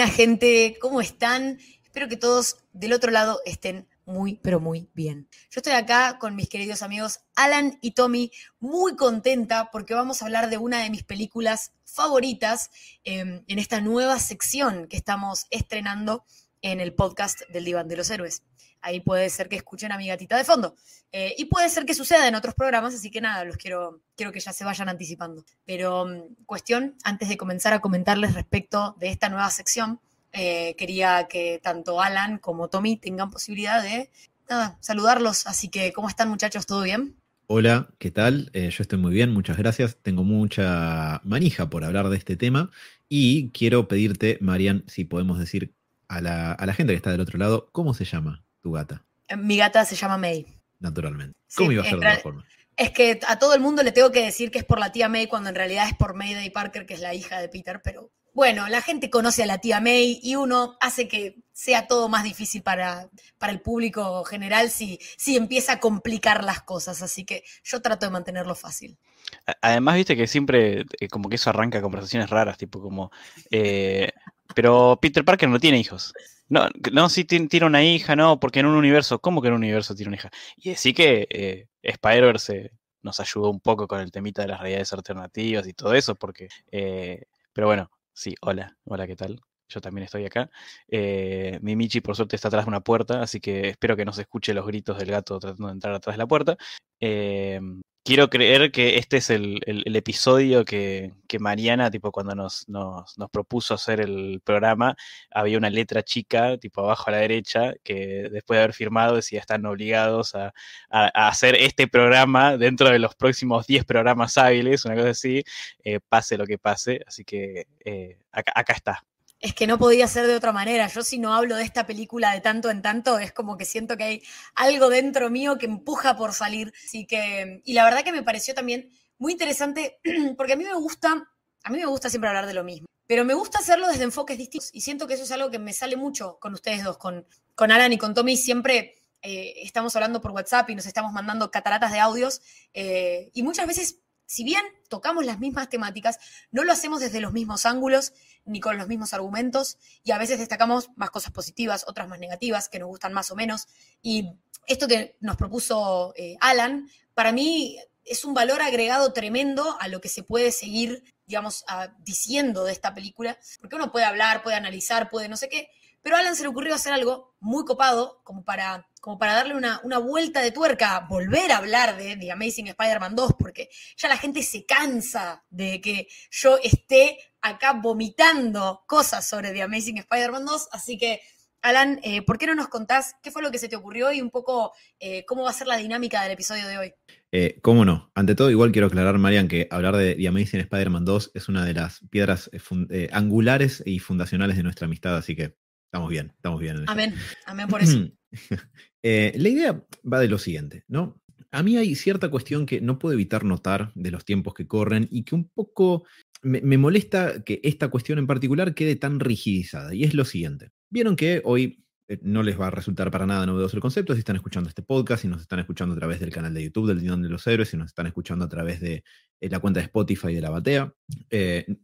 Buena gente, ¿cómo están? Espero que todos del otro lado estén muy, pero muy bien. Yo estoy acá con mis queridos amigos Alan y Tommy, muy contenta porque vamos a hablar de una de mis películas favoritas eh, en esta nueva sección que estamos estrenando en el podcast del Diván de los Héroes. Ahí puede ser que escuchen a mi gatita de fondo. Eh, y puede ser que suceda en otros programas, así que nada, los quiero, quiero que ya se vayan anticipando. Pero mm, cuestión, antes de comenzar a comentarles respecto de esta nueva sección, eh, quería que tanto Alan como Tommy tengan posibilidad de nada, saludarlos. Así que, ¿cómo están muchachos? ¿Todo bien? Hola, ¿qué tal? Eh, yo estoy muy bien, muchas gracias. Tengo mucha manija por hablar de este tema y quiero pedirte, Marian, si podemos decir a la, a la gente que está del otro lado, ¿cómo se llama? Tu gata? Eh, mi gata se llama May. Naturalmente. ¿Cómo iba a ser de otra forma? Es que a todo el mundo le tengo que decir que es por la tía May cuando en realidad es por Mayday Parker, que es la hija de Peter, pero bueno, la gente conoce a la tía May y uno hace que sea todo más difícil para, para el público general si, si empieza a complicar las cosas, así que yo trato de mantenerlo fácil. Además, viste que siempre eh, como que eso arranca conversaciones raras, tipo como, eh, pero Peter Parker no tiene hijos. No, no, sí tiene una hija, no, porque en un universo, ¿cómo que en un universo tiene una hija? Y así que eh, Spider-Verse nos ayudó un poco con el temita de las realidades alternativas y todo eso, porque, eh, pero bueno, sí, hola, hola, ¿qué tal? Yo también estoy acá. Eh, mi Michi, por suerte, está atrás de una puerta, así que espero que no se escuche los gritos del gato tratando de entrar atrás de la puerta. Eh, quiero creer que este es el, episodio que, Mariana, tipo, cuando nos, nos, propuso hacer el programa, había una letra chica, tipo, abajo a la derecha, que después de haber firmado decía están obligados a, hacer este programa dentro de los próximos 10 programas hábiles, una cosa así, eh, pase lo que pase. Así que eh, acá está es que no podía ser de otra manera. Yo si no hablo de esta película de tanto en tanto, es como que siento que hay algo dentro mío que empuja por salir. Que, y la verdad que me pareció también muy interesante, porque a mí me gusta, a mí me gusta siempre hablar de lo mismo, pero me gusta hacerlo desde enfoques distintos y siento que eso es algo que me sale mucho con ustedes dos, con, con Alan y con Tommy, siempre eh, estamos hablando por WhatsApp y nos estamos mandando cataratas de audios eh, y muchas veces si bien tocamos las mismas temáticas, no lo hacemos desde los mismos ángulos ni con los mismos argumentos y a veces destacamos más cosas positivas, otras más negativas, que nos gustan más o menos. Y esto que nos propuso eh, Alan, para mí es un valor agregado tremendo a lo que se puede seguir, digamos, diciendo de esta película, porque uno puede hablar, puede analizar, puede no sé qué, pero a Alan se le ocurrió hacer algo muy copado, como para, como para darle una, una vuelta de tuerca, volver a hablar de The Amazing Spider-Man 2, porque ya la gente se cansa de que yo esté acá vomitando cosas sobre The Amazing Spider-Man 2. Así que, Alan, eh, ¿por qué no nos contás qué fue lo que se te ocurrió y un poco eh, cómo va a ser la dinámica del episodio de hoy? Eh, ¿Cómo no? Ante todo, igual quiero aclarar, Marian, que hablar de The Amazing Spider-Man 2 es una de las piedras angulares y fundacionales de nuestra amistad, así que Estamos bien, estamos bien. Amén, amén por eso. Eh, la idea va de lo siguiente, ¿no? A mí hay cierta cuestión que no puedo evitar notar de los tiempos que corren y que un poco me, molesta que esta cuestión en particular quede tan rigidizada. Y es lo siguiente. Vieron que hoy eh, no les va a resultar para nada novedoso el concepto si están escuchando este podcast, si nos están escuchando a través del canal de YouTube del Dinón de los Héroes, si nos están escuchando a través de eh, la cuenta de Spotify de la Batea.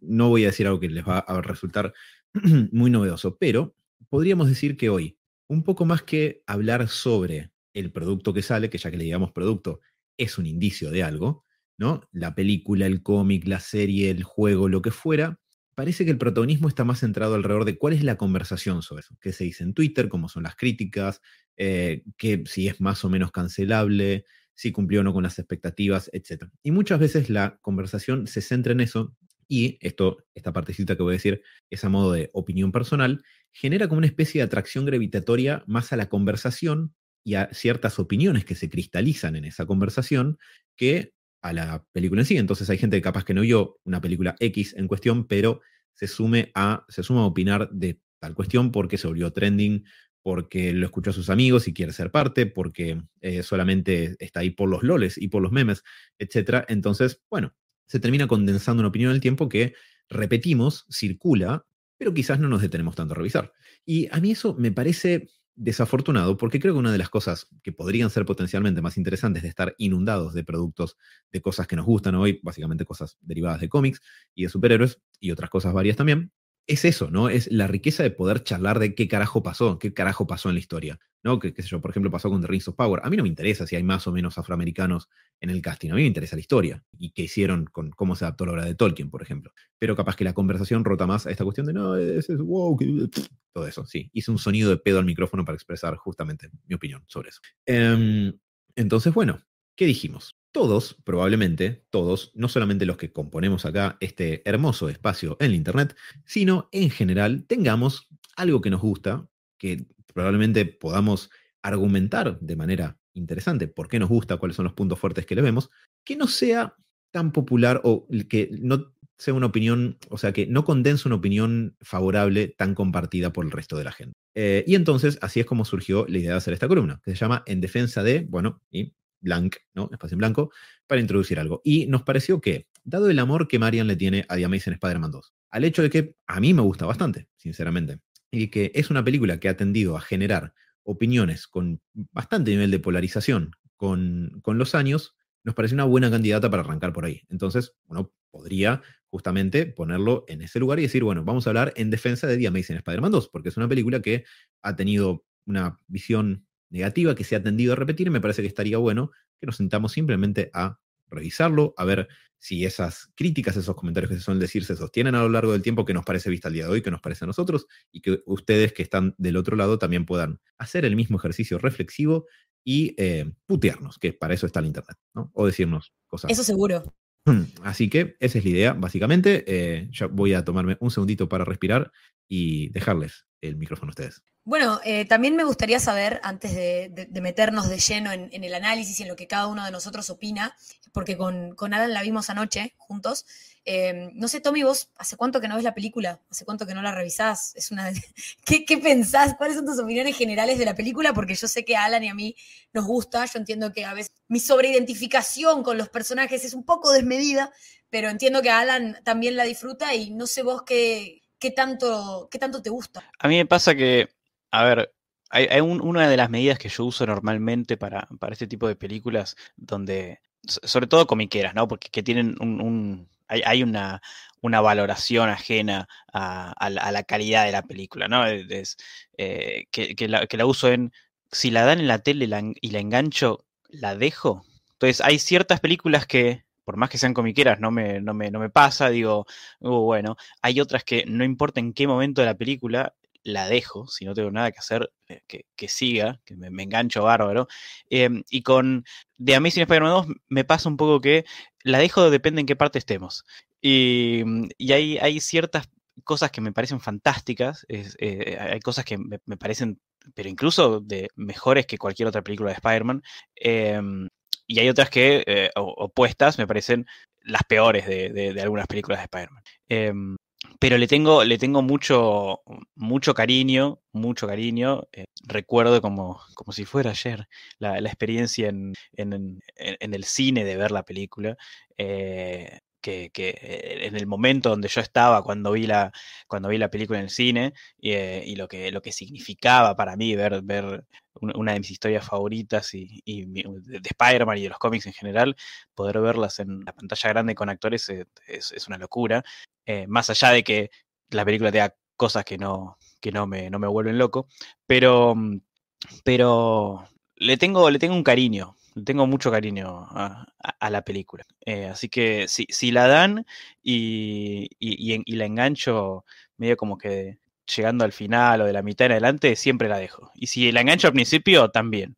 no voy a decir algo que les va a resultar muy novedoso, pero podríamos decir que hoy, un poco más que hablar sobre el producto que sale, que ya que le digamos producto, es un indicio de algo, ¿no? La película, el cómic, la serie, el juego, lo que fuera, parece que el protagonismo está más centrado alrededor de cuál es la conversación sobre eso, qué se dice en Twitter, cómo son las críticas, eh, que si es más o menos cancelable, si cumplió o no con las expectativas, etc. Y muchas veces la conversación se centra en eso y esto, esta partecita que voy a decir es a modo de opinión personal, genera como una especie de atracción gravitatoria más a la conversación y a ciertas opiniones que se cristalizan en esa conversación que a la película en sí. Entonces hay gente capaz que no vio una película X en cuestión, pero se, a, se suma a opinar de tal cuestión porque se volvió trending, porque lo escuchó a sus amigos y quiere ser parte, porque eh, solamente está ahí por los loles y por los memes, etc. Entonces, bueno, se termina condensando una opinión el tiempo que repetimos, circula, pero quizás no nos detenemos tanto a revisar. Y a mí eso me parece desafortunado porque creo que una de las cosas que podrían ser potencialmente más interesantes de estar inundados de productos, de cosas que nos gustan hoy, básicamente cosas derivadas de cómics y de superhéroes y otras cosas varias también, es eso, ¿no? Es la riqueza de poder charlar de qué carajo pasó, qué carajo pasó en la historia, ¿no? Que, qué sé yo, por ejemplo, pasó con The Rings of Power. A mí no me interesa si hay más o menos afroamericanos en el casting, a mí me interesa la historia y qué hicieron con cómo se adaptó la obra de Tolkien, por ejemplo. Pero capaz que la conversación rota más a esta cuestión de, no, es, es wow, todo eso, sí. Hice un sonido de pedo al micrófono para expresar justamente mi opinión sobre eso. Em, entonces, bueno, ¿qué dijimos? Todos, probablemente todos, no solamente los que componemos acá este hermoso espacio en la Internet, sino en general tengamos algo que nos gusta, que probablemente podamos argumentar de manera interesante por qué nos gusta, cuáles son los puntos fuertes que le vemos, que no sea tan popular o que no sea una opinión, o sea, que no condense una opinión favorable tan compartida por el resto de la gente. Eh, y entonces, así es como surgió la idea de hacer esta columna, que se llama En defensa de, bueno, y blank, ¿no? Espacio en blanco, para introducir algo. Y nos pareció que, dado el amor que Marian le tiene a The Amazing Spider-Man 2, al hecho de que a mí me gusta bastante, sinceramente, y que es una película que ha tendido a generar opiniones con bastante nivel de polarización con, con los años, nos parece una buena candidata para arrancar por ahí. Entonces, uno podría justamente ponerlo en ese lugar y decir, bueno, vamos a hablar en defensa de The Amazing Spider-Man 2, porque es una película que ha tenido una visión negativa que se ha tendido a repetir, me parece que estaría bueno que nos sentamos simplemente a revisarlo, a ver si esas críticas, esos comentarios que se suelen decir se sostienen a lo largo del tiempo que nos parece vista al día de hoy, que nos parece a nosotros, y que ustedes que están del otro lado también puedan hacer el mismo ejercicio reflexivo y eh, putearnos, que para eso está el Internet, ¿no? O decirnos cosas. Eso seguro. Así que esa es la idea, básicamente. Eh, ya voy a tomarme un segundito para respirar y dejarles el micrófono a ustedes. Bueno, eh, también me gustaría saber, antes de, meternos de lleno en, el análisis y en lo que cada uno de nosotros opina, porque con, con Alan la vimos anoche juntos. Eh, no sé, Tommy, vos, ¿hace cuánto que no ves la película? ¿Hace cuánto que no la revisás? Es una... ¿Qué, ¿Qué, pensás? ¿Cuáles son tus opiniones generales de la película? Porque yo sé que a Alan y a mí nos gusta. Yo entiendo que a veces mi sobreidentificación con los personajes es un poco desmedida, pero entiendo que Alan también la disfruta y no sé vos qué, qué, tanto, qué tanto te gusta. A mí me pasa que a ver, hay, una de las medidas que yo uso normalmente para, este tipo de películas, donde, sobre todo comiqueras, ¿no? Porque que tienen un, hay, una, una, valoración ajena a, la, calidad de la película, ¿no? Es, eh, que, la, uso en, si la dan en la tele y la engancho, la dejo. Entonces, hay ciertas películas que, por más que sean comiqueras, no me, no me, no me pasa, digo, uh, bueno, hay otras que no importa en qué momento de la película, la dejo, si no tengo nada que hacer, eh, que, siga, que me, engancho bárbaro. Em, y con The Amazing Spider-Man 2 me pasa un poco que la dejo depende en qué parte estemos. Y, y hay, hay ciertas cosas que me parecen fantásticas, eh, hay cosas que me, parecen, pero incluso de mejores que cualquier otra película de Spider-Man. Em, y hay otras que, eh, opuestas, me parecen las peores de, algunas películas de Spider-Man. Em, pero le tengo, le tengo mucho, mucho cariño, mucho cariño. Eh, recuerdo como, como si fuera ayer la, experiencia en, el cine de ver la película. Eh, que, eh, en el momento donde yo estaba cuando vi la, cuando vi la película en el cine y, lo, que, lo que significaba para mí ver, ver una de mis historias favoritas y, de Spider-Man y de los cómics en general, poder verlas en la pantalla grande con actores es, es una locura. Eh, más allá de que la película tenga cosas que no, que no, me, no me vuelven loco, pero, pero le, tengo, le tengo un cariño, tengo mucho cariño a, la película. Eh, así que si, si, la dan y, y, la engancho medio como que llegando al final o de la mitad en adelante, siempre la dejo. Y si la engancho al principio, también.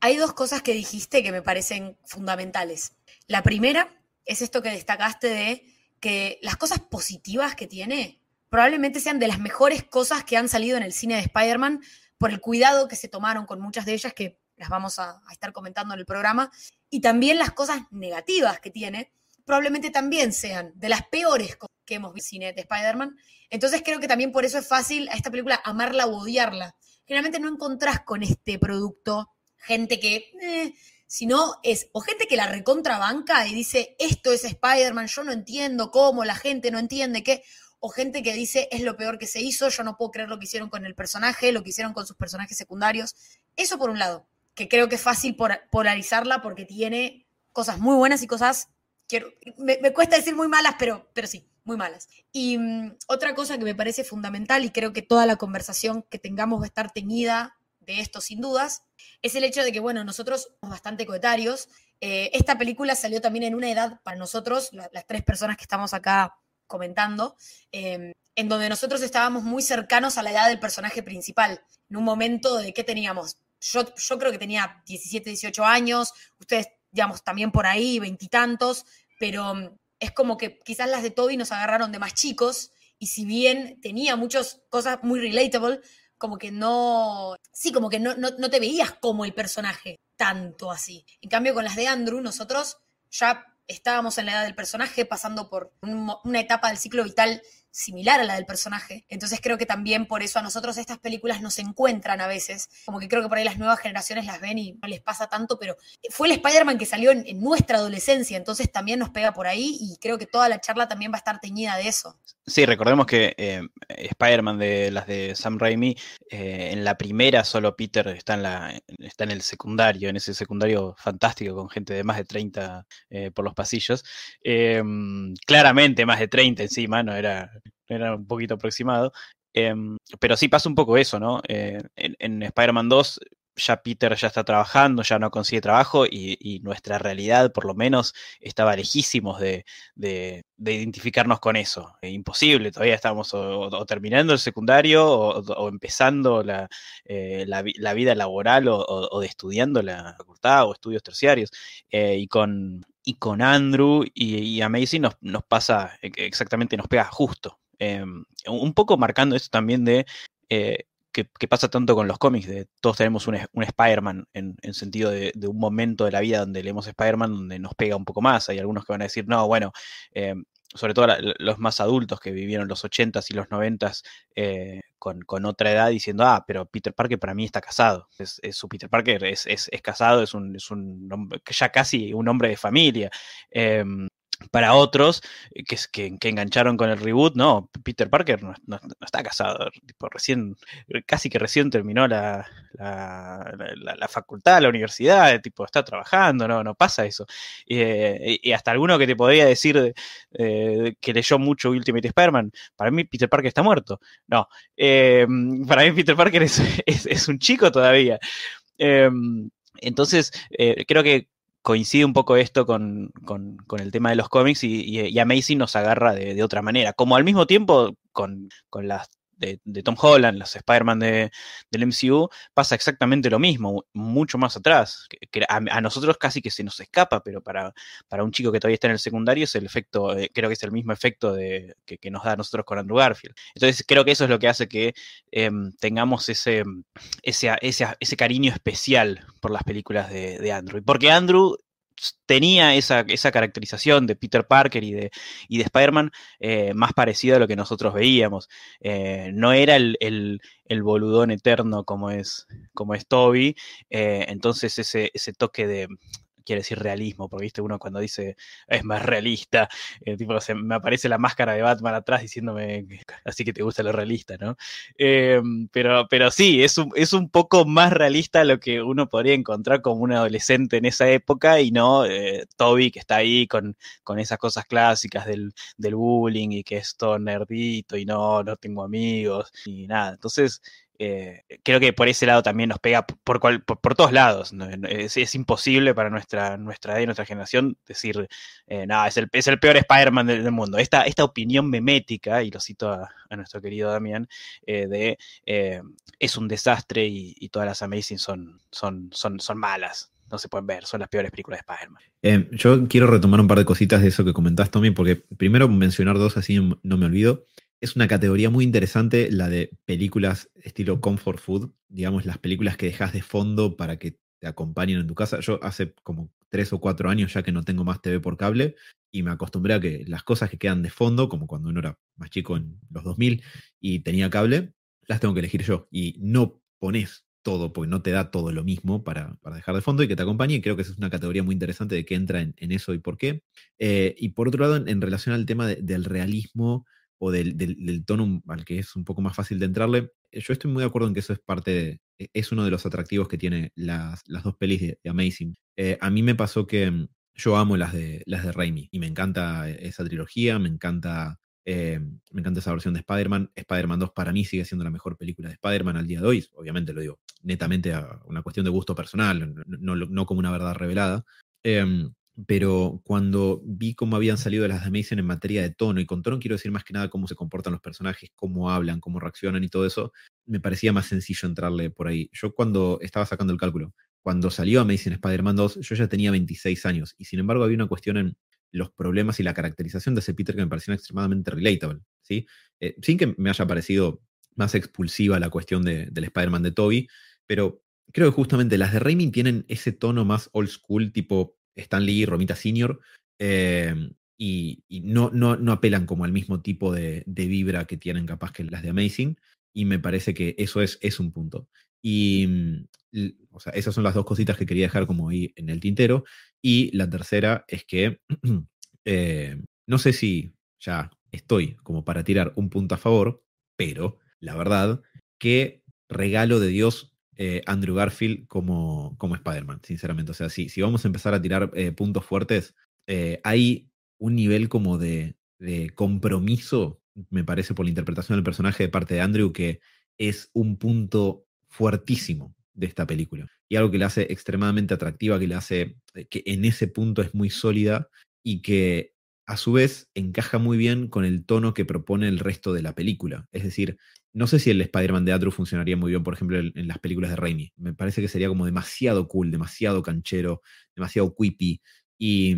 Hay dos cosas que dijiste que me parecen fundamentales. La primera es esto que destacaste de que las cosas positivas que tiene probablemente sean de las mejores cosas que han salido en el cine de Spider-Man por el cuidado que se tomaron con muchas de ellas que las vamos a, estar comentando en el programa. Y también las cosas negativas que tiene probablemente también sean de las peores cosas que hemos visto en cine de Spider-Man. Entonces creo que también por eso es fácil a esta película amarla o odiarla. Generalmente no encontrás con este producto gente que eh, sino es o gente que la recontrabanca y dice, esto es Spider-Man, yo no entiendo cómo, la gente no entiende qué, o gente que dice, es lo peor que se hizo, yo no puedo creer lo que hicieron con el personaje, lo que hicieron con sus personajes secundarios. Eso por un lado, que creo que es fácil polarizarla porque tiene cosas muy buenas y cosas quiero, me, cuesta decir muy malas, pero, pero sí, muy malas. Y mm, otra cosa que me parece fundamental, y creo que toda la conversación que tengamos va a estar teñida de esto sin dudas, es el hecho de que, bueno, nosotros somos bastante coetarios. Eh, esta película salió también en una edad para nosotros, las tres personas que estamos acá comentando, em, en donde nosotros estábamos muy cercanos a la edad del personaje principal, en un momento de que teníamos, yo, yo creo que tenía 17, 18 años, ustedes, digamos, también por ahí, veintitantos, pero mm, es como que quizás las de Toby nos agarraron de más chicos, y si bien tenía muchas cosas muy relatable, como que no, sí, como que no, no, te veías como el personaje tanto así. En cambio, con las de Andrew, nosotros ya estábamos en la edad del personaje, pasando por una etapa del ciclo vital similar a la del personaje. Entonces creo que también por eso a nosotros estas películas nos encuentran a veces. Como que creo que por ahí las nuevas generaciones las ven y no les pasa tanto, pero fue el Spider-Man que salió en, nuestra adolescencia, entonces también nos pega por ahí y creo que toda la charla también va a estar teñida de eso. Sí, recordemos que eh, Spider-Man de las de Sam Raimi, eh, en la primera solo Peter está en, la, está en el secundario, en ese secundario fantástico con gente de más de 30 eh, por los pasillos. claramente más de 30 encima, no era era un poquito aproximado. Em, pero sí pasa un poco eso, ¿no? Eh, en, Spider-Man 2 ya Peter ya está trabajando, ya no consigue trabajo y, nuestra realidad por lo menos estaba lejísimos de, identificarnos con eso. imposible, todavía estamos o, terminando el secundario o, empezando la, eh, la, vida laboral o, de estudiando la facultad o estudios terciarios. Eh, y con... Y con Andrew y, y Amazing nos, nos pasa exactamente, nos pega justo. Em, un poco marcando esto también de eh, que, pasa tanto con los cómics, de todos tenemos un, Spider-Man en, sentido de, un momento de la vida donde leemos Spider-Man donde nos pega un poco más. Hay algunos que van a decir, no, bueno, em, sobre todo los más adultos que vivieron los 80s y los 90s eh, con, otra edad diciendo, ah, pero Peter Parker para mí está casado. Es, su Peter Parker es, es, casado, es un, es un ya casi un hombre de familia. Em, para otros eh, que, que, que, engancharon con el reboot, no, Peter Parker no, está casado, tipo, recién, casi que recién terminó la, la, facultad, la universidad, tipo, está trabajando, no, no pasa eso. Eh, y hasta alguno que te podría decir eh, que leyó mucho Ultimate Spider-Man, para mí Peter Parker está muerto. No, para mí Peter Parker es, es un chico todavía. entonces, creo que coincide un poco esto con, el tema de los cómics y, Amazing nos agarra de, otra manera. Como al mismo tiempo con, las de, Tom Holland, los Spider-Man de, del MCU, pasa exactamente lo mismo, mucho más atrás. Que, a, nosotros casi que se nos escapa, pero para, para un chico que todavía está en el secundario es el efecto, eh, creo que es el mismo efecto de, que, nos da a nosotros con Andrew Garfield. Entonces creo que eso es lo que hace que em, tengamos ese, ese, ese, cariño especial por las películas de, de Andrew. Porque Andrew tenía esa, caracterización de Peter Parker y de, y de Spider-Man eh, más parecida a lo que nosotros veíamos. Eh, no era el, el, boludón eterno como es, como es Toby, eh, entonces ese, ese toque de, quiere decir realismo, porque viste uno cuando dice es más realista, eh, tipo, se, me aparece la máscara de Batman atrás diciéndome así que te gusta lo realista, ¿no? Em, pero, pero sí, es un, es un poco más realista lo que uno podría encontrar como un adolescente en esa época y no eh, Toby que está ahí con, con esas cosas clásicas del, del bullying y que es todo nerdito y no, no tengo amigos y nada. Entonces, eh, creo que por ese lado también nos pega por, cual, por, todos lados. Es, imposible para nuestra, nuestra edad y nuestra generación decir, eh, nada, es el, es el peor Spider-Man del, mundo. Esta, esta opinión memética, y lo cito a, nuestro querido Damián, eh, de es un desastre y, todas las Amazing son, son, son, son malas no se pueden ver, son las peores películas de Spider-Man. yo quiero retomar un par de cositas de eso que comentás, Tommy, porque primero mencionar dos así no me olvido es una categoría muy interesante la de películas estilo comfort food, digamos, las películas que dejas de fondo para que te acompañen en tu casa. Yo hace como tres o cuatro años ya que no tengo más TV por cable y me acostumbré a que las cosas que quedan de fondo, como cuando uno era más chico en los 2000 y tenía cable, las tengo que elegir yo. Y no pones todo, porque no te da todo lo mismo para, dejar de fondo y que te acompañe. Creo que esa es una categoría muy interesante de que entra en, eso y por qué. Eh, y por otro lado, en, relación al tema del realismo o del, tono al que es un poco más fácil de entrarle, eh, yo estoy muy de acuerdo en que eso es parte de, e, es uno de los atractivos que tiene las, dos pelis de, Amazing. Eh, a mí me pasó que, mm, yo amo las de, las de Raimi y me encanta esa trilogía, me encanta, eh, me encanta esa versión de Spider-Man. Spider-Man 2 para mí sigue siendo la mejor película de Spider-Man al día de hoy. Obviamente lo digo netamente a una cuestión de gusto personal, no, no como una verdad revelada. Em, pero cuando vi cómo habían salido las de Amazing en materia de tono, y con tono quiero decir más que nada cómo se comportan los personajes, cómo hablan, cómo reaccionan y todo eso, me parecía más sencillo entrarle por ahí. Yo cuando estaba sacando el cálculo, cuando salió Amazing Spider-Man 2, yo ya tenía 26 años, y sin embargo había una cuestión en los problemas y la caracterización de ese Peter que me parecía extremadamente relatable, ¿sí? Eh, sin que me haya parecido más expulsiva la cuestión de, del Spider-Man de Toby, pero creo que justamente las de Raimi tienen ese tono más old school, tipo Stan Lee, Romita Senior, em, y, no, no, no, apelan como al mismo tipo de, vibra que tienen capaz que las de Amazing, y me parece que eso es, es un punto. Y, mm, o sea, esas son las dos cositas que quería dejar como ahí en el tintero. Y la tercera es que eh, no sé si ya estoy como para tirar un punto a favor, pero la verdad que regalo de Dios eh, Andrew Garfield como, como Spider-Man, sinceramente. O sea, si, si vamos a empezar a tirar eh, puntos fuertes, eh, hay un nivel como de, compromiso, me parece, por la interpretación del personaje de parte de Andrew, que es un punto fuertísimo de esta película. Y algo que le hace extremadamente atractiva, que le hace que en ese punto es muy sólida y que a su vez encaja muy bien con el tono que propone el resto de la película. Es decir, no sé si el Spider-Man de Andrew funcionaría muy bien, por ejemplo, en, las películas de Raimi. Me parece que sería como demasiado cool, demasiado canchero, demasiado quippy. Y,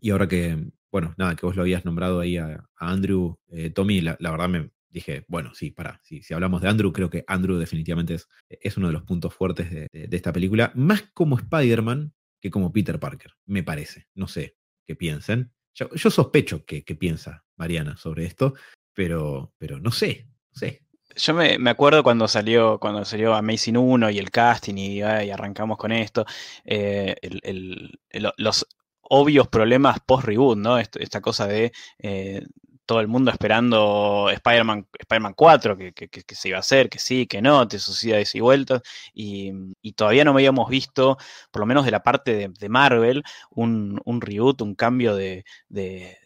y ahora que, bueno, nada, que vos lo habías nombrado ahí a, Andrew, eh, Tommy, la, verdad me dije, bueno, sí, para, si, hablamos de Andrew, creo que Andrew definitivamente es, es uno de los puntos fuertes de, esta película, más como Spider-Man que como Peter Parker, me parece. No sé qué piensen. Yo, sospecho que, piensa Mariana sobre esto, pero, pero no sé, sé. Yo me, acuerdo cuando salió, cuando salió Amazing 1 y el casting y, arrancamos con esto, eh, los obvios problemas post-reboot, ¿no? Esta, cosa de eh, todo el mundo esperando Spider-Man Spider 4, que, se iba a hacer, que sí, que no, te suceda y vueltas, y, todavía no habíamos visto, por lo menos de la parte de, Marvel, un, reboot, un cambio de,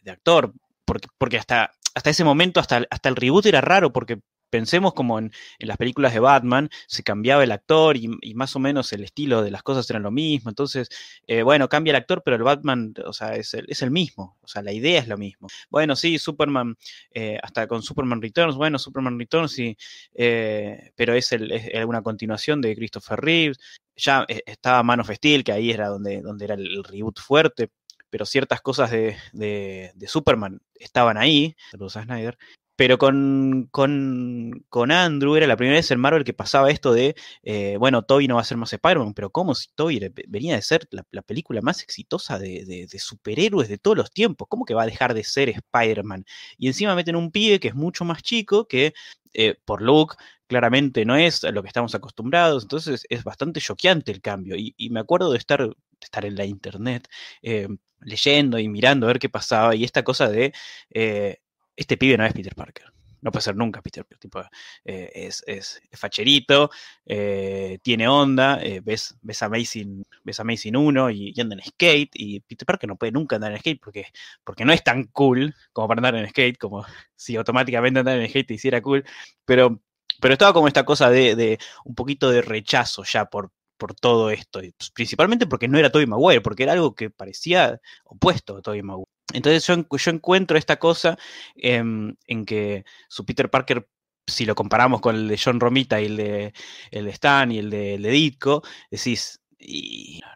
actor, porque, porque hasta, hasta ese momento, hasta, hasta el reboot era raro, porque pensemos como en, las películas de Batman, se cambiaba el actor y, más o menos el estilo de las cosas era lo mismo. Entonces, eh, bueno, cambia el actor, pero el Batman, o sea, es el, mismo. O sea, la idea es lo mismo. Bueno, sí, Superman, eh, hasta con Superman Returns, bueno, Superman Returns, sí, eh, pero es, una continuación de Christopher Reeves. Ya estaba Man of Steel, que ahí era donde, donde era el, reboot fuerte pero ciertas cosas de, de, Superman estaban ahí, a Snyder, pero con, con, Andrew era la primera vez en Marvel que pasaba esto de, eh, bueno, Toby no va a ser más Spider-Man, pero ¿cómo si Toby venía de ser la, película más exitosa de, superhéroes de todos los tiempos? ¿Cómo que va a dejar de ser Spider-Man? Y encima meten un pibe que es mucho más chico, que eh, por look claramente no es a lo que estamos acostumbrados, entonces es bastante choqueante el cambio. Y, me acuerdo de estar, estar en la internet. Eh, leyendo y mirando a ver qué pasaba y esta cosa de este pibe no es Peter Parker. No puede ser nunca Peter Parker. Tipo, eh, es, es, facherito, eh, tiene onda, eh, ves, ves, Amazing, ves Amazing 1 y, anda en skate. Y Peter Parker no puede nunca andar en skate porque, porque no es tan cool como para andar en skate, como si automáticamente andar en skate te hiciera cool. Pero, pero estaba como esta cosa de, un poquito de rechazo ya por, por todo esto, principalmente porque no era Tobey Maguire, porque era algo que parecía opuesto a Tobey Maguire. Entonces yo, yo encuentro esta cosa en que su Peter Parker, si lo comparamos con el de John Romita y el de, el de Stan y el de, el Ditko, decís,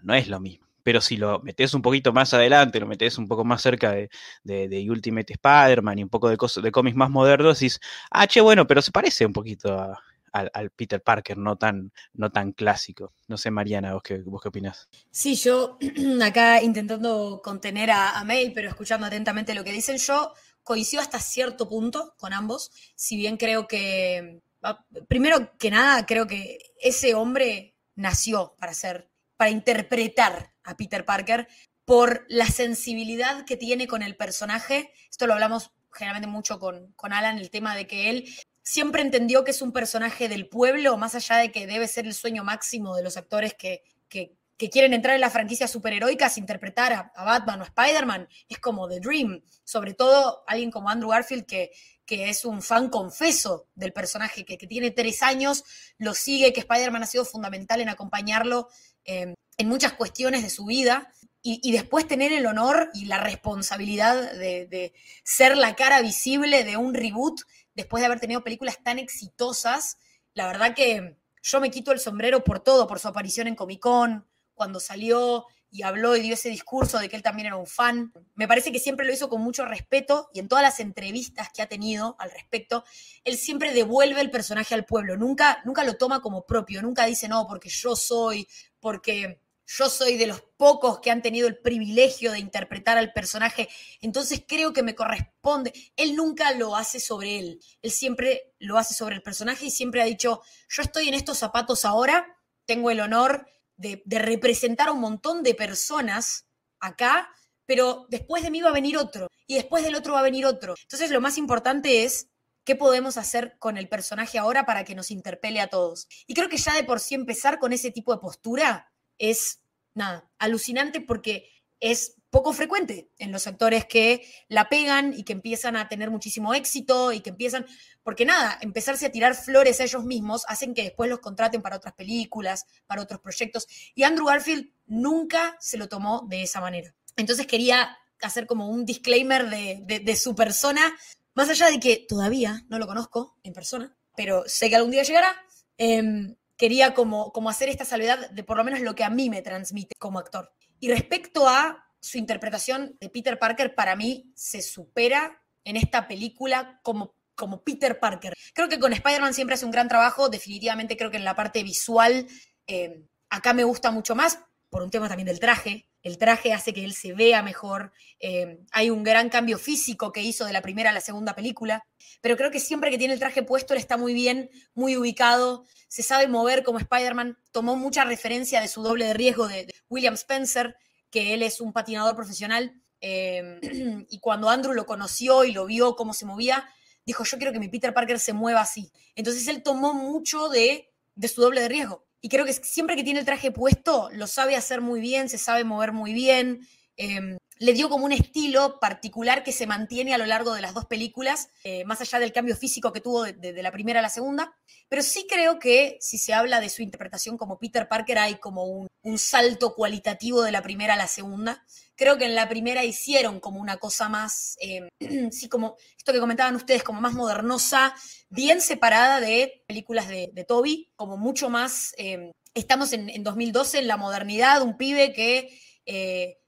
no es lo mismo. Pero si lo metes un poquito más adelante, lo metes un poco más cerca de, de, Ultimate Spider-Man y un poco de, de cómics más modernos, decís, ah, che, bueno, pero se parece un poquito a, al, Peter Parker, no tan, no tan clásico. No sé, Mariana, ¿vos qué, vos qué opinás? Sí, yo acá intentando contener a, a May, pero escuchando atentamente lo que dicen, yo coincido hasta cierto punto con ambos, si bien creo que, ah, primero que nada, creo que ese hombre nació para ser, para interpretar a Peter Parker por la sensibilidad que tiene con el personaje. Esto lo hablamos generalmente mucho con, con Alan, el tema de que él siempre entendió que es un personaje del pueblo, más allá de que debe ser el sueño máximo de los actores que, que quieren entrar en las franquicias superheroicas, interpretar a, a Batman o Spider-Man, es como The Dream. Sobre todo alguien como Andrew Garfield, que, que es un fan confeso del personaje, que, tiene tres años, lo sigue, que Spider-Man ha sido fundamental en acompañarlo eh, en muchas cuestiones de su vida. Y, y, después tener el honor y la responsabilidad de, de ser la cara visible de un reboot después de haber tenido películas tan exitosas, la verdad que yo me quito el sombrero por todo, por su aparición en Comic Con, cuando salió y habló y dio ese discurso de que él también era un fan. Me parece que siempre lo hizo con mucho respeto y en todas las entrevistas que ha tenido al respecto, él siempre devuelve el personaje al pueblo, nunca, nunca lo toma como propio, nunca dice, no, porque yo soy, porque yo soy de los pocos que han tenido el privilegio de interpretar al personaje, entonces creo que me corresponde. Él nunca lo hace sobre él, él siempre lo hace sobre el personaje y siempre ha dicho, yo estoy en estos zapatos ahora, tengo el honor de, representar a un montón de personas acá, pero después de mí va a venir otro y después del otro va a venir otro. Entonces lo más importante es qué podemos hacer con el personaje ahora para que nos interpele a todos. Y creo que ya de por sí empezar con ese tipo de postura es, nada, alucinante porque es poco frecuente en los actores que la pegan y que empiezan a tener muchísimo éxito y que empiezan, porque nada, empezarse a tirar flores a ellos mismos hacen que después los contraten para otras películas, para otros proyectos. Y Andrew Garfield nunca se lo tomó de esa manera. Entonces quería hacer como un disclaimer de, de, de su persona, más allá de que todavía no lo conozco en persona, pero sé que algún día llegará. Eh, quería como, como hacer esta salvedad de por lo menos lo que a mí me transmite como actor. Y respecto a su interpretación de Peter Parker, para mí se supera en esta película como, como Peter Parker. Creo que con Spider-Man siempre hace un gran trabajo, definitivamente creo que en la parte visual eh, acá me gusta mucho más, por un tema también del traje. El traje hace que él se vea mejor. Eh, hay un gran cambio físico que hizo de la primera a la segunda película. Pero creo que siempre que tiene el traje puesto, él está muy bien, muy ubicado. Se sabe mover como Spider-Man. Tomó mucha referencia de su doble de riesgo de, William Spencer, que él es un patinador profesional. Eh, y cuando Andrew lo conoció y lo vio cómo se movía, dijo: Yo quiero que mi Peter Parker se mueva así. Entonces él tomó mucho de, de su doble de riesgo. Y creo que siempre que tiene el traje puesto, lo sabe hacer muy bien, se sabe mover muy bien. Eh, le dio como un estilo particular que se mantiene a lo largo de las dos películas, eh, más allá del cambio físico que tuvo de, la primera a la segunda. Pero sí creo que si se habla de su interpretación como Peter Parker, hay como un, un salto cualitativo de la primera a la segunda. Creo que en la primera hicieron como una cosa más, eh, sí, como esto que comentaban ustedes, como más modernosa, bien separada de películas de, de Toby, como mucho más, eh, estamos en, en, 2012, en la modernidad, un pibe que eh,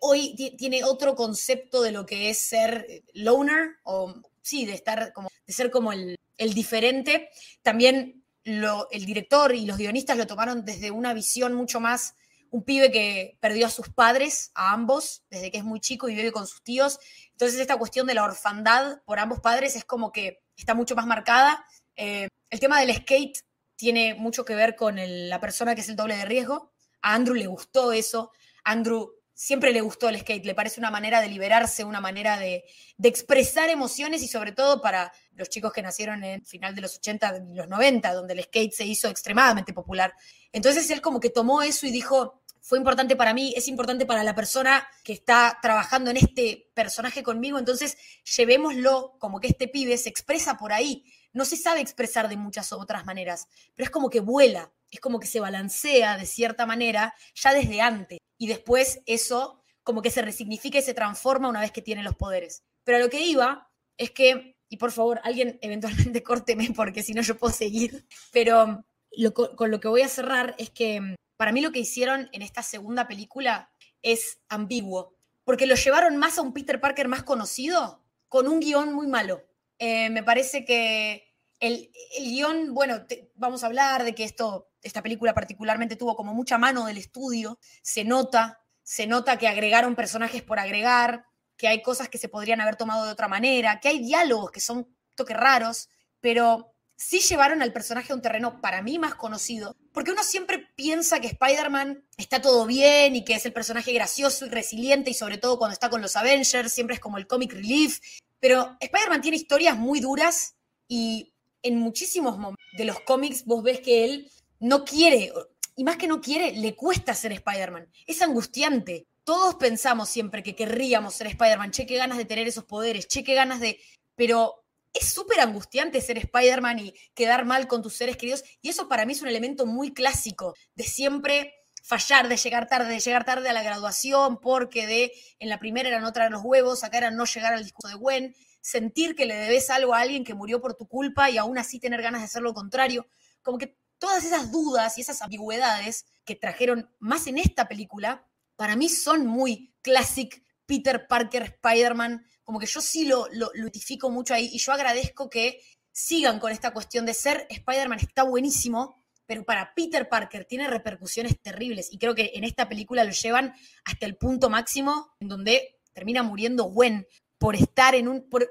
hoy tiene otro concepto de lo que es ser loner, o sí, de estar como, de ser como el, el diferente. También el director y los guionistas lo tomaron desde una visión mucho más un pibe que perdió a sus padres, a ambos, desde que es muy chico y vive con sus tíos. Entonces esta cuestión de la orfandad por ambos padres es como que está mucho más marcada. Eh, el tema del skate tiene mucho que ver con la persona que es el doble de riesgo. A Andrew le gustó eso. Andrew siempre le gustó el skate, le parece una manera de liberarse, una manera de, de, expresar emociones y sobre todo para los chicos que nacieron en final de los 80 y los 90, donde el skate se hizo extremadamente popular. Entonces él como que tomó eso y dijo, fue importante para mí, es importante para la persona que está trabajando en este personaje conmigo, entonces llevémoslo como que este pibe se expresa por ahí. No se sabe expresar de muchas otras maneras, pero es como que vuela, es como que se balancea de cierta manera ya desde antes. Y después eso como que se resignifica y se transforma una vez que tiene los poderes. Pero a lo que iba es que, y por favor, alguien eventualmente córteme porque si no yo puedo seguir, pero lo, con lo que voy a cerrar es que para mí lo que hicieron en esta segunda película es ambiguo, porque lo llevaron más a un Peter Parker más conocido con un guion muy malo. Eh, me parece que el, el guion, bueno, vamos a hablar de que esto, esta película particularmente tuvo como mucha mano del estudio, se nota, se nota que agregaron personajes por agregar, que hay cosas que se podrían haber tomado de otra manera, que hay diálogos que son toques raros, pero sí llevaron al personaje a un terreno para mí más conocido, porque uno siempre piensa que Spider-Man está todo bien y que es el personaje gracioso y resiliente y sobre todo cuando está con los Avengers, siempre es como el comic relief, pero Spider-Man tiene historias muy duras y en muchísimos momentos de los cómics vos ves que él no quiere, y más que no quiere, le cuesta ser Spider-Man. Es angustiante. Todos pensamos siempre que querríamos ser Spider-Man, che, qué ganas de tener esos poderes, che, qué ganas de... Pero es súper angustiante ser Spider-Man y quedar mal con tus seres queridos. Y eso para mí es un elemento muy clásico de siempre fallar, de llegar tarde, de llegar tarde a la graduación, porque de en la primera era no traer los huevos, acá era no llegar al discurso de Gwen, sentir que le debes algo a alguien que murió por tu culpa y aún así tener ganas de hacer lo contrario. Como que todas esas dudas y esas ambigüedades que trajeron más en esta película, para mí son muy classic Peter Parker Spider-Man como que yo sí lo, lo, identifico mucho ahí y yo agradezco que sigan con esta cuestión de ser Spider-Man está buenísimo, pero para Peter Parker tiene repercusiones terribles y creo que en esta película lo llevan hasta el punto máximo en donde termina muriendo Gwen por estar en un por,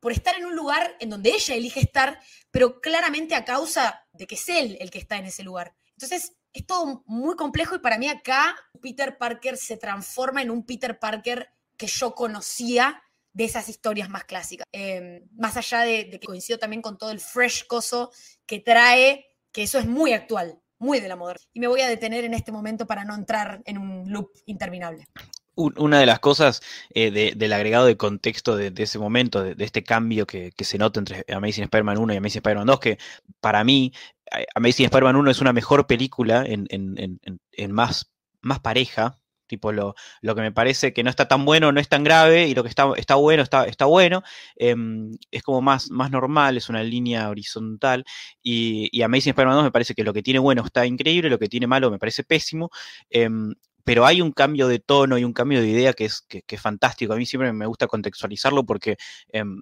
por estar en un lugar en donde ella elige estar, pero claramente a causa de que es él el que está en ese lugar. Entonces, es todo muy complejo y para mí acá Peter Parker se transforma en un Peter Parker que yo conocía de esas historias más clásicas. Em, más allá de, que coincido también con todo el fresh coso que trae, que eso es muy actual, muy de la moda. Y me voy a detener en este momento para no entrar en un loop interminable. Una de las cosas eh, del agregado de contexto de, ese momento, de, este cambio que, se nota entre Amazing Spider-Man 1 y Amazing Spider-Man 2, que para mí eh, Amazing Spider-Man 1 es una mejor película en, más, más pareja, Tipo, lo, lo, que me parece que no está tan bueno no es tan grave y lo que está, está bueno está, está bueno. Em, es como más, más normal, es una línea horizontal. Y, y Amazing Spider-Man 2 me parece que lo que tiene bueno está increíble, lo que tiene malo me parece pésimo. Em, pero hay un cambio de tono y un cambio de idea que es, que, es fantástico. A mí siempre me gusta contextualizarlo porque em,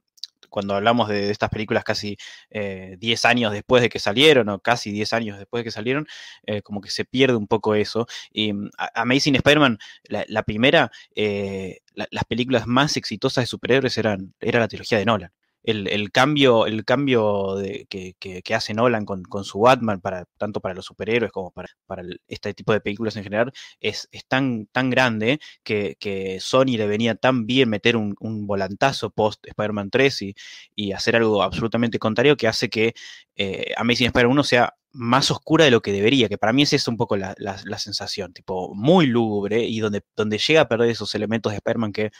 cuando hablamos de, estas películas casi 10 eh, años después de que salieron, o casi 10 años después de que salieron, eh, como que se pierde un poco eso. Y mm, Amazing Spider-Man, la, primera, eh, las películas más exitosas de superhéroes eran, era la trilogía de Nolan el, cambio, el cambio de, que, hace Nolan con, su Batman, para, tanto para los superhéroes como para, para este tipo de películas en general, es, tan, tan grande que, Sony le venía tan bien meter un, volantazo post Spider-Man 3 y, y, hacer algo absolutamente contrario que hace que eh, Amazing Spider-Man 1 sea más oscura de lo que debería, que para mí es un poco la, sensación, tipo muy lúgubre y donde, donde llega a perder esos elementos de Spider-Man que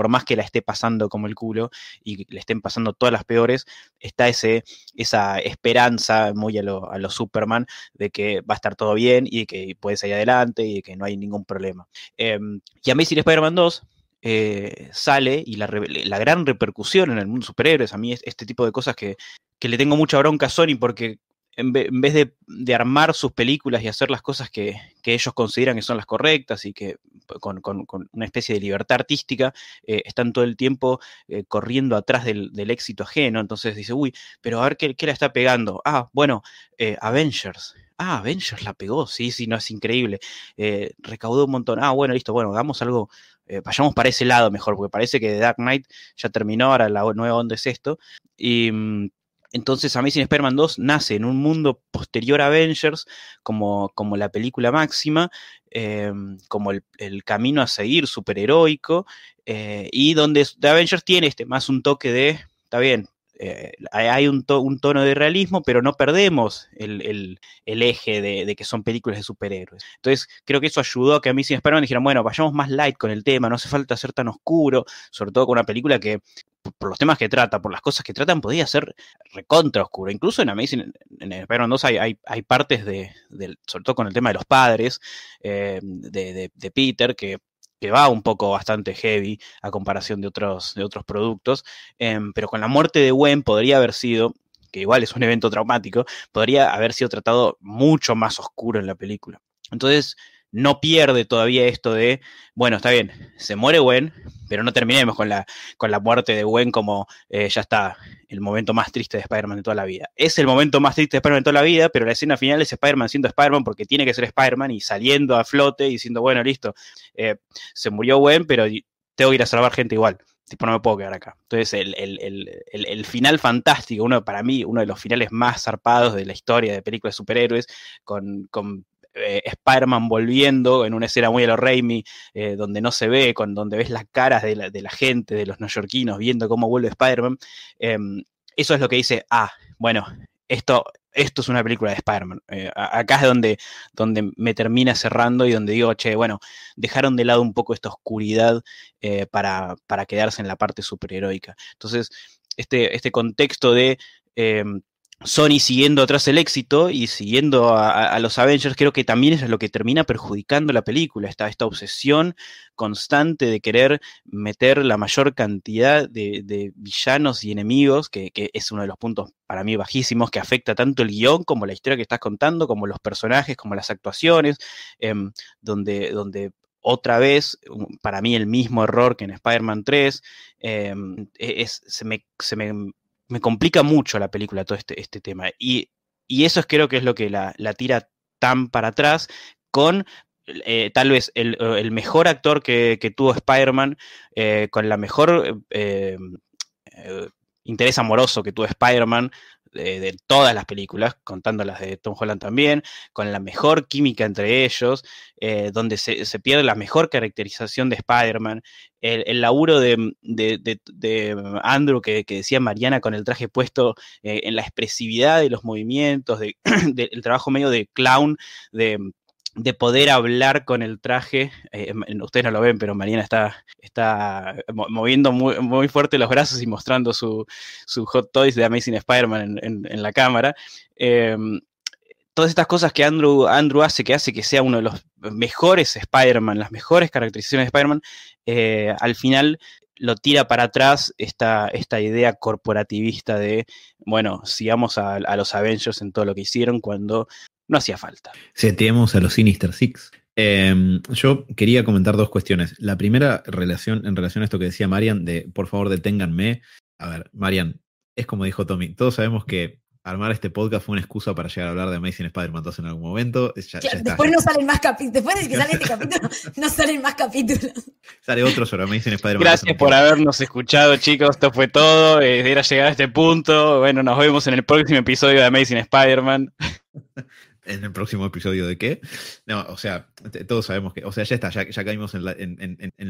por más que la esté pasando como el culo y le estén pasando todas las peores, está ese, esa esperanza muy a lo, a Superman de que va a estar todo bien y que puede salir adelante y que no hay ningún problema. Eh, y Amazing Spider-Man 2 eh, sale y la, gran repercusión en el mundo superhéroes, a mí es este tipo de cosas que, que le tengo mucha bronca a Sony porque en, vez de, armar sus películas y hacer las cosas que, ellos consideran que son las correctas y que con, una especie de libertad artística, eh, están todo el tiempo eh, corriendo atrás del, éxito ajeno. Entonces dice, uy, pero a ver qué, la está pegando. Ah, bueno, eh, Avengers. Ah, Avengers la pegó, sí, sí, no, es increíble. recaudó un montón. Ah, bueno, listo, bueno, hagamos algo, vayamos para ese lado mejor, porque parece que The Dark Knight ya terminó, ahora la nueva onda es esto. Y mm, entonces Amazing Spider-Man 2 nace en un mundo posterior a Avengers como, como la película máxima, em, como el, camino a seguir superheroico, eh, y donde The Avengers tiene este, más un toque de, está bien, eh, hay un, tono de realismo, pero no perdemos el, eje de, que son películas de superhéroes. Entonces, creo que eso ayudó a que a mí, sin Spider-Man, dijeran, bueno, vayamos más light con el tema, no hace falta ser tan oscuro, sobre todo con una película que, por, los temas que trata, por las cosas que tratan, podría ser recontra oscuro. Incluso en Amazing, en Spider-Man 2 hay, partes de, sobre todo con el tema de los padres, eh, de, de Peter, que va un poco bastante heavy a comparación de otros, de otros productos, em, pero con la muerte de Gwen podría haber sido, que igual es un evento traumático, podría haber sido tratado mucho más oscuro en la película. Entonces, no pierde todavía esto de, bueno, está bien, se muere Gwen, pero no terminemos con la, con la muerte de Gwen como eh, ya está, el momento más triste de Spider-Man de toda la vida. Es el momento más triste de Spider-Man de toda la vida, pero la escena final es Spider-Man siendo Spider-Man porque tiene que ser Spider-Man y saliendo a flote y diciendo, bueno, listo, eh, se murió Gwen, pero tengo que ir a salvar gente igual. Tipo, no me puedo quedar acá. Entonces, el, final fantástico, uno para mí, uno de los finales más zarpados de la historia de películas de superhéroes, con, con eh, Spider-Man volviendo en una escena muy a lo Raimi, eh, donde no se ve, con, donde ves las caras de la, gente, de los neoyorquinos, viendo cómo vuelve Spider-Man. Em, eso es lo que dice, ah, bueno, esto, esto es una película de Spider-Man. Eh, acá es donde, donde me termina cerrando y donde digo, che, bueno, dejaron de lado un poco esta oscuridad para, para, quedarse en la parte superheroica. Entonces, este, este contexto de em, Sony siguiendo atrás el éxito y siguiendo a, los Avengers, creo que también es lo que termina perjudicando la película, esta, esta obsesión constante de querer meter la mayor cantidad de, villanos y enemigos, que, es uno de los puntos para mí bajísimos, que afecta tanto el guion como la historia que estás contando, como los personajes, como las actuaciones, em, donde, donde otra vez, para mí el mismo error que en Spider-Man 3, em, e, es, se, me, se me me complica mucho la película todo este, este tema. Y, eso es, creo que es lo que la, tira tan para atrás con eh, tal vez el, mejor actor que, tuvo Spider-Man, eh, con la mejor eh, interés amoroso que tuvo Spider-Man, de, todas las películas, contando las de Tom Holland también, con la mejor química entre ellos, eh, donde se, pierde la mejor caracterización de Spider-Man, el, laburo de, Andrew que, decía Mariana con el traje puesto eh, en la expresividad de los movimientos, del trabajo medio de clown, de de poder hablar con el traje. Eh, ustedes no lo ven, pero Mariana está, está moviendo muy, fuerte los brazos y mostrando su, Hot Toys de Amazing Spider-Man en, la cámara. Em, todas estas cosas que Andrew, Andrew hace, que hace que sea uno de los mejores Spider-Man, las mejores caracterizaciones de Spider-Man, eh, al final lo tira para atrás esta, esta idea corporativista de, bueno, sigamos a, a, los Avengers en todo lo que hicieron cuando no hacía falta. Seteemos a los Sinister Six. Em, yo quería comentar dos cuestiones. La primera relación, en relación a esto que decía Marian, de por favor deténganme. A ver, Marian, es como dijo Tommy, todos sabemos que armar este podcast fue una excusa para llegar a hablar de Amazing Spider-Man 2 en algún momento. después no salen más capítulos. Después de que sale este capítulo, no salen más capítulos. Sale otro sobre Amazing Spider-Man. Gracias por habernos escuchado, chicos. Esto fue todo. Eh, era llegar a este punto. Bueno, nos vemos en el próximo episodio de Amazing Spider-Man. en el próximo episodio de qué. No, o sea, todos sabemos que, o sea, ya está, ya, caímos en la,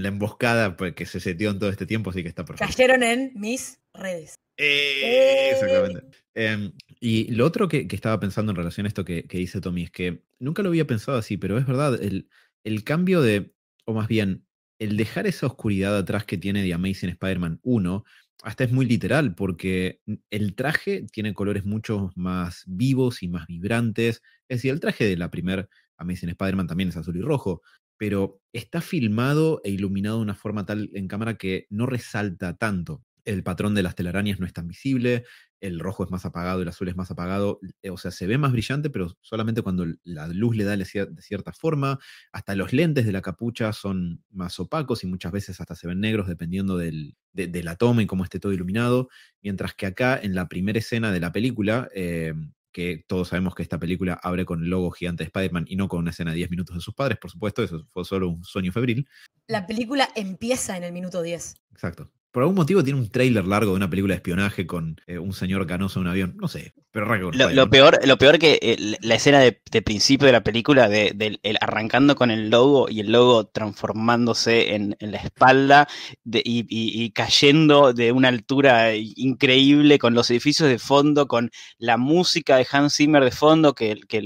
emboscada que se setió en todo este tiempo, así que está perfecto. Cayeron en mis redes. Eh, exactamente. Em, y lo otro que, estaba pensando en relación a esto que, dice Tommy es que nunca lo había pensado así, pero es verdad, el, el cambio de, o más bien, el dejar esa oscuridad atrás que tiene The Amazing Spider-Man 1 hasta es muy literal, porque el traje tiene colores mucho más vivos y más vibrantes. Es decir, el traje de la primer Amazing Spider-Man también es azul y rojo, pero está filmado e iluminado de una forma tal en cámara que no resalta tanto. El patrón de las telarañas no es tan visible, el rojo es más apagado, el azul es más apagado, eh, o sea, se ve más brillante, pero solamente cuando la luz le da de cierta forma. Hasta los lentes de la capucha son más opacos y muchas veces hasta se ven negros dependiendo del, de, la toma y cómo esté todo iluminado. Mientras que acá, en la primera escena de la película, eh, que todos sabemos que esta película abre con el logo gigante de Spider-Man y no con una escena de 10 minutos de sus padres, por supuesto, eso fue solo un sueño febril. La película empieza en el minuto 10. Exacto por algún motivo tiene un tráiler largo de una película de espionaje con eh, un señor canoso en un avión. No sé, pero lo, lo, peor, lo peor que eh, la escena de, principio de la película, de, arrancando con el logo y el logo transformándose en, la espalda y, cayendo de una altura increíble con los edificios de fondo, con la música de Hans Zimmer de fondo, que, que,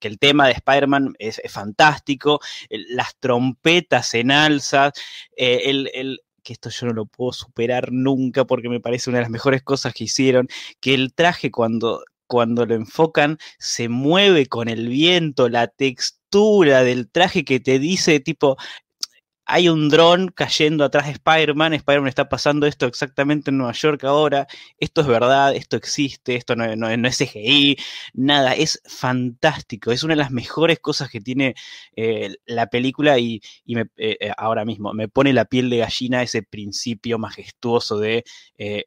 el, tema de Spider-Man es, fantástico, las trompetas en alza, eh, el que esto yo no lo puedo superar nunca porque me parece una de las mejores cosas que hicieron, que el traje cuando, cuando lo enfocan se mueve con el viento, la textura del traje que te dice tipo, hay un dron cayendo atrás de Spider-Man, Spider-Man está pasando esto exactamente en Nueva York ahora, esto es verdad, esto existe, esto no, es CGI, nada, es fantástico, es una de las mejores cosas que tiene eh, la película y, eh, eh, ahora mismo me pone la piel de gallina ese principio majestuoso de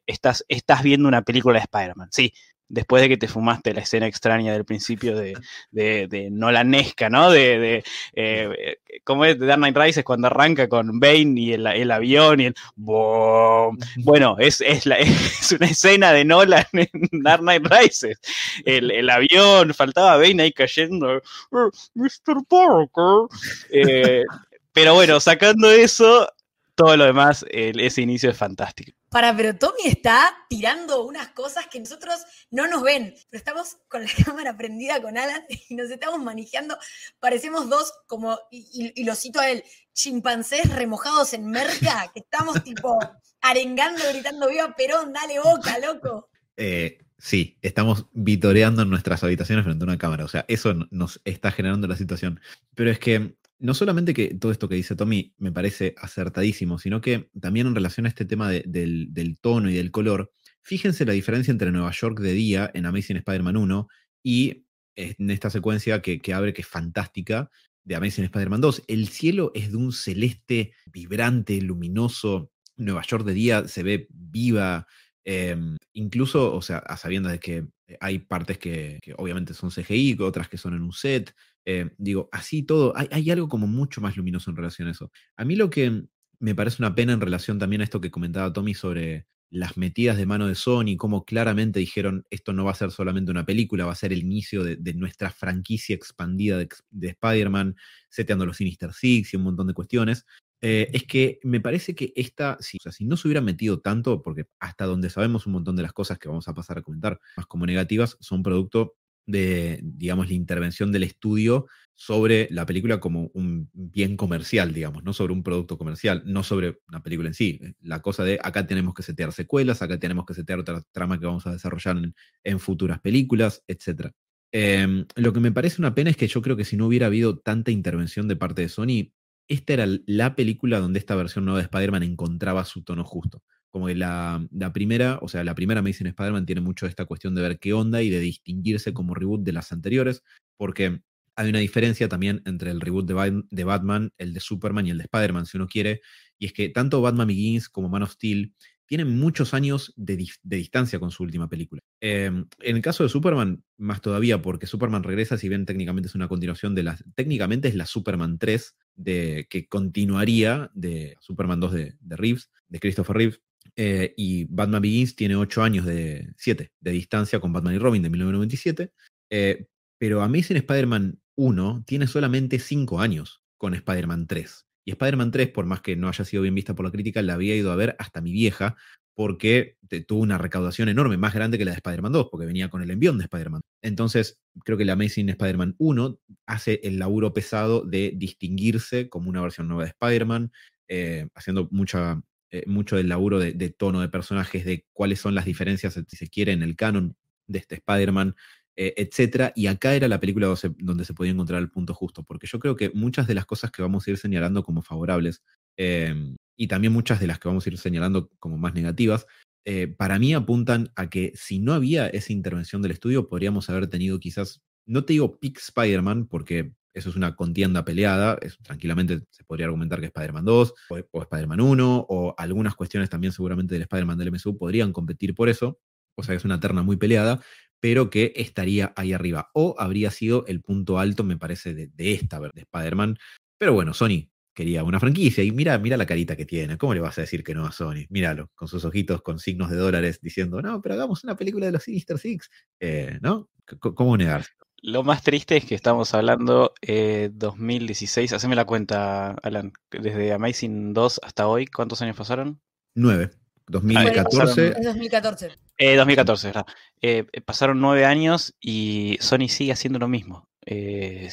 estás, estás viendo una película de Spider-Man, sí, después de que te fumaste la escena extraña del principio de, de, de Nolanesca, ¿no? De, de eh, ¿cómo es? De Dark Knight Rises cuando arranca con Bane y el, el avión y el Bueno, es, es, la, es, una escena de Nolan en Dark Knight Rises. El, el avión, faltaba Bane ahí cayendo, Mr. Parker. Eh, pero bueno, sacando eso, todo lo demás, ese inicio es fantástico. Para, pero Tommy está tirando unas cosas que nosotros no nos ven, pero estamos con la cámara prendida con Alan y nos estamos manejando. Parecemos dos, como, y, y lo cito a él, chimpancés remojados en merca, que estamos tipo arengando, gritando, viva Perón, dale boca, loco. Eh, sí, estamos vitoreando en nuestras habitaciones frente a una cámara. O sea, eso nos está generando la situación. Pero es que no solamente que todo esto que dice Tommy me parece acertadísimo, sino que también en relación a este tema del, tono y del color, fíjense la diferencia entre Nueva York de día en Amazing Spider-Man 1 y en esta secuencia que, que abre, que es fantástica, de Amazing Spider-Man 2. El cielo es de un celeste vibrante, luminoso. Nueva York de día se ve viva, Em, incluso, o sea, a sabiendas de que hay partes que, obviamente son CGI, otras que son en un set. Em, digo, así todo, hay, algo como mucho más luminoso en relación a eso. A mí lo que me parece una pena en relación también a esto que comentaba Tommy sobre las metidas de mano de Sony, cómo claramente dijeron esto no va a ser solamente una película, va a ser el inicio de, nuestra franquicia expandida de, de Spider-Man, seteando los Sinister Six y un montón de cuestiones. Eh, es que me parece que esta, si, o sea, si no se hubiera metido tanto, porque hasta donde sabemos un montón de las cosas que vamos a pasar a comentar, más como negativas, son producto de, digamos, la intervención del estudio sobre la película como un bien comercial, digamos, no sobre un producto comercial, no sobre una película en sí. La cosa de acá tenemos que setear secuelas, acá tenemos que setear otra trama que vamos a desarrollar en, futuras películas, etc. Em, lo que me parece una pena es que yo creo que si no hubiera habido tanta intervención de parte de Sony, esta era la película donde esta versión nueva de Spider-Man encontraba su tono justo. Como que la, primera, o sea, la primera Amazing Spider-Man tiene mucho esta cuestión de ver qué onda y de distinguirse como reboot de las anteriores, porque hay una diferencia también entre el reboot de, Batman, el de Superman y el de Spider-Man, si uno quiere, y es que tanto Batman Begins como Man of Steel tienen muchos años de, distancia con su última película. Em, en el caso de Superman, más todavía, porque Superman regresa, si bien técnicamente es una continuación de la. Técnicamente es la Superman 3, de, que continuaría de Superman 2 de, Reeves, de Christopher Reeves. Eh, y Batman Begins tiene 8 años de 7 de distancia con Batman y Robin de 1997. Eh, pero Amazing Spider-Man 1 tiene solamente 5 años con Spider-Man 3. Y Spider-Man 3, por más que no haya sido bien vista por la crítica, la había ido a ver hasta mi vieja, porque tuvo una recaudación enorme, más grande que la de Spider-Man 2, porque venía con el envión de Spider-Man. Entonces, creo que la Amazing Spider-Man 1 hace el laburo pesado de distinguirse como una versión nueva de Spider-Man, eh, haciendo mucha, eh, mucho del laburo de, tono de personajes, de cuáles son las diferencias, si se quiere, en el canon de este Spider-Man, eh, etcétera. Y acá era la película donde se podía encontrar el punto justo, porque yo creo que muchas de las cosas que vamos a ir señalando como favorables em, y también muchas de las que vamos a ir señalando como más negativas, eh, para mí apuntan a que si no había esa intervención del estudio, podríamos haber tenido quizás, no te digo Pick Spider-Man, porque eso es una contienda peleada, tranquilamente se podría argumentar que Spider-Man 2 o, o Spider-Man 1 o algunas cuestiones también seguramente del Spider-Man del MSU podrían competir por eso, o sea que es una terna muy peleada, pero que estaría ahí arriba. O habría sido el punto alto, me parece, de, esta, de Spider-Man. Pero bueno, Sony quería una franquicia y mira, mira la carita que tiene. ¿Cómo le vas a decir que no a Sony? Míralo, con sus ojitos con signos de dólares diciendo, no, pero hagamos una película de los Sinister Six. Eh, ¿No? ¿Cómo negarse? Lo más triste es que estamos hablando eh, 2016. Haceme la cuenta, Alan. Desde Amazing 2 hasta hoy, ¿cuántos años pasaron? Nueve. 2014. 2014. Eh, 2014, ¿verdad? Eh, pasaron nueve años y Sony sigue haciendo lo mismo. Eh,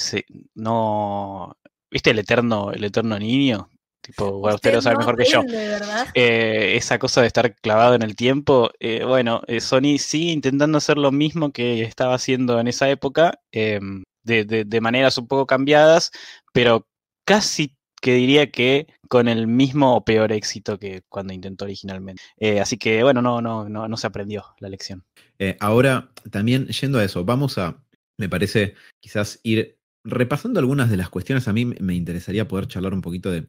no. ¿Viste el eterno, el eterno niño? Tipo, bueno, usted, lo sabe mejor que yo. Eh, esa cosa de estar clavado en el tiempo. bueno, Sony sigue intentando hacer lo mismo que estaba haciendo en esa época, em, de, de maneras un poco cambiadas, pero casi que diría que con el mismo o peor éxito que cuando intentó originalmente. Eh, así que bueno, no, no, no, no se aprendió la lección. Eh, ahora, también yendo a eso, vamos a, me parece, quizás ir repasando algunas de las cuestiones. A mí me interesaría poder charlar un poquito de,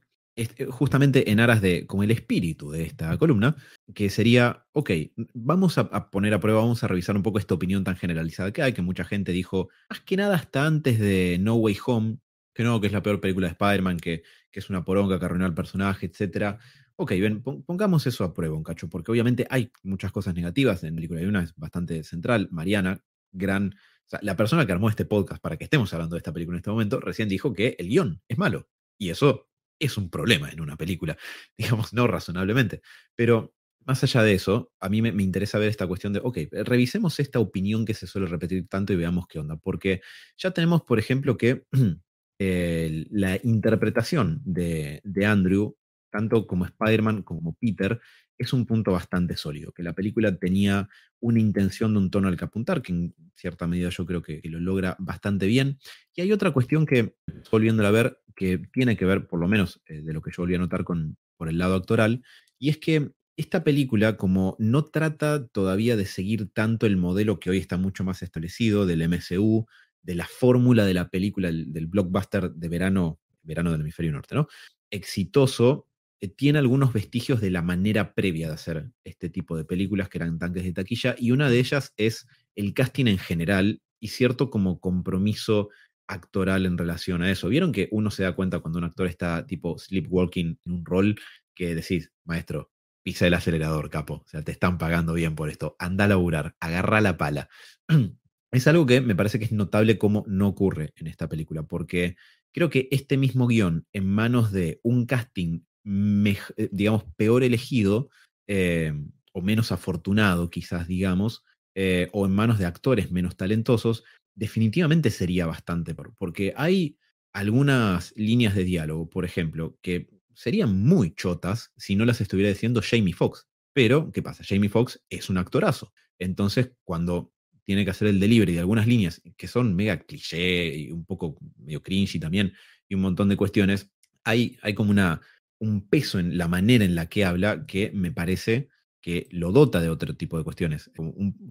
justamente en aras de, como el espíritu de esta columna, que sería, ok, vamos a, poner a prueba, vamos a revisar un poco esta opinión tan generalizada que hay, que mucha gente dijo, más que nada hasta antes de No Way Home, que no, que es la peor película de Spider-Man, que, que, es una poronga que arruinó al personaje, etc. Ok, bien, pongamos eso a prueba, un cacho, porque obviamente hay muchas cosas negativas en la película y una es bastante central. Mariana, gran. La persona que armó este podcast para que estemos hablando de esta película en este momento, recién dijo que el guion es malo. Y eso es un problema en una película, digamos, no razonablemente. Pero más allá de eso, a mí me, me, interesa ver esta cuestión de, ok, revisemos esta opinión que se suele repetir tanto y veamos qué onda, porque ya tenemos, por ejemplo, que la interpretación de, de, Andrew, tanto como Spider-Man como Peter, es un punto bastante sólido, que la película tenía una intención de un tono al que apuntar, que en cierta medida yo creo que, lo logra bastante bien. Y hay otra cuestión que, volviéndola a ver, que tiene que ver, por lo menos eh, de lo que yo volví a notar con, por el lado actoral, y es que esta película, como no trata todavía de seguir tanto el modelo que hoy está mucho más establecido del MCU, de la fórmula de la película, del, blockbuster de verano, verano del hemisferio norte, ¿no? Exitoso, tiene algunos vestigios de la manera previa de hacer este tipo de películas que eran tanques de taquilla, y una de ellas es el casting en general y cierto como compromiso actoral en relación a eso. ¿Vieron que uno se da cuenta cuando un actor está tipo sleepwalking en un rol que decís, maestro, pisa el acelerador, capo, o sea, te están pagando bien por esto, anda a laburar, agarra la pala. es algo que me parece que es notable cómo no ocurre en esta película, porque creo que este mismo guion en manos de un casting, digamos, peor elegido eh, o menos afortunado, quizás, digamos, eh, o en manos de actores menos talentosos, definitivamente sería bastante, porque hay algunas líneas de diálogo, por ejemplo, que serían muy chotas si no las estuviera diciendo Jamie Foxx. Pero, ¿qué pasa? Jamie Foxx es un actorazo. Entonces, cuando tiene que hacer el delivery de algunas líneas que son mega cliché y un poco medio cringy también, y un montón de cuestiones, hay, hay como una, un peso en la manera en la que habla que me parece que lo dota de otro tipo de cuestiones,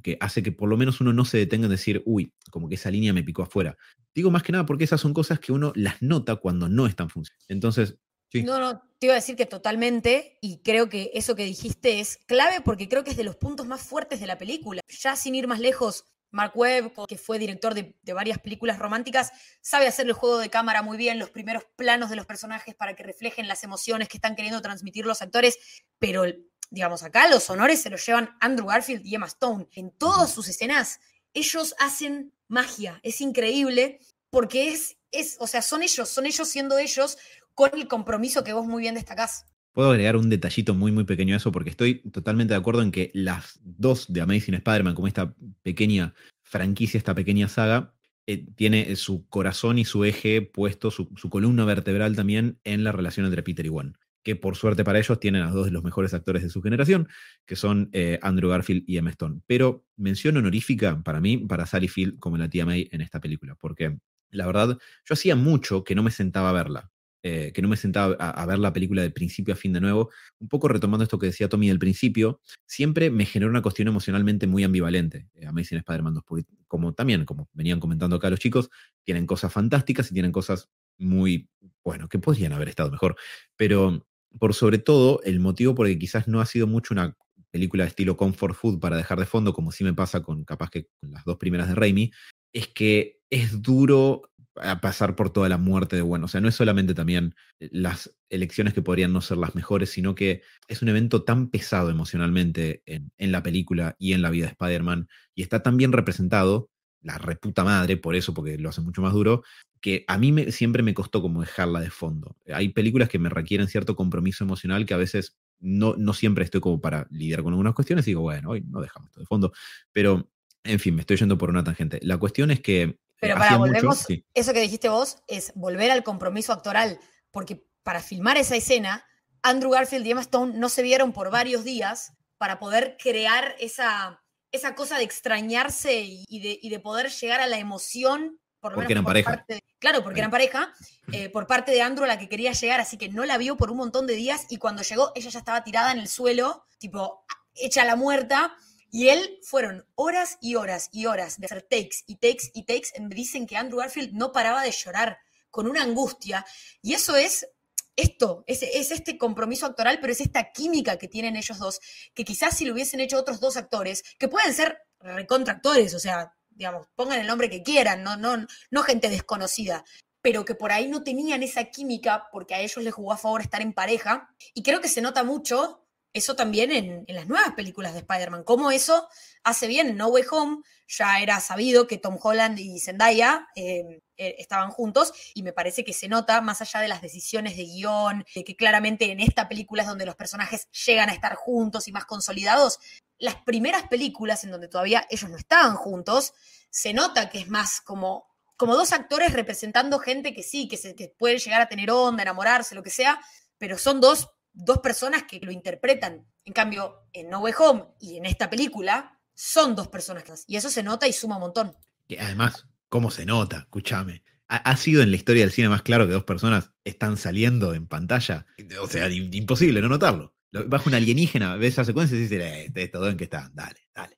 que hace que por lo menos uno no se detenga en decir, uy, como que esa línea me picó afuera. Digo más que nada porque esas son cosas que uno las nota cuando no están funcionando. Entonces, no, no, te iba a decir que totalmente, y creo que eso que dijiste es clave porque creo que es de los puntos más fuertes de la película. Ya sin ir más lejos, Mark Webb, que fue director de, varias películas románticas, sabe hacer el juego de cámara muy bien, los primeros planos de los personajes para que reflejen las emociones que están queriendo transmitir los actores, pero digamos acá los honores se los llevan Andrew Garfield y Emma Stone. En todas sus escenas, ellos hacen magia, es increíble porque es, es, o sea, son ellos, son ellos siendo ellos con el compromiso que vos muy bien destacás. Puedo agregar un detallito muy, muy pequeño a eso, porque estoy totalmente de acuerdo en que las dos de Amazing Spider-Man, como esta pequeña franquicia, esta pequeña saga, eh, tiene su corazón y su eje puesto, su, columna vertebral también en la relación entre Peter y Gwen. Que por suerte para ellos tienen a dos de los mejores actores de su generación, que son eh, Andrew Garfield y Emma Stone. Pero mención honorífica para mí, para Sally Field como la tía May en esta película, porque la verdad, yo hacía mucho que no me sentaba a verla. Eh, que no me sentaba a, ver la película de principio a fin de nuevo, un poco retomando esto que decía Tommy del principio, siempre me generó una cuestión emocionalmente muy ambivalente. Eh, Amazing Spider-Man 2, como también, como venían comentando acá los chicos, tienen cosas fantásticas y tienen cosas muy, bueno, que podrían haber estado mejor, pero por sobre todo el motivo por el que quizás no ha sido mucho una película de estilo comfort food para dejar de fondo, como sí me pasa con capaz que con las dos primeras de Raimi, es que es duro a pasar por toda la muerte de bueno. O sea, no es solamente también eh, las elecciones que podrían no ser las mejores, sino que es un evento tan pesado emocionalmente en, la película y en la vida de Spider-Man, y está tan bien representado, la reputa madre, por eso, porque lo hace mucho más duro, que a mí siempre me costó como dejarla de fondo. Hay películas que me requieren cierto compromiso emocional que a veces no, no siempre estoy como para lidiar con algunas cuestiones y digo, bueno, hoy no dejamos esto de fondo, pero en fin, me estoy yendo por una tangente. La cuestión es que pero para volvemos, eso que dijiste vos es volver al compromiso actoral, porque para filmar esa escena, Andrew Garfield y Emma Stone no se vieron por varios días para poder crear esa, esa cosa de extrañarse y, de, poder llegar a la emoción. Por porque eran pareja. claro, porque eran pareja, eh, por parte de Andrew a la que quería llegar, así que no la vio por un montón de días y cuando llegó ella ya estaba tirada en el suelo, tipo, hecha la muerta, y él fueron horas y horas y horas de hacer takes y takes y takes. Dicen que Andrew Garfield no paraba de llorar con una angustia. Y eso es esto, es, es, este compromiso actoral, pero es esta química que tienen ellos dos, que quizás si lo hubiesen hecho otros dos actores, que pueden ser recontractores, o sea, digamos, pongan el nombre que quieran, no, no, no gente desconocida, pero que por ahí no tenían esa química porque a ellos les jugó a favor estar en pareja. Y creo que se nota mucho eso también en, las nuevas películas de Spider-Man, cómo eso hace bien en No Way Home, ya era sabido que Tom Holland y Zendaya em, eh, estaban juntos y me parece que se nota, más allá de las decisiones de guion, de que claramente en esta película es donde los personajes llegan a estar juntos y más consolidados, las primeras películas en donde todavía ellos no estaban juntos, se nota que es más como como dos actores representando gente que sí, que, se, que puede llegar a tener onda, enamorarse, lo que sea, pero son dos, dos personas que lo interpretan. En cambio, en No Way Home y en esta película, son dos personas. Y eso se nota y suma un montón. Además, ¿cómo se nota? Escúchame. Ha, sido en la historia del cine más claro que dos personas están saliendo en pantalla. O sea, imposible no notarlo. Bajo una alienígena, ves esa secuencia y dices, eh, todo en que está, dale, dale.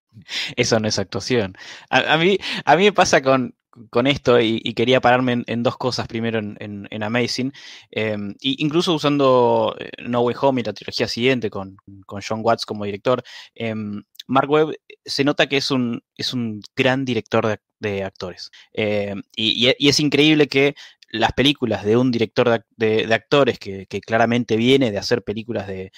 Eso no es actuación. A, mí, a mí me pasa con, con esto y, quería pararme en, dos cosas. Primero en, Amazing, eh, incluso usando eh, No Way Home y la trilogía siguiente con, John Watts como director. Eh, Mark Webb se nota que es un, es un gran director de, actores. Y, es increíble que las películas de un director de, actores que, claramente viene de hacer películas de,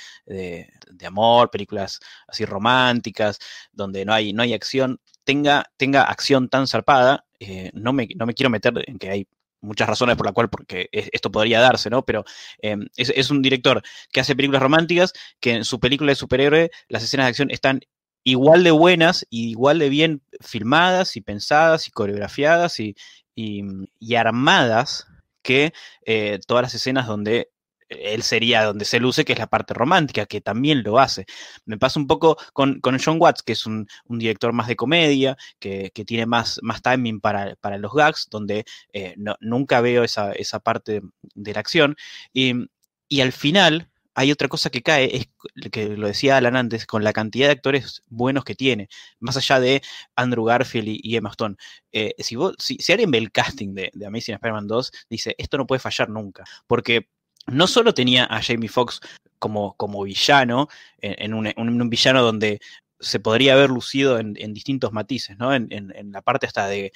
amor, películas así románticas, donde no hay, no hay acción, tenga, tenga acción tan zarpada eh, no, me, no me quiero meter en que hay muchas razones por la cual porque esto podría darse, ¿no? Pero em, es, un director que hace películas románticas, que en su película de superhéroe las escenas de acción están igual de buenas y igual de bien filmadas y pensadas y coreografiadas y, y, armadas que eh, todas las escenas donde él sería donde se luce, que es la parte romántica, que también lo hace. Me pasa un poco con, John Watts, que es un, director más de comedia, que, tiene más, más timing para, los gags, donde eh, nunca veo esa, parte de la acción. Y, al final, hay otra cosa que cae, es que lo decía Alan antes, con la cantidad de actores buenos que tiene, más allá de Andrew Garfield y, Emma Stone. Eh, si, si, alguien ve el casting de, de Amazing Spider-Man 2, dice, esto no puede fallar nunca, porque no solo tenía a Jamie Foxx como, como villano, en, un, villano donde se podría haber lucido en, distintos matices, ¿no? En, la parte hasta de,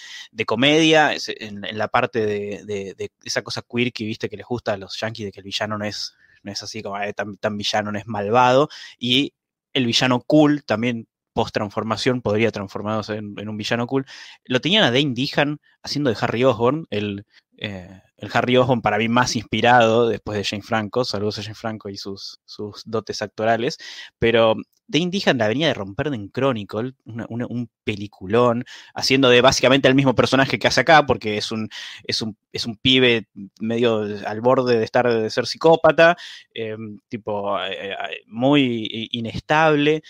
comedia, en, la parte de, esa cosa que viste que les gusta a los yankees, de que el villano no es, no es así como eh, tan, villano, no es malvado, y el villano cool también post-transformación podría transformarse en, un villano cool. Lo tenían a Dane Dehan haciendo de Harry Osborn, el, eh, el Harry Osborn para mí más inspirado después de Jane Franco, saludos a Jane Franco y sus, sus dotes actorales, pero Dane Dehan la venía de romper en Chronicle, un peliculón, haciendo de básicamente el mismo personaje que hace acá, porque es un, es un, es un pibe medio al borde de estar de ser psicópata, eh, tipo eh, muy inestable,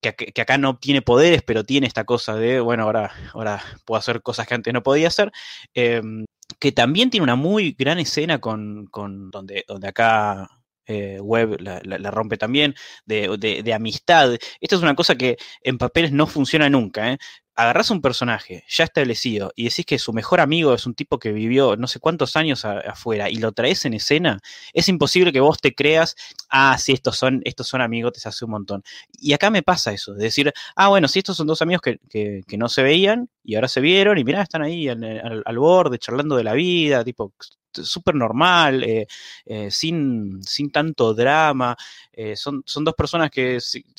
que, acá no tiene poderes, pero tiene esta cosa de, bueno, ahora, ahora puedo hacer cosas que antes no podía hacer. Em, que también tiene una muy gran escena con, con donde, donde acá eh, Web la, rompe también, de, de, amistad. Esto es una cosa que en papeles no funciona nunca. ¿eh? Agarrás un personaje ya establecido y decís que su mejor amigo es un tipo que vivió no sé cuántos años afuera y lo traes en escena, es imposible que vos te creas, ah, sí, estos son, estos son amigos, te hace un montón. Y acá me pasa eso, de decir, ah, bueno, sí, estos son dos amigos que, no se veían y ahora se vieron y mirá, están ahí al borde, charlando de la vida, tipo, súper normal, eh, eh, sin, sin, tanto drama. Eh, son, son, dos personas que,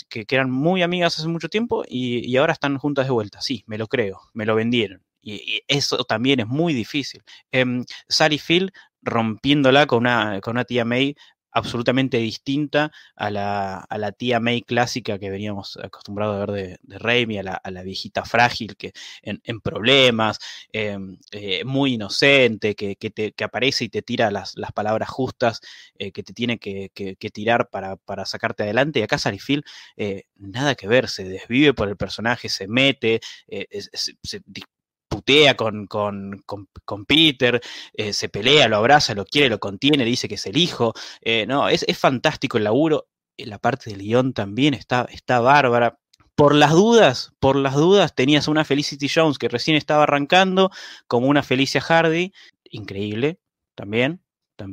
que, eran muy amigas hace mucho tiempo y, ahora están juntas de vuelta. Sí, me lo creo, me lo vendieron. Y, eso también es muy difícil. Em, Sally Phil rompiéndola con una, con una tía May absolutamente distinta a la, a la, tía May clásica que veníamos acostumbrados a ver de, de Raimi, a la, a la, viejita frágil que en, problemas, em, eh, muy inocente, que, que, te, que, aparece y te tira las, las palabras justas eh, que te tiene que, que tirar para, para, sacarte adelante. Y acá Sally eh, nada que ver, se desvive por el personaje, se mete, se, putea con, con, con, Peter, eh, se pelea, lo abraza, lo quiere, lo contiene, dice que es el hijo. Eh, no, es, es, fantástico el laburo. La parte del guion también está, está bárbara. Por las dudas, por las dudas, tenías una Felicity Jones que recién estaba arrancando, como una Felicia Hardy, increíble también.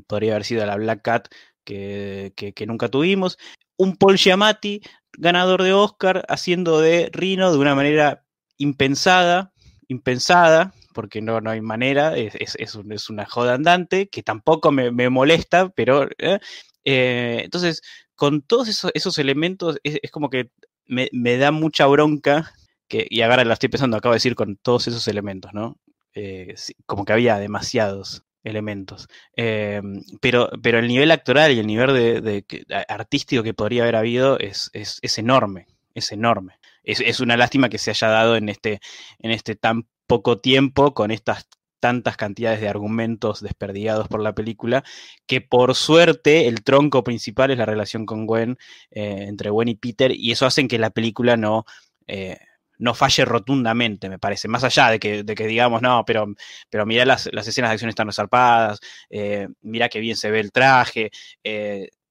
Podría haber sido la Black Cat que, que, que nunca tuvimos. Un Paul Giamatti, ganador de Oscar, haciendo de Rino de una manera impensada, impensada, porque no, no hay manera, es, es, una joda andante, que tampoco me, molesta, pero... ¿eh? Eh, entonces, con todos esos, elementos, es, como que me, da mucha bronca, que, y ahora la estoy pensando, acabo de decir, con todos esos elementos, ¿no? Eh, como que había demasiados elementos. Eh, pero, pero el nivel actoral y el nivel de, artístico que podría haber habido es, es, enorme, es enorme. Es, una lástima que se haya dado en este, en este tan poco tiempo, con estas tantas cantidades de argumentos desperdigados por la película, que por suerte el tronco principal es la relación con Gwen, eh, entre Gwen y Peter, y eso hace que la película no, eh, no falle rotundamente, me parece. Más allá de que, de que digamos, no, pero, pero mira las, escenas de acción están resarpadas, eh, mira qué bien se ve el traje.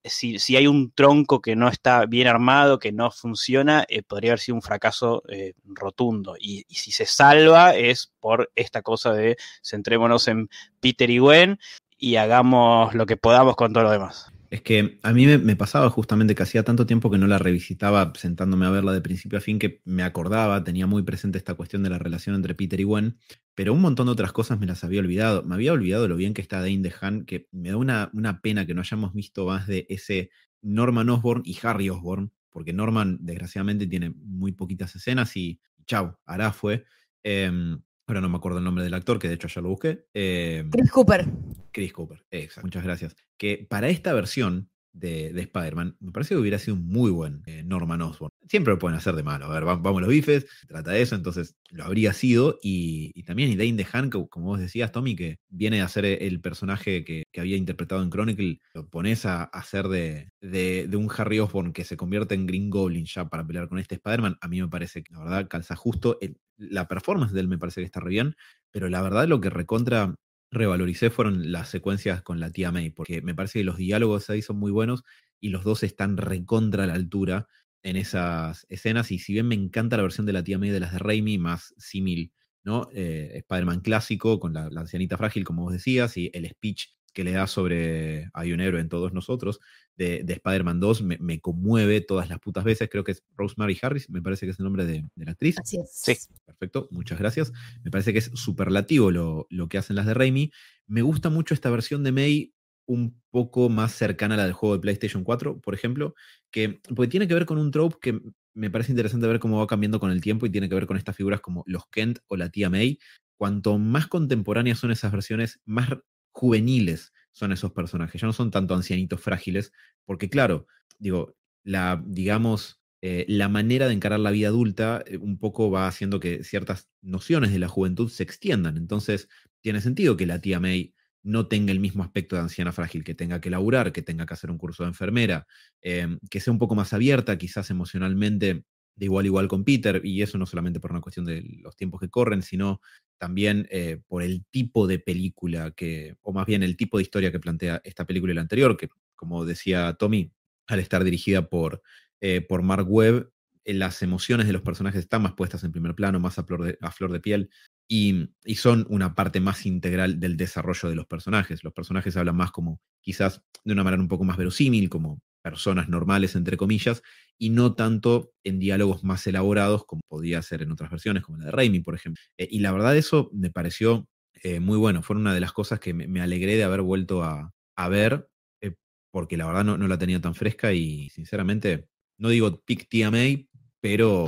Eh, si, si, hay un tronco que no está bien armado, que no funciona, eh, podría haber sido un fracaso rotundo. Y, y, si se salva es por esta cosa de centrémonos en Peter y Gwen y hagamos lo que podamos con todo lo demás. Es que a mí me, pasaba justamente que hacía tanto tiempo que no la revisitaba sentándome a verla de principio a fin que me acordaba, tenía muy presente esta cuestión de la relación entre Peter y Gwen, pero un montón de otras cosas me las había olvidado. Me había olvidado lo bien que está Dane DeHaan, que me da una, una pena que no hayamos visto más de ese Norman Osborn y Harry Osborn, porque Norman desgraciadamente tiene muy poquitas escenas y chau, hará fue. Em, Ahora no me acuerdo el nombre del actor, que de hecho ya lo busqué. Eh, Chris Cooper. Chris Cooper, exacto. Muchas gracias. Que para esta versión de, Spider-Man, me parece que hubiera sido un muy buen eh, Norman Osborn. Siempre lo pueden hacer de malo. A ver, vamos, los bifes, trata de eso, entonces lo habría sido. Y, también y Dane DeHaan, que como vos decías, Tommy, que viene a ser el personaje que, había interpretado en Chronicle, lo pones a, hacer de, de, un Harry Osborn que se convierte en Green Goblin ya para pelear con este Spider-Man. A mí me parece que la verdad calza justo. la performance de él me parece que está re bien, pero la verdad lo que recontra revaloricé fueron las secuencias con la tía May, porque me parece que los diálogos ahí son muy buenos y los dos están recontra a la altura en esas escenas. Y si bien me encanta la versión de la tía May de las de Raimi, más símil, ¿no? Eh, Spider-Man clásico con la, la, ancianita frágil, como vos decías, y el speech que le da sobre Hay un héroe en todos nosotros, de, Spider-Man 2, me, conmueve todas las putas veces. Creo que es Rosemary Harris, me parece que es el nombre de, la actriz. Así es. Sí. Perfecto, muchas gracias. Me parece que es superlativo lo, lo que hacen las de Raimi. Me gusta mucho esta versión de May un poco más cercana a la del juego de PlayStation 4, por ejemplo, que porque tiene que ver con un trope que me parece interesante ver cómo va cambiando con el tiempo y tiene que ver con estas figuras como los Kent o la tía May. Cuanto más contemporáneas son esas versiones, más juveniles son esos personajes, ya no son tanto ancianitos frágiles, porque claro, digo, la, digamos, eh, la manera de encarar la vida adulta eh, un poco va haciendo que ciertas nociones de la juventud se extiendan. Entonces, tiene sentido que la tía May no tenga el mismo aspecto de anciana frágil, que tenga que laburar, que tenga que hacer un curso de enfermera, em, que sea un poco más abierta, quizás emocionalmente, de igual a igual con Peter, y eso no solamente por una cuestión de los tiempos que corren, sino también eh, por el tipo de película que, o más bien el tipo de historia que plantea esta película y la anterior, que como decía Tommy, al estar dirigida por, eh, por Mark Webb, eh, las emociones de los personajes están más puestas en primer plano, más a flor de, a flor de piel, y, y, son una parte más integral del desarrollo de los personajes. Los personajes hablan más como quizás de una manera un poco más verosímil, como personas normales, entre comillas, y no tanto en diálogos más elaborados como podía ser en otras versiones, como la de Raimi, por ejemplo. Eh, y la verdad eso me pareció eh, muy bueno, fue una de las cosas que me, alegré de haber vuelto a, ver, eh, porque la verdad no, la tenía tan fresca y sinceramente, no digo pick TMA, pero...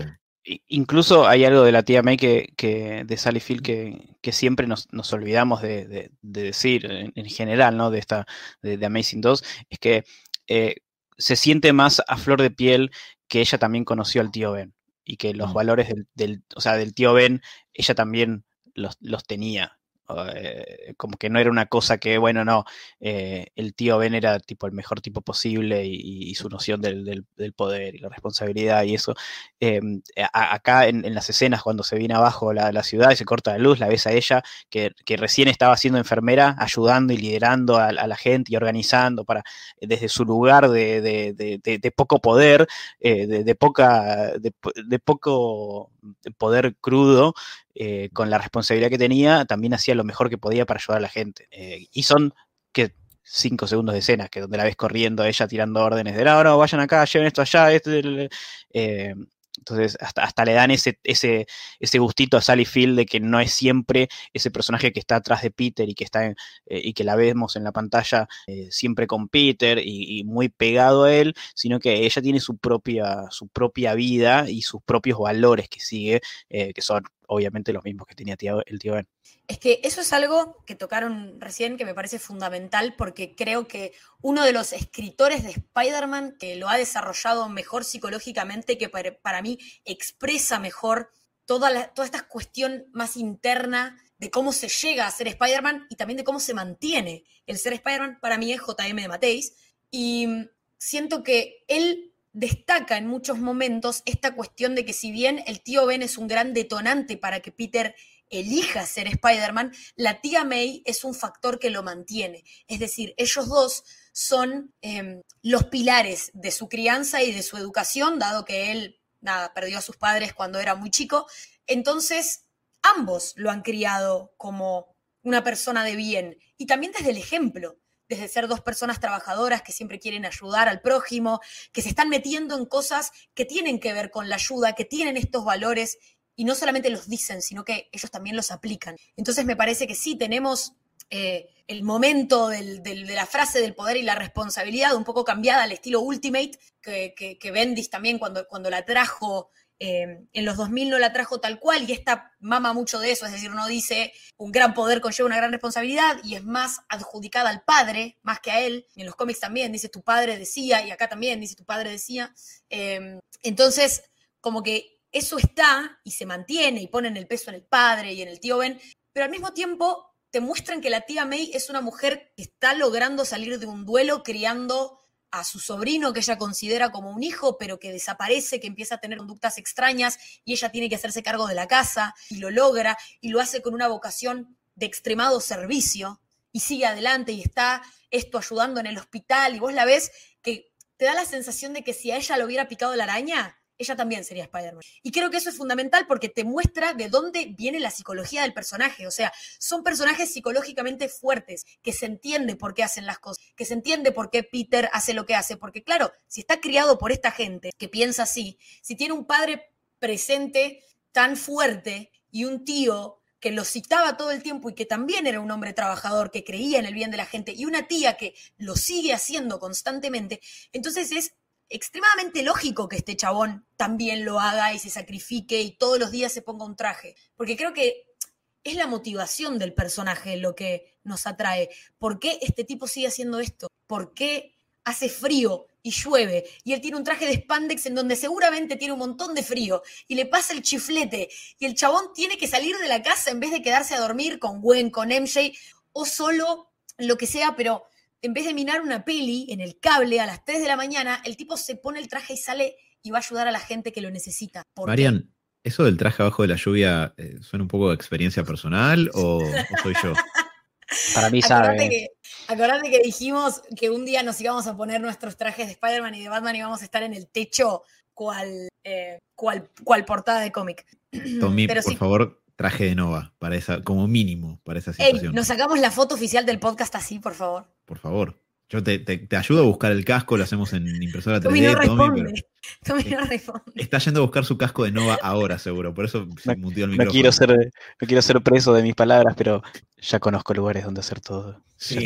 Incluso hay algo de la tía May que, de Sally Field que, siempre nos, olvidamos de, decir en, general, ¿no? De esta, de, Amazing 2, es que se siente más a flor de piel que ella también conoció al tío Ben y que los mm. valores del, o sea, del tío Ben ella también los, los tenía. Eh, como que no era una cosa que, bueno, no, eh, el tío Ben era tipo el mejor tipo posible y, su noción del, poder y la responsabilidad y eso. Em, acá en, las escenas, cuando se viene abajo la, la, ciudad y se corta la luz, la ves a ella, que, recién estaba siendo enfermera, ayudando y liderando a, la gente y organizando para, desde su lugar de, poco poder, eh, de, poca, de, poco poder crudo, eh, con la responsabilidad que tenía, también hacía lo mejor que podía para ayudar a la gente. Eh, y son que cinco segundos de escenas, que donde la ves corriendo, ella tirando órdenes de, no, no, vayan acá, lleven esto allá, eh, Entonces, hasta, hasta le dan ese, ese, ese gustito a Sally Field de que no es siempre ese personaje que está atrás de Peter y que, está y que la vemos en la pantalla siempre con Peter y, muy pegado a él, sino que ella tiene su propia, su propia vida y sus propios valores que sigue, que son obviamente los mismos que tenía el tío Ben. Es que eso es algo que tocaron recién que me parece fundamental porque creo que uno de los escritores de Spider-Man que lo ha desarrollado mejor psicológicamente, que para, mí expresa mejor toda, toda esta cuestión más interna de cómo se llega a ser Spider-Man y también de cómo se mantiene el ser Spider-Man, para mí es JM de Mateis. Y siento que él destaca en muchos momentos esta cuestión de que si bien el tío Ben es un gran detonante para que Peter elija ser Spider-Man, la tía May es un factor que lo mantiene. Es decir, ellos dos son em, los pilares de su crianza y de su educación, dado que él, nada, perdió a sus padres cuando era muy chico. Entonces, ambos lo han criado como una persona de bien y también desde el ejemplo desde ser dos personas trabajadoras que siempre quieren ayudar al prójimo, que se están metiendo en cosas que tienen que ver con la ayuda, que tienen estos valores y no solamente los dicen, sino que ellos también los aplican. Entonces me parece que sí tenemos eh, el momento de la frase del poder y la responsabilidad un poco cambiada al estilo Ultimate, que, que, Bendis también cuando, cuando la trajo eh, en los 2000 no la trajo tal cual y esta mama mucho de eso, es decir, no dice un gran poder conlleva una gran responsabilidad y es más adjudicada al padre más que a él. En los cómics también dice tu padre decía y acá también dice tu padre decía. Em, entonces, como que eso está y se mantiene y ponen el peso en el padre y en el tío Ben, pero al mismo tiempo te muestran que la tía May es una mujer que está logrando salir de un duelo criando a su sobrino que ella considera como un hijo, pero que desaparece, que empieza a tener conductas extrañas y ella tiene que hacerse cargo de la casa y lo logra y lo hace con una vocación de extremado servicio y sigue adelante y está esto ayudando en el hospital y vos la ves que te da la sensación de que si a ella lo hubiera picado la araña, ella también sería Spider-Man. Y creo que eso es fundamental porque te muestra de dónde viene la psicología del personaje. O sea, son personajes psicológicamente fuertes, que se entiende por qué hacen las cosas, que se entiende por qué Peter hace lo que hace. Porque claro, si está criado por esta gente que piensa así, si tiene un padre presente tan fuerte y un tío que lo citaba todo el tiempo y que también era un hombre trabajador, que creía en el bien de la gente, y una tía que lo sigue haciendo constantemente, entonces es extremadamente lógico que este chabón también lo haga y se sacrifique y todos los días se ponga un traje. Porque creo que es la motivación del personaje lo que nos atrae. ¿Por qué este tipo sigue haciendo esto? ¿Por qué hace frío y llueve y él tiene un traje de spandex en donde seguramente tiene un montón de frío y le pasa el chiflete y el chabón tiene que salir de la casa en vez de quedarse a dormir con Gwen, con MJ o solo lo que sea, pero en vez de mirar una peli en el cable a las 3 de la mañana, el tipo se pone el traje y sale y va a ayudar a la gente que lo necesita. Marian, ¿eso del traje abajo de la lluvia eh, suena un poco de experiencia personal o, soy yo? Para mí sabe. Acordate que, dijimos que un día nos íbamos a poner nuestros trajes de Spider-Man y de Batman y íbamos a estar en el techo cual, eh, cual, cual portada de cómic. Tommy, por favor, traje de Nova, para esa, como mínimo, para esa situación. nos sacamos la foto oficial del podcast así, por favor. Por favor. Yo te, ayudo a buscar el casco, lo hacemos en impresora 3D. Tommy, no responde. Está yendo a buscar su casco de Nova ahora, seguro. Por eso se mutió el micrófono. No quiero, ser, no quiero ser preso de mis palabras, pero ya conozco lugares donde hacer todo. Sí.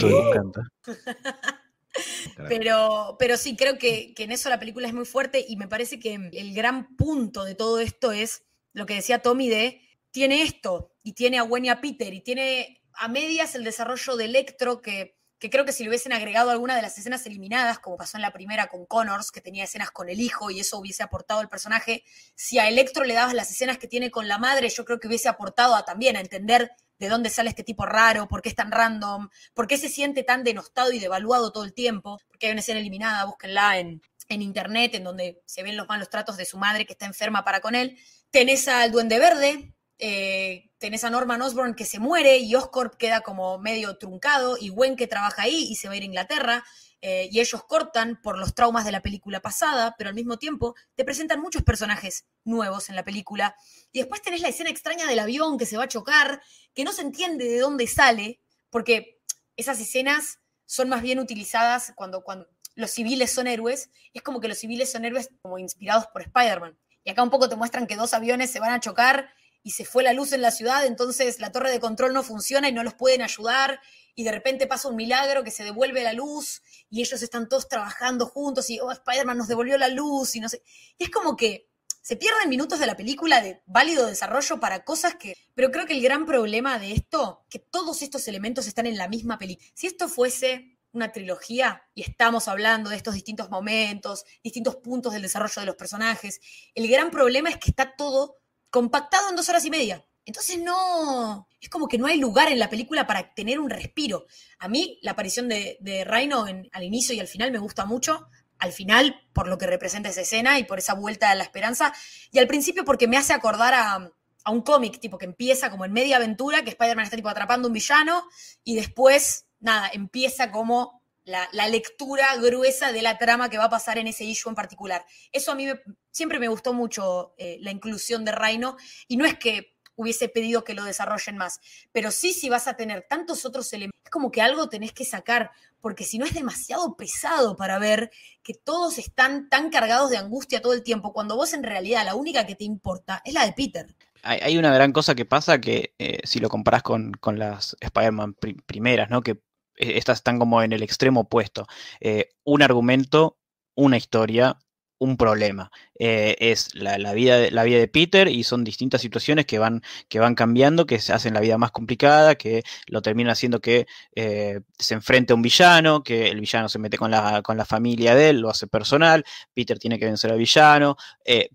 Pero, pero sí, creo que, que en eso la película es muy fuerte y me parece que el gran punto de todo esto es lo que decía Tommy de tiene esto, y tiene a Gwen y a Peter, y tiene a medias el desarrollo de Electro, que, que creo que si le hubiesen agregado alguna de las escenas eliminadas, como pasó en la primera con Connors, que tenía escenas con el hijo y eso hubiese aportado al personaje, si a Electro le dabas las escenas que tiene con la madre, yo creo que hubiese aportado a, también a entender de dónde sale este tipo raro, por qué es tan random, por qué se siente tan denostado y devaluado todo el tiempo, porque hay una escena eliminada, búsquenla en, en internet, en donde se ven los malos tratos de su madre que está enferma para con él. Tenés al Duende Verde, eh, tenés a Norman Osborn que se muere y Oscorp queda como medio truncado y Gwen que trabaja ahí y se va a ir a Inglaterra eh, y ellos cortan por los traumas de la película pasada, pero al mismo tiempo te presentan muchos personajes nuevos en la película. Y después tenés la escena extraña del avión que se va a chocar, que no se entiende de dónde sale, porque esas escenas son más bien utilizadas cuando, cuando los civiles son héroes, es como que los civiles son héroes como inspirados por Spider-Man. Y acá un poco te muestran que dos aviones se van a chocar y se fue la luz en la ciudad, entonces la torre de control no funciona y no los pueden ayudar y de repente pasa un milagro que se devuelve la luz y ellos están todos trabajando juntos y oh, Spider-Man nos devolvió la luz y no sé. Y es como que se pierden minutos de la película de válido desarrollo para cosas que... Pero creo que el gran problema de esto, que todos estos elementos están en la misma película. Si esto fuese una trilogía y estamos hablando de estos distintos momentos, distintos puntos del desarrollo de los personajes, el gran problema es que está todo compactado en dos horas y media. Entonces no, es como que no hay lugar en la película para tener un respiro. A mí la aparición de, de Rhino al inicio y al final me gusta mucho. Al final, por lo que representa esa escena y por esa vuelta a la esperanza. Y al principio porque me hace acordar a, a un cómic, tipo que empieza como en media aventura, que Spider-Man está tipo atrapando un villano y después, nada, empieza como la, lectura gruesa de la trama que va a pasar en ese issue en particular. Eso a mí siempre me gustó mucho eh, la inclusión de Reino y no es que hubiese pedido que lo desarrollen más, pero sí si vas a tener tantos otros elementos, es como que algo tenés que sacar, porque si no es demasiado pesado para ver que todos están tan cargados de angustia todo el tiempo, cuando vos en realidad la única que te importa es la de Peter. Hay, una gran cosa que pasa que eh, si lo comparás con, las Spider-Man primeras, ¿no? Que estas están como en el extremo opuesto. Eh, un argumento, una historia, un problema. Eh, es la, vida de, la vida de Peter y son distintas situaciones que van, que van cambiando, que se hacen la vida más complicada, que lo terminan haciendo que eh, se enfrente a un villano, que el villano se mete con la, con la familia de él, lo hace personal, Peter tiene que vencer al villano.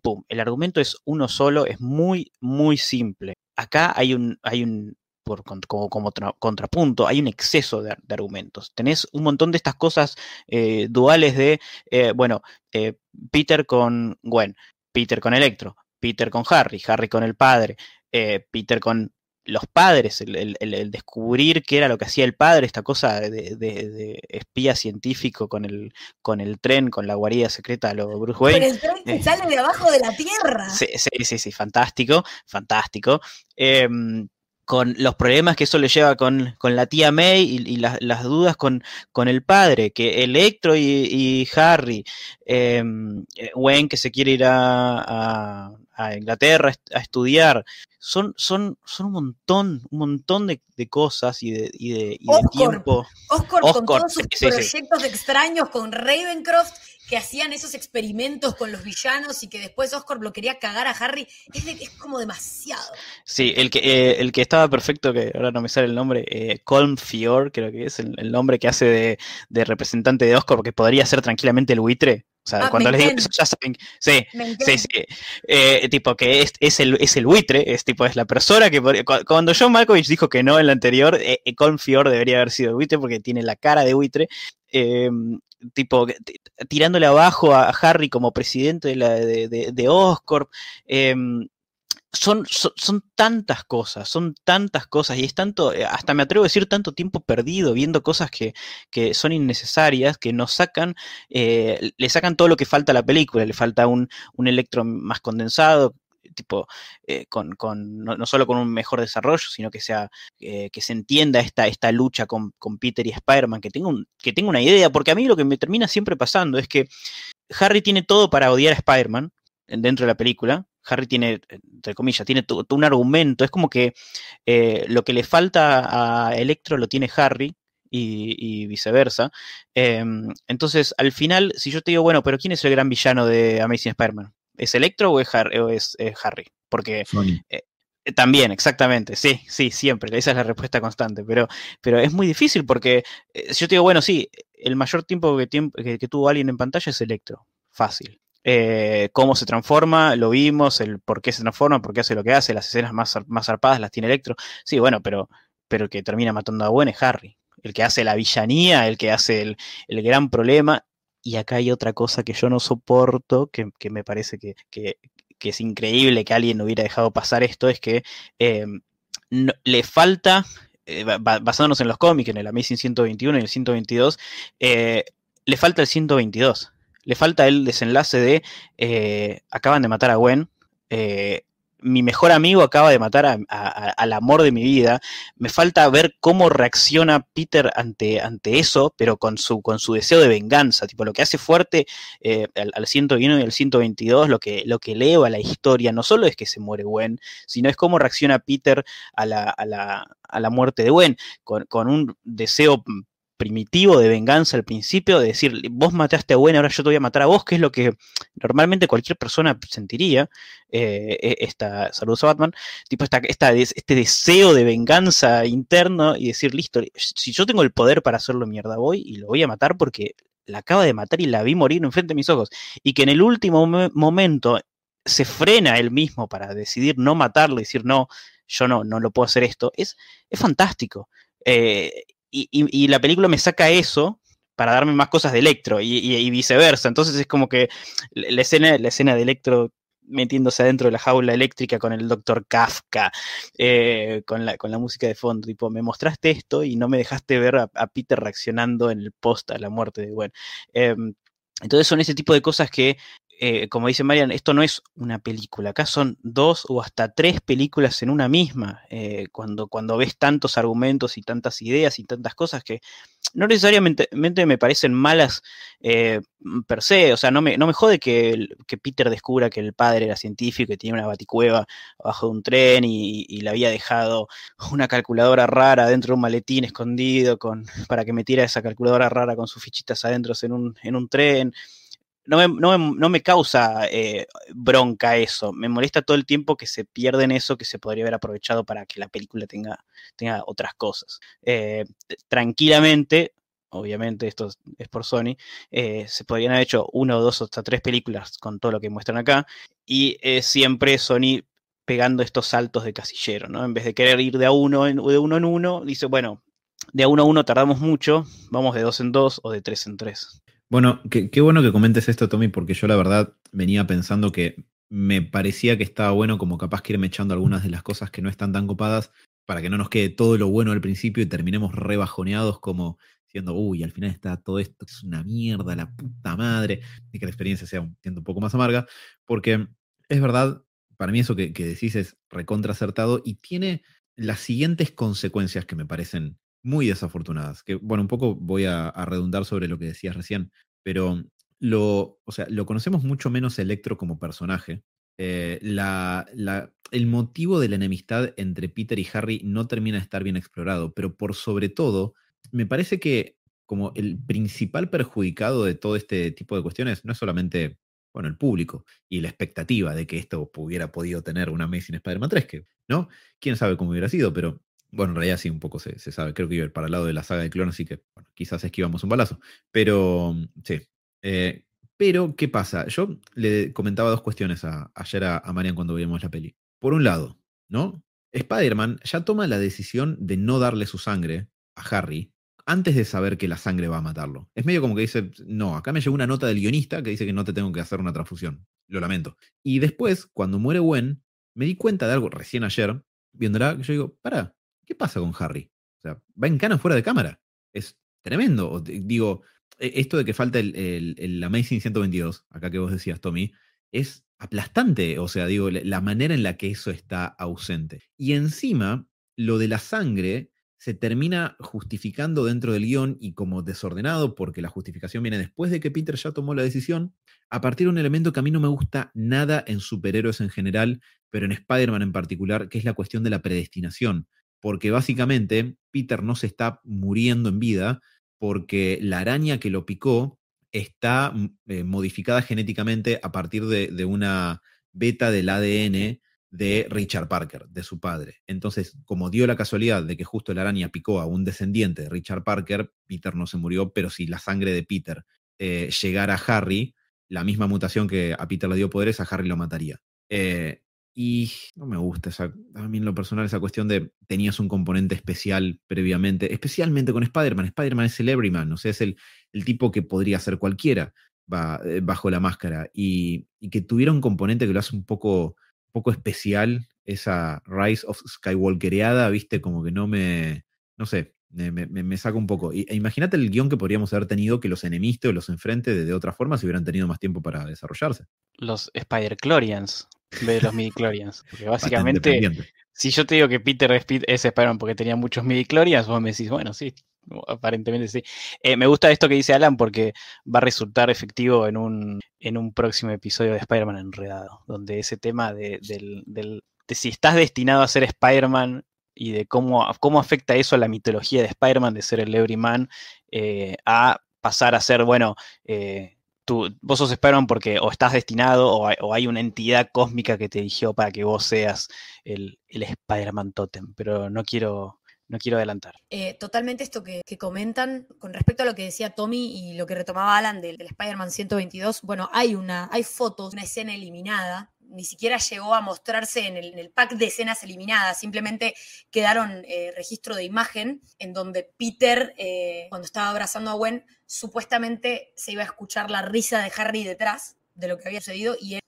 ¡Pum! El argumento es uno solo, es muy, muy simple. Acá hay un, hay un, como, como contrapunto, hay un exceso de, argumentos. Tenés un montón de estas cosas eh, duales de, eh, bueno, eh, Peter con Gwen, Peter con Electro, Peter con Harry, Harry con el padre, Peter con los padres, el, descubrir qué era lo que hacía el padre, esta cosa de, espía científico con el, con el tren, con la guarida secreta de los Bruce Wayne. Con el tren que sale de abajo de la tierra. Sí, sí, sí, sí fantástico, fantástico. Em, con los problemas que eso le lleva con, la tía May y, las dudas con, con, el padre, que Electro y, Harry, eh, Wayne que se quiere ir a, Inglaterra a estudiar, son, son, son un montón, un montón de, cosas y de, y de, tiempo. Oscar, con todos sus proyectos extraños, con Ravencroft que hacían esos experimentos con los villanos y que después Oscar lo quería cagar a Harry, es, como demasiado. Sí, el que, eh, el que estaba perfecto, que ahora no me sale el nombre, eh, Colm Fior, creo que es el, nombre que hace de, representante de Oscar, porque podría ser tranquilamente el buitre. O sea, ah, cuando les digo eso ya saben. Sí, sí, sí. Eh, tipo que es, es, el, es el buitre, es tipo, es la persona que. Cuando John Malkovich dijo que no en la anterior, eh, Colm Fior debería haber sido el buitre porque tiene la cara de buitre. Eh, tipo tirándole abajo a Harry como presidente de, la, de, Oscorp. Em, son, son, tantas cosas, son tantas cosas, y es tanto, eh, hasta me atrevo a decir, tanto tiempo perdido viendo cosas que, son innecesarias, que nos sacan, eh, le sacan todo lo que falta a la película, le falta un, un electro más condensado, eh, no, solo con un mejor desarrollo, sino que sea, eh, que se entienda esta, esta lucha con, Peter y Spider-Man, que tenga, que una idea, porque a mí lo que me termina siempre pasando es que Harry tiene todo para odiar a Spider-Man dentro de la película, Harry tiene, entre comillas, tiene un argumento. Es como que eh, lo que le falta a Electro lo tiene Harry y, viceversa. Em, entonces, al final, si yo te digo, bueno, pero ¿quién es el gran villano de Amazing Spider-Man? ¿Es Electro o es Harry? Porque eh, eh, también, exactamente, sí, sí, siempre, esa es la respuesta constante, pero, pero es muy difícil porque eh, si yo te digo, bueno, sí, el mayor tiempo que, que, tuvo alguien en pantalla es Electro, fácil. cómo se transforma, lo vimos, el por qué se transforma, por qué hace lo que hace, las escenas más, más zarpadas las tiene Electro. Sí, bueno, pero, pero el que termina matando a Gwen es Harry. El que hace la villanía, el que hace el, el gran problema, y acá hay otra cosa que yo no soporto, que, me parece que, es increíble que alguien hubiera dejado pasar esto, es que eh, le falta, eh, basándonos en los cómics, en el Amazing 121 y el 122, eh, le falta el 122. Le falta el desenlace de acaban de matar a Gwen, mi mejor amigo acaba de matar al amor de mi vida. Me falta ver cómo reacciona Peter ante, ante eso, pero con su, con su deseo de venganza. Tipo, lo que hace fuerte eh, al, 101 y al 122, lo que, lo que eleva la historia, no solo es que se muere Gwen, sino es cómo reacciona Peter a la, a la, a la muerte de Gwen, con, con un deseo primitivo de venganza al principio, de decir, vos mataste a Gwen, ahora yo te voy a matar a vos, que es lo que normalmente cualquier persona sentiría, eh, e, esta, saludos a Batman, tipo esta, este deseo de venganza interno y decir, listo, si yo tengo el poder para hacerlo mierda, voy y lo voy a matar porque la acaba de matar y la vi morir enfrente de mis ojos. Y que en el último momento se frena él mismo para decidir no matarlo y decir, no, yo no, no lo puedo hacer esto, es, es fantástico. Eh, y, la película me saca eso para darme más cosas de Electro y, viceversa. Entonces es como que la escena, la escena de Electro metiéndose adentro de la jaula eléctrica con el doctor Kafka, eh, con, la, con la música de fondo, tipo, me mostraste esto y no me dejaste ver a, Peter reaccionando en el post a la muerte de Gwen. Em, entonces son ese tipo de cosas que eh, como dice Marian, esto no es una película, acá son dos o hasta tres películas en una misma, eh, cuando, cuando ves tantos argumentos y tantas ideas y tantas cosas que no necesariamente me parecen malas eh, per se, o sea, no me, no me jode que, Peter descubra que el padre era científico y tenía una baticueva abajo de un tren y, le había dejado una calculadora rara dentro de un maletín escondido con, para que metiera esa calculadora rara con sus fichitas adentro en un, en un tren no me, causa eh, bronca eso. Me molesta todo el tiempo que se pierde en eso que se podría haber aprovechado para que la película tenga, tenga otras cosas. Eh, tranquilamente, obviamente esto es por Sony, eh, se podrían haber hecho una o dos o hasta tres películas con todo lo que muestran acá. Y siempre Sony pegando estos saltos de casillero, ¿no? En vez de querer ir de a uno en, de uno en uno, dice, bueno, de a uno a uno tardamos mucho, vamos de dos en dos o de tres en tres. Bueno, qué, bueno que comentes esto, Tommy, porque yo la verdad venía pensando que me parecía que estaba bueno como capaz que irme echando algunas de las cosas que no están tan copadas para que no nos quede todo lo bueno al principio y terminemos rebajoneados como diciendo, uy, al final está todo esto, es una mierda, la puta madre, y que la experiencia sea un, un poco más amarga, porque es verdad, para mí eso que, decís es recontra acertado y tiene las siguientes consecuencias que me parecen muy desafortunadas. Que, bueno, un poco voy a, redundar sobre lo que decías recién, pero lo, o sea, lo conocemos mucho menos Electro como personaje. Eh, la, el motivo de la enemistad entre Peter y Harry no termina de estar bien explorado, pero por sobre todo, me parece que como el principal perjudicado de todo este tipo de cuestiones no es solamente bueno, el público y la expectativa de que esto hubiera podido tener una Amazing Spider-Man 3, que, ¿no? Quién sabe cómo hubiera sido, pero bueno, en realidad sí, un poco se, sabe. Creo que iba para el lado de la saga de clones, así que quizás esquivamos un balazo. Pero sí. Eh, pero, ¿qué pasa? Yo le comentaba dos cuestiones ayer a, Marian cuando vimos la peli. Por un lado, ¿no? Spider-Man ya toma la decisión de no darle su sangre a Harry antes de saber que la sangre va a matarlo. Es medio como que dice, no, acá me llegó una nota del guionista que dice que no te tengo que hacer una transfusión. Lo lamento. Y después, cuando muere Gwen, me di cuenta de algo recién ayer, viéndola, que yo digo, para, ¿qué pasa con Harry? O sea, va en cana fuera de cámara. Es tremendo. Digo, e, esto de que falta el, Amazing 122, acá que vos decías, Tommy, es aplastante. O sea, digo, la manera en la que eso está ausente. Y encima, lo de la sangre se termina justificando dentro del guion y como desordenado, porque la justificación viene después de que Peter ya tomó la decisión, a partir de un elemento que a mí no me gusta nada en superhéroes en general, pero en Spider-Man en particular, que es la cuestión de la predestinación porque básicamente Peter no se está muriendo en vida porque la araña que lo picó está mm, eh, modificada genéticamente a partir de, una beta del ADN de Richard Parker, de su padre. Entonces, como dio la casualidad de que justo la araña picó a un descendiente de Richard Parker, Peter no se murió, pero si la sangre de Peter eh, llegara a Harry, la misma mutación que a Peter le dio poderes, a Harry lo mataría. Eh, y no me gusta esa, a mí en lo personal esa cuestión de tenías un componente especial previamente, especialmente con Spider-Man. Spider-Man es el everyman, o sea, es el, el tipo que podría ser cualquiera eh, bajo la máscara. Y, que tuviera un componente que lo hace un poco, poco especial, esa Rise of Skywalkereada, viste, como que no me, no sé, me, me, saca un poco. E imagínate el guion que podríamos haber tenido que los enemistas o los enfrente de, de, otra forma si hubieran tenido más tiempo para desarrollarse. Los Spider-Clorians de los midi-chlorians. Porque básicamente, si yo te digo que Peter es, Spider-Man porque tenía muchos midi-chlorians, vos me decís, bueno, sí, aparentemente sí. Eh, me gusta esto que dice Alan porque va a resultar efectivo en un, en un próximo episodio de Spider-Man Enredado, donde ese tema de, si estás destinado a ser Spider-Man y de cómo, cómo afecta eso a la mitología de Spider-Man, de ser el Everyman, eh, a pasar a ser, bueno, eh, tú, vos sos Spider-Man porque o estás destinado o hay, una entidad cósmica que te eligió para que vos seas el, el Spider-Man Totem, pero no quiero no quiero adelantar. Eh, totalmente esto que, comentan con respecto a lo que decía Tommy y lo que retomaba Alan del, Spider-Man 122. Bueno, hay una, hay fotos, una escena eliminada. Ni siquiera llegó a mostrarse en el, pack de escenas eliminadas, simplemente quedaron eh, registro de imagen en donde Peter, eh, cuando estaba abrazando a Gwen, supuestamente se iba a escuchar la risa de Harry detrás de lo que había sucedido y él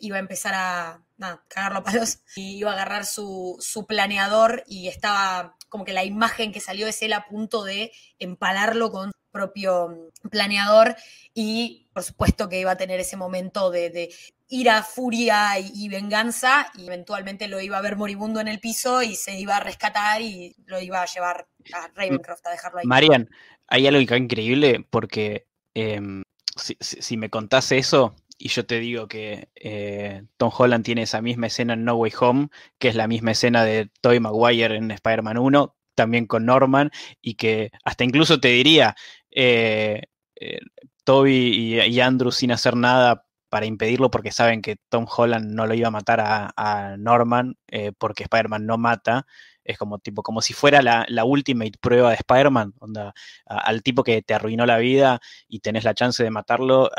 iba a empezar a cagarlo a palos y iba a agarrar su, su planeador y estaba como que la imagen que salió es él a punto de empalarlo con propio planeador y por supuesto que iba a tener ese momento de, ira, furia y, venganza y eventualmente lo iba a ver moribundo en el piso y se iba a rescatar y lo iba a llevar a Ravencroft a dejarlo ahí. Marian, hay algo increíble porque em, si, me contase eso, y yo te digo que eh, Tom Holland tiene esa misma escena en No Way Home, que es la misma escena de Tobey Maguire en Spider-Man 1, también con Norman, y que hasta incluso te diría, eh, eh, Toby y, Andrew sin hacer nada para impedirlo porque saben que Tom Holland no lo iba a matar a, Norman porque Spider-Man no mata, es como tipo, como si fuera la, ultimate prueba de Spider-Man, al tipo que te arruinó la vida y tenés la chance de matarlo,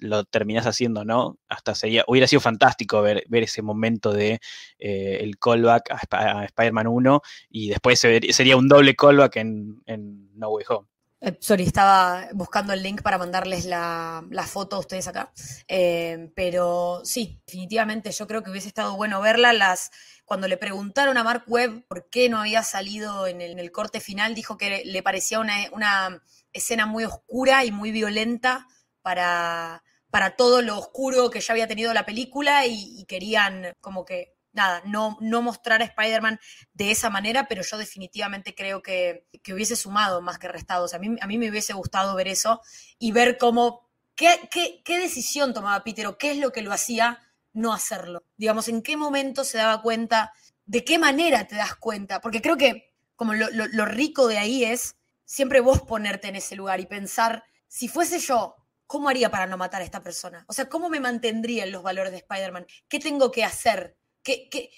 lo terminás haciendo, ¿no? Hasta sería, hubiera sido fantástico ver, ver ese momento de eh, el callback a, Spider-Man 1 y después sería un doble callback en, en No Way Home. Eh, sorry, estaba buscando el link para mandarles la, foto a ustedes acá. Eh, pero sí, definitivamente yo creo que hubiese estado bueno verla. Las, cuando le preguntaron a Mark Webb por qué no había salido en el, corte final, dijo que le parecía una, escena muy oscura y muy violenta para, para todo lo oscuro que ya había tenido la película y querían como que nada, no, no mostrar a Spider-Man de esa manera, pero yo definitivamente creo que, hubiese sumado más que restado. a mí, a mí me hubiese gustado ver eso y ver cómo, qué, qué, decisión tomaba Peter o qué es lo que lo hacía no hacerlo. Digamos, en qué momento se daba cuenta, de qué manera te das cuenta, porque creo que como lo, lo rico de ahí es siempre vos ponerte en ese lugar y pensar, si fuese yo, ¿cómo haría para no matar a esta persona? O sea, ¿cómo me mantendría en los valores de Spider-Man? ¿Qué tengo que hacer? ¿Qué,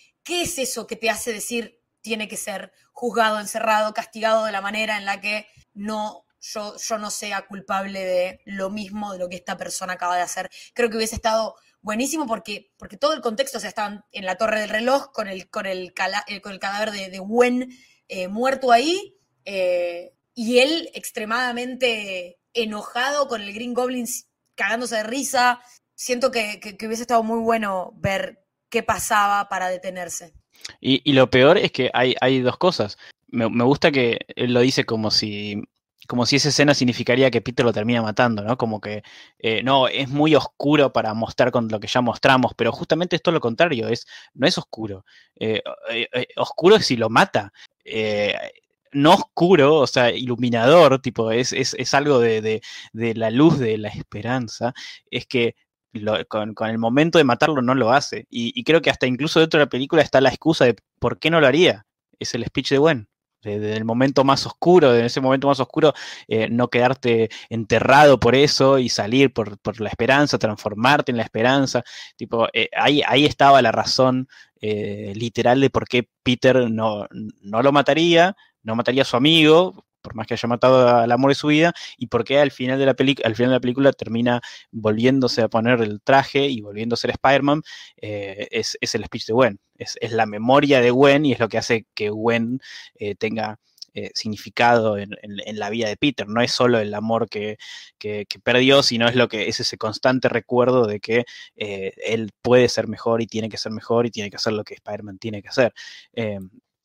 es eso que te hace decir tiene que ser juzgado, encerrado, castigado de la manera en la que no yo, yo no sea culpable de lo mismo de lo que esta persona acaba de hacer? Creo que hubiese estado buenísimo porque, porque todo el contexto, o sea, en la torre del reloj con el, con el, eh, con el cadáver de, de Gwen eh, muerto ahí eh, y él extremadamente enojado con el Green Goblin cagándose de risa. Siento que, que hubiese estado muy bueno ver qué pasaba para detenerse. Y, lo peor es que hay, dos cosas. Me, gusta que él lo dice como si, como si esa escena significaría que Peter lo termina matando, ¿no? Como que eh, no, es muy oscuro para mostrar con lo que ya mostramos, pero justamente es lo contrario, es, no es oscuro. Eh, eh, oscuro es si lo mata. no oscuro, o sea, iluminador, tipo, es, es, algo de, de, la luz de la esperanza, es que con, el momento de matarlo no lo hace. Y, creo que hasta incluso dentro de la película está la excusa de por qué no lo haría. Es el speech de Gwen. Desde el momento más oscuro, en ese momento más oscuro, eh, no quedarte enterrado por eso y salir por, la esperanza, transformarte en la esperanza. Tipo, eh, ahí, ahí estaba la razón eh, literal de por qué Peter no, no lo mataría, no mataría a su amigo, por más que haya matado al amor de su vida, y por qué al final de la, al final de la película termina volviéndose a poner el traje y volviendo a ser Spider-Man, eh, es, el speech de Gwen. Es, la memoria de Gwen y es lo que hace que Gwen eh, tenga eh, significado en, la vida de Peter. No es solo el amor que, perdió, sino es lo que es ese constante recuerdo de que él puede ser mejor y tiene que ser mejor y tiene que hacer lo que Spider-Man tiene que hacer.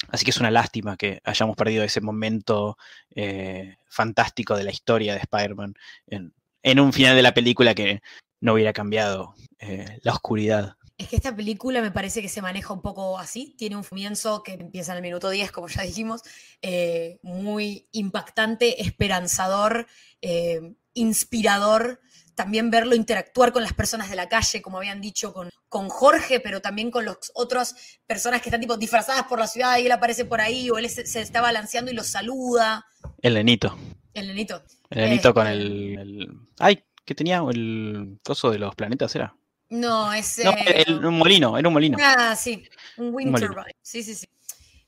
Así que es una lástima que hayamos perdido ese momento eh, fantástico de la historia de Spider-Man en, un final de la película que no hubiera cambiado eh, la oscuridad Es que esta película me parece que se maneja un poco así. Tiene un comienzo que empieza en el minuto 10, como ya dijimos, eh, muy impactante, esperanzador, inspirador. También verlo interactuar con las personas de la calle, como habían dicho, con, con Jorge, pero también con las otras personas que están tipo disfrazadas por la ciudad y él aparece por ahí o él se, se está balanceando y los saluda. El nenito. El nenito. El nenito con Este, el, el- Ay, ¿qué tenía? El coso de los planetas, ¿era? No, es. No, eh, el- un molino, era un molino. Ah, sí, un wind molino. turbine. Sí, sí, sí.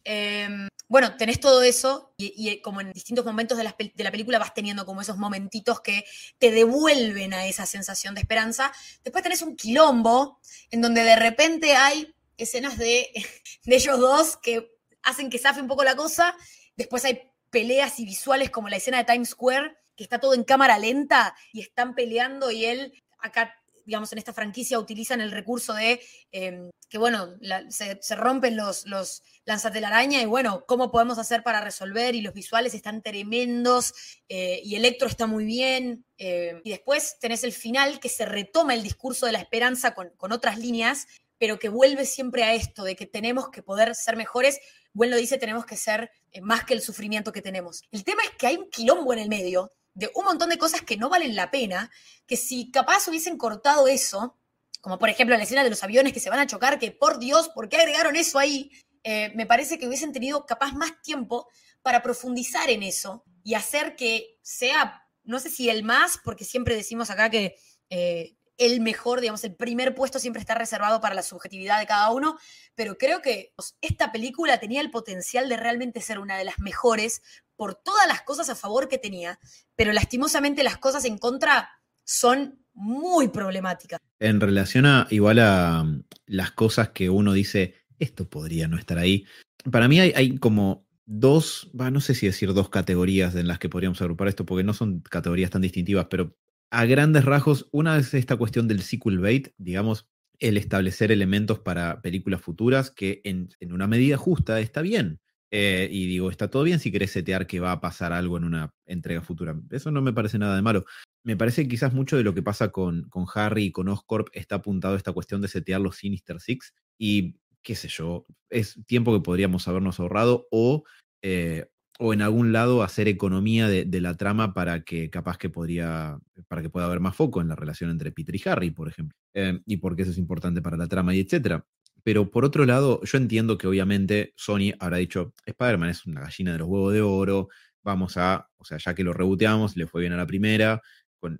Em, bueno, tenés todo eso y, eh, como en distintos momentos de la, de la película vas teniendo como esos momentitos que te devuelven a esa sensación de esperanza. Después tenés un quilombo en donde de repente hay escenas de, de ellos dos que hacen que zafe un poco la cosa. Después hay peleas y visuales como la escena de Times Square, que está todo en cámara lenta y están peleando y él acá digamos, en esta franquicia utilizan el recurso de eh, que, bueno, se, rompen los, los lanzatelaraña y, bueno, ¿cómo podemos hacer para resolver? Y los visuales están tremendos eh, y Electro está muy bien. eh, y después tenés el final que se retoma el discurso de la esperanza con, con otras líneas, pero que vuelve siempre a esto de que tenemos que poder ser mejores. Buen lo dice, tenemos que ser eh, más que el sufrimiento que tenemos. El tema es que hay un quilombo en el medio de un montón de cosas que no valen la pena, que si capaz hubiesen cortado eso, como por ejemplo la escena de los aviones que se van a chocar, que por Dios, ¿por qué agregaron eso ahí? Eh, me parece que hubiesen tenido capaz más tiempo para profundizar en eso y hacer que sea, no sé si el más, porque siempre decimos acá que eh, el mejor, digamos, el primer puesto siempre está reservado para la subjetividad de cada uno, pero creo que esta película tenía el potencial de realmente ser una de las mejores por todas las cosas a favor que tenía, pero lastimosamente las cosas en contra son muy problemáticas. En relación a igual a mm, las cosas que uno dice, esto podría no estar ahí. Para mí hay, como dos, no sé si decir dos categorías en las que podríamos agrupar esto, porque no son categorías tan distintivas, pero a grandes rasgos, una es esta cuestión del sequel bait, digamos, el establecer elementos para películas futuras que en una medida justa está bien. Eh, y digo, está todo bien si querés setear que va a pasar algo en una entrega futura. Eso no me parece nada de malo. Me parece que quizás mucho de lo que pasa con, con Harry y con Oscorp está apuntado a esta cuestión de setear los Sinister Six y qué sé yo, es tiempo que podríamos habernos ahorrado o, eh, o en algún lado hacer economía de, la trama para que capaz que podría, para que pueda haber más foco en la relación entre Peter y Harry, por ejemplo, eh, y porque eso es importante para la trama y etcétera. Pero por otro lado, yo entiendo que obviamente Sony habrá dicho, Spider-Man es una gallina de los huevos de oro, vamos a, o sea, ya que lo reboteamos, le fue bien a la primera,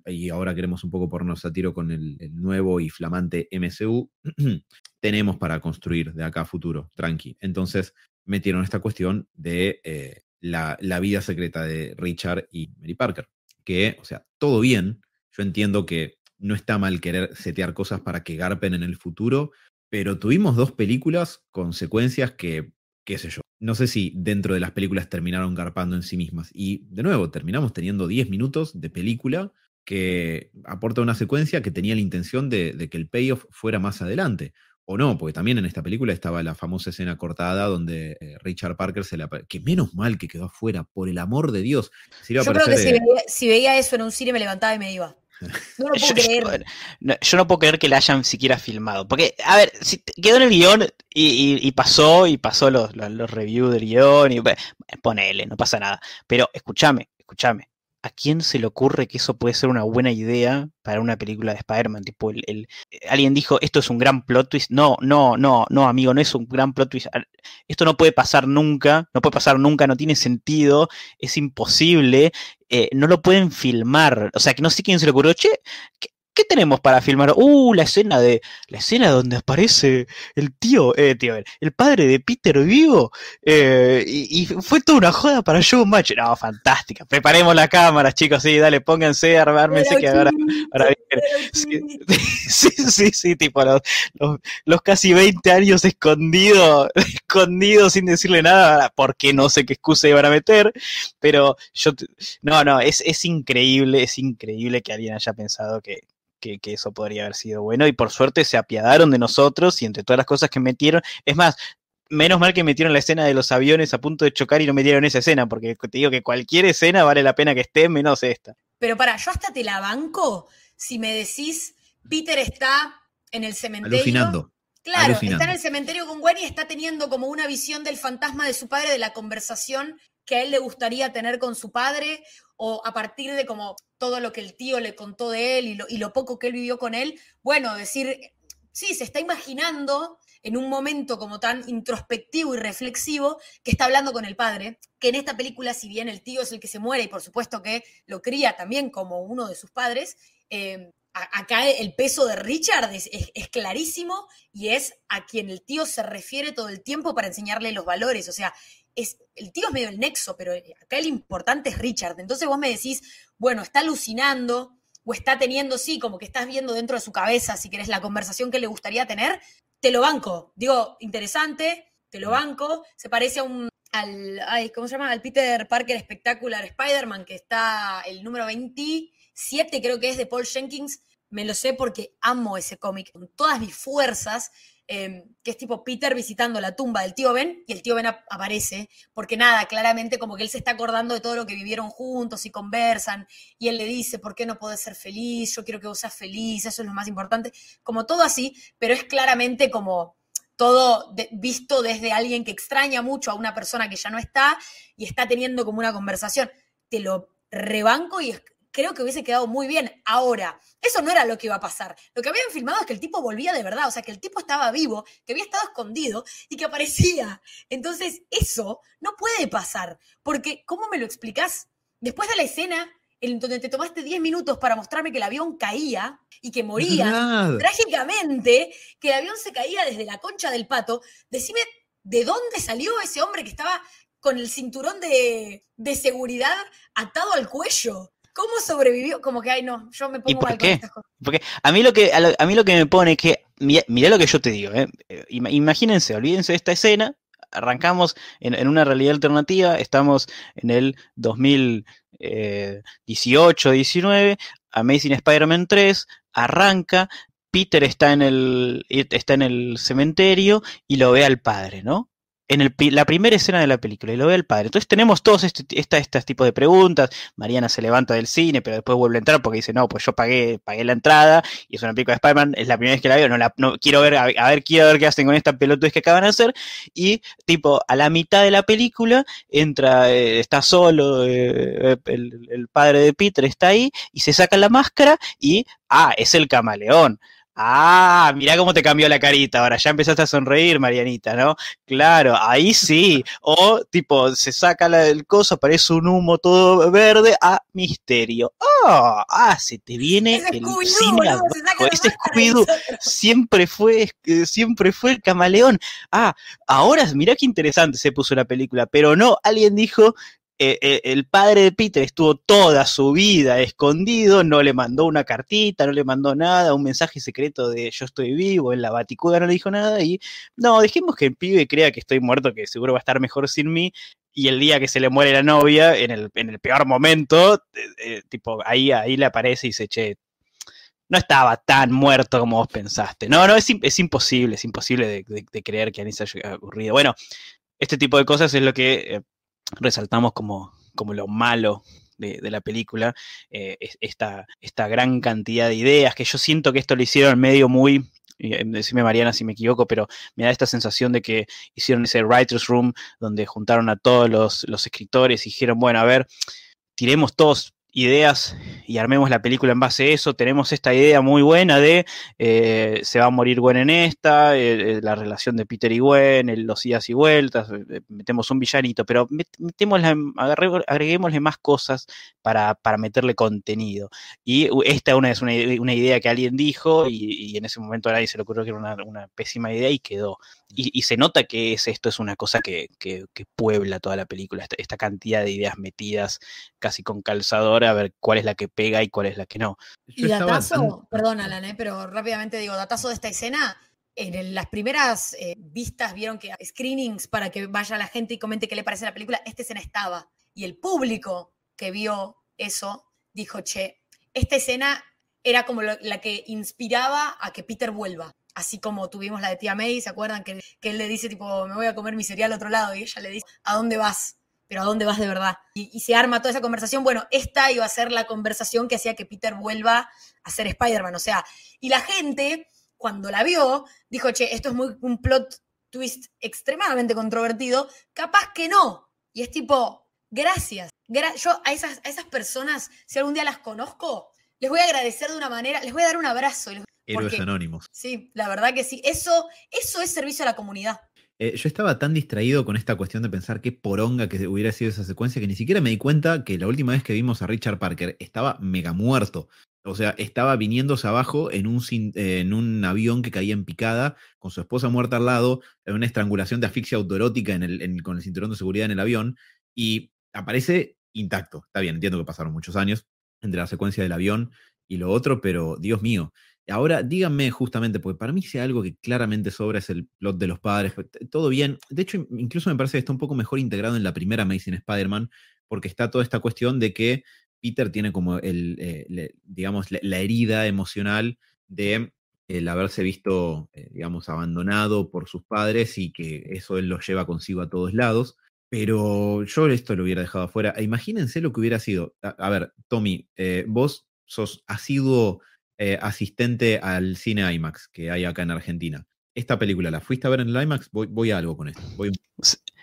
y ahora queremos un poco ponernos a tiro con el, el nuevo y flamante MCU, tenemos para construir de acá a futuro, tranqui. Entonces metieron esta cuestión de eh, la, la, vida secreta de Richard y Mary Parker, que, o sea, todo bien, yo entiendo que no está mal querer setear cosas para que garpen en el futuro, pero tuvimos dos películas con secuencias que, qué sé yo, no sé si dentro de las películas terminaron garpando en sí mismas. Y de nuevo, terminamos teniendo 10 minutos de película que aporta una secuencia que tenía la intención de, de, que el payoff fuera más adelante. O no, porque también en esta película estaba la famosa escena cortada donde eh, Richard Parker se la... Que menos mal que quedó afuera, por el amor de Dios. Yo creo que si veía, si veía, eso en un cine me levantaba y me iba. No lo puedo yo, creer. Yo no, yo no, puedo creer que la hayan siquiera filmado. Porque, a ver, si quedó en el guion y, y, y pasó, y pasó los, los, los reviews del guion, y ponele, no pasa nada. Pero escúchame, escúchame. ¿A quién se le ocurre que eso puede ser una buena idea para una película de Spider-Man? Tipo, el, alguien dijo, esto es un gran plot twist. No, no, no, no, amigo, no es un gran plot twist. Esto no puede pasar nunca, no puede pasar nunca, no tiene sentido, es imposible, eh, no lo pueden filmar. O sea, que no sé quién se le ocurrió, che, ¿qué, ¿qué tenemos para filmar? Uh, la escena de. La escena donde aparece el tío, eh, tío, el padre de Peter vivo. Eh, y, y, fue toda una joda para Joe Match. No, fantástica. Preparemos la cámara, chicos, sí, dale, pónganse, armármense que ahora. ahora sí, sí, sí, sí, tipo los, los, los, casi 20 años escondidos, escondidos sin decirle nada, porque no sé qué excusa iban a meter. Pero yo. No, no, es, es increíble, es increíble que alguien haya pensado que, que, que, eso podría haber sido bueno y por suerte se apiadaron de nosotros y entre todas las cosas que metieron, es más, menos mal que metieron la escena de los aviones a punto de chocar y no metieron esa escena, porque te digo que cualquier escena vale la pena que esté, menos esta. Pero para, yo hasta te la banco si me decís, Peter está en el cementerio. Alucinando. Claro, está en el cementerio con Gwen y está teniendo como una visión del fantasma de su padre, de la conversación que a él le gustaría tener con su padre, o a partir de como todo lo que el tío le contó de él y lo, y lo poco que él vivió con él, bueno, decir, sí, se está imaginando en un momento como tan introspectivo y reflexivo que está hablando con el padre, que en esta película, si bien el tío es el que se muere y por supuesto que lo cría también como uno de sus padres, eh, acá el peso de Richard es, clarísimo y es a quien el tío se refiere todo el tiempo para enseñarle los valores. O sea, es, el tío es medio el nexo, pero acá el importante es Richard. Entonces vos me decís, bueno, está alucinando o está teniendo, sí, como que estás viendo dentro de su cabeza, si querés, la conversación que le gustaría tener, te lo banco. Digo, interesante, te lo banco. Se parece a un, al, ay, ¿cómo se llama? Al Peter Parker Spectacular Spider-Man, que está el número 27, creo que es de Paul Jenkins, me lo sé porque amo ese cómic con todas mis fuerzas, em, que es tipo Peter visitando la tumba del tío Ben y el tío Ben aparece, porque nada, claramente como que él se está acordando de todo lo que vivieron juntos y conversan, y él le dice, ¿por qué no podés ser feliz? Yo quiero que vos seas feliz, eso es lo más importante, como todo así, pero es claramente como todo visto desde alguien que extraña mucho a una persona que ya no está y está teniendo como una conversación. Te lo rebanco y creo que hubiese quedado muy bien. Ahora, eso no era lo que iba a pasar. Lo que habían filmado es que el tipo volvía de verdad, o sea, que el tipo estaba vivo, que había estado escondido y que aparecía. Entonces, eso no puede pasar, porque ¿cómo me lo explicás? Después de la escena en donde te tomaste 10 minutos para mostrarme que el avión caía y que moría trágicamente, que el avión se caía desde la concha del pato, decime de dónde salió ese hombre que estaba con el cinturón de, de seguridad atado al cuello. ¿Cómo sobrevivió? Como que, ay, no, yo me pongo ¿Y por qué? Porque a mí lo que, a, mí lo que me pone es que, mirá, lo que yo te digo, ¿eh? eh imagínense, olvídense de esta escena, arrancamos en, una realidad alternativa, estamos en el 2018, 19, eh, Amazing Spider-Man 3, arranca, Peter está en, el, está en el cementerio y lo ve al padre, ¿no? En el, la primera escena de la película y lo ve el padre. Entonces tenemos todos este, este, tipos de preguntas. Mariana se levanta del cine, pero después vuelve a entrar porque dice, no, pues yo pagué, pagué la entrada y es una película de Spider-Man, es la primera vez que la veo, no, la, no quiero ver, a, ver, quiero ver qué hacen con esta pelotudez que acaban de hacer. Y tipo, a la mitad de la película entra, eh, está solo, eh, el, el padre de Peter está ahí y se saca la máscara y, ah, es el camaleón. Ah, mirá cómo te cambió la carita. Ahora ya empezaste a sonreír, Marianita, ¿no? Claro, ahí sí. O tipo, se saca el coso, aparece un humo todo verde. Ah, misterio. Oh, ah, se te viene el cine. Este Scooby-Doo siempre fue, eh, siempre fue el camaleón. Ah, ahora mirá qué interesante se puso la película. Pero no, alguien dijo, eh, eh, el padre de Peter estuvo toda su vida escondido, no le mandó una cartita, no le mandó nada, un mensaje secreto de yo estoy vivo, en la baticuda no le dijo nada y no, dejemos que el pibe crea que estoy muerto, que seguro va a estar mejor sin mí y el día que se le muere la novia, en el, en el peor momento, eh, tipo, ahí, ahí le aparece y se che, no estaba tan muerto como vos pensaste. No, no, es, es imposible, es imposible de, creer que a se haya ocurrido. Bueno, este tipo de cosas es lo que resaltamos como, como lo malo de, la película, eh, esta, esta gran cantidad de ideas, que yo siento que esto lo hicieron medio muy, eh, decime Mariana si me equivoco, pero me da esta sensación de que hicieron ese writer's room donde juntaron a todos los, los escritores y dijeron, bueno, a ver, tiremos todos ideas y armemos la película en base a eso. Tenemos esta idea muy buena de eh, se va a morir Gwen en esta, eh, eh, la relación de Peter y Gwen, los idas y vueltas, metemos un villanito, pero agreguémosle más cosas para, para, meterle contenido. Y esta una, es una, idea que alguien dijo y, en ese momento a nadie se le ocurrió que era una, pésima idea y quedó. Y, se nota que es, esto es una cosa que, que, puebla toda la película, esta, esta cantidad de ideas metidas casi con calzador a ver cuál es la que pega y cuál es la que no. Y datazo, perdón Alan, eh, pero rápidamente digo, datazo de esta escena, en las primeras eh, vistas vieron que screenings para que vaya la gente y comente qué le parece la película, esta escena estaba. Y el público que vio eso dijo, che, esta escena era como la que inspiraba a que Peter vuelva. Así como tuvimos la de tía May, ¿se acuerdan? Que, que él le dice, tipo, me voy a comer mi cereal al otro lado. Y ella le dice, ¿a dónde vas? Pero ¿a dónde vas de verdad? Y, se arma toda esa conversación. Bueno, esta iba a ser la conversación que hacía que Peter vuelva a ser Spider-Man. O sea, y la gente cuando la vio, dijo, che, esto es muy un plot twist extremadamente controvertido, capaz que no. Y es tipo, gracias. yo a esas, a esas personas, si algún día las conozco, les voy a agradecer de una manera, les voy a dar un abrazo. Héroes anónimos. Sí, la verdad que sí. Eso, eso es servicio a la comunidad. Eh, yo estaba tan distraído con esta cuestión de pensar qué poronga que hubiera sido esa secuencia que ni siquiera me di cuenta que la última vez que vimos a Richard Parker estaba mega muerto. O sea, estaba viniéndose abajo en un, en un avión que caía en picada, con su esposa muerta al lado, en una estrangulación de asfixia autoerótica en el, con el cinturón de seguridad en el avión, y aparece intacto. Está bien, entiendo que pasaron muchos años entre la secuencia del avión y lo otro, pero Dios mío, Ahora, díganme justamente, porque para mí si algo que claramente sobra es el plot de los padres, pues, todo bien. De hecho, incluso me parece que está un poco mejor integrado en la primera Amazing Spider-Man, porque está toda esta cuestión de que Peter tiene como el, eh, digamos, la, herida emocional de el haberse visto, eh, digamos, abandonado por sus padres y que eso él lo lleva consigo a todos lados. Pero yo esto lo hubiera dejado afuera. E imagínense lo que hubiera sido. A, ver, Tommy, eh, vos sos sido eh, asistente al cine IMAX que hay acá en Argentina. Esta película, ¿la fuiste a ver en el IMAX? Voy, a algo con esto.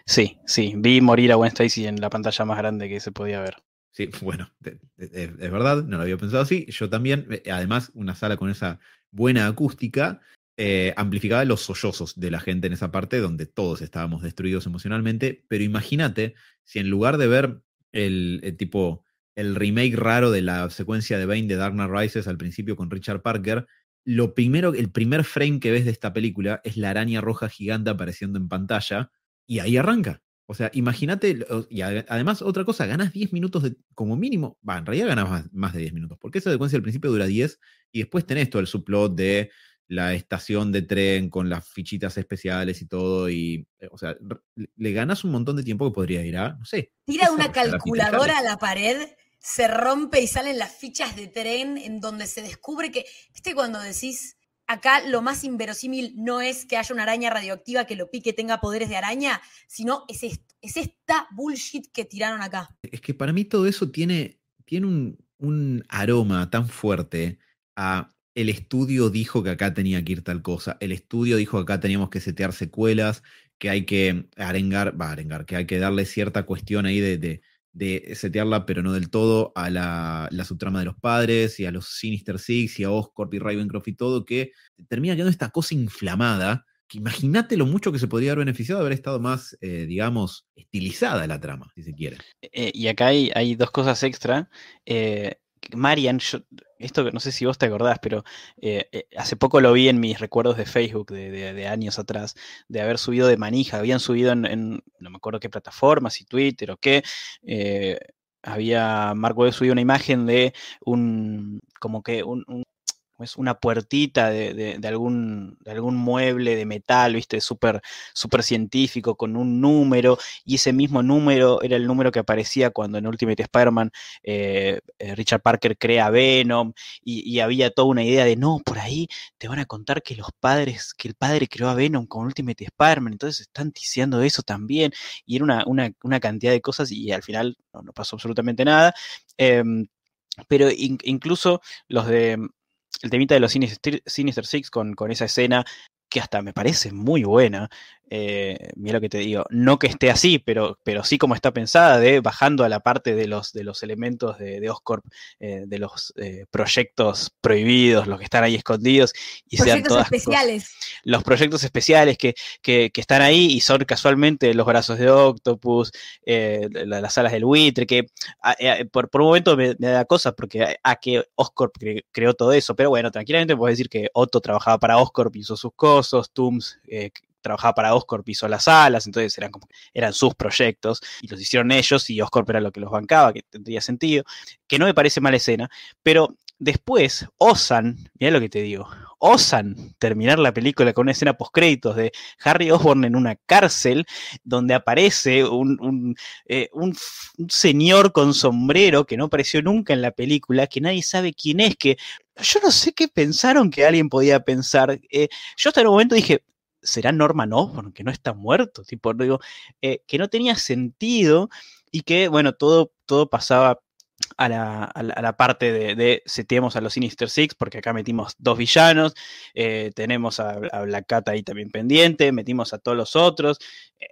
Sí, sí, vi morir a Gwen Stacy en la pantalla más grande que se podía ver. Sí, bueno, es verdad, no lo había pensado así. Yo también, eh, además, una sala con esa buena acústica, eh, amplificaba los sollozos de la gente en esa parte donde todos estábamos destruidos emocionalmente. Pero imagínate si en lugar de ver el tipo el remake raro de la secuencia de Bane de Dark Knight Rises al principio con Richard Parker, lo primero, el primer frame que ves de esta película es la araña roja gigante apareciendo en pantalla y ahí arranca. O sea, imagínate, y además otra cosa, ganas 10 minutos de, como mínimo, va, en realidad ganas más, de 10 minutos, porque esa secuencia al principio dura 10 y después tenés todo el subplot de la estación de tren con las fichitas especiales y todo, y, eh, o sea, le ganas un montón de tiempo que podría ir a, no sé. Tira una calculadora a la pared se rompe y salen las fichas de tren en donde se descubre que, viste, cuando decís, acá lo más inverosímil no es que haya una araña radioactiva que lo pique tenga poderes de araña, sino es, es esta bullshit que tiraron acá. Es que para mí todo eso tiene, tiene un, aroma tan fuerte a el estudio dijo que acá tenía que ir tal cosa, el estudio dijo que acá teníamos que setear secuelas, que hay que arengar, va a arengar, que hay que darle cierta cuestión ahí de de setearla, pero no del todo, a la, subtrama de los padres y a los Sinister Six y a Oscorp y Ravencroft y todo, que termina quedando esta cosa inflamada, que imagínate lo mucho que se podría haber beneficiado de haber estado más, eh, digamos, estilizada la trama, si se quiere. Eh, y acá hay, hay, dos cosas extra. Eh, Marian, esto no sé si vos te acordás, pero eh, eh, hace poco lo vi en mis recuerdos de Facebook de, años atrás, de haber subido de manija, habían subido en, no me acuerdo qué plataforma, si Twitter o qué, eh, había Marco subido una imagen de un, como que un es una puertita de, algún, de algún mueble de metal, ¿viste? Súper super científico, con un número, y ese mismo número era el número que aparecía cuando en Ultimate Spider-Man eh, eh, Richard Parker crea Venom, y, había toda una idea de, no, por ahí te van a contar que los padres, que el padre creó a Venom con Ultimate Spider-Man, entonces están diciendo eso también, y era una, cantidad de cosas, y al final no, pasó absolutamente nada. Em, pero incluso los de el temita de los Sinister, Six con, con esa escena que hasta me parece muy buena, eh, mira lo que te digo, no que esté así, pero, pero sí como está pensada, de bajando a la parte de los, de los elementos de, Oscorp, eh, de los eh, proyectos prohibidos, los que están ahí escondidos, y sean todas especiales. los proyectos especiales que, que, están ahí y son casualmente los brazos de Octopus, las alas del buitre, que por, por, un momento me, da cosas porque a, que Oscorp creó todo eso, pero bueno, tranquilamente puedes decir que Otto trabajaba para Oscorp, hizo sus cosas, Tooms trabajaba para Oscorp, hizo las alas, entonces eran, eran sus proyectos y los hicieron ellos y Oscorp era lo que los bancaba, que tendría sentido, que no me parece mala escena, pero después osan, mira lo que te digo, osan terminar la película con una escena post-créditos de Harry Osborn en una cárcel donde aparece un, eh, señor con sombrero que no apareció nunca en la película, que nadie sabe quién es, que yo no sé qué pensaron que alguien podía pensar. Eh, yo hasta el momento dije, ¿será Norman Osborn que no está muerto? Tipo, digo, eh, que no tenía sentido y que, bueno, todo, todo pasaba a la, parte de, de a los Sinister Six, porque acá metimos dos villanos, eh, tenemos a, Black Cat ahí también pendiente, metimos a todos los otros.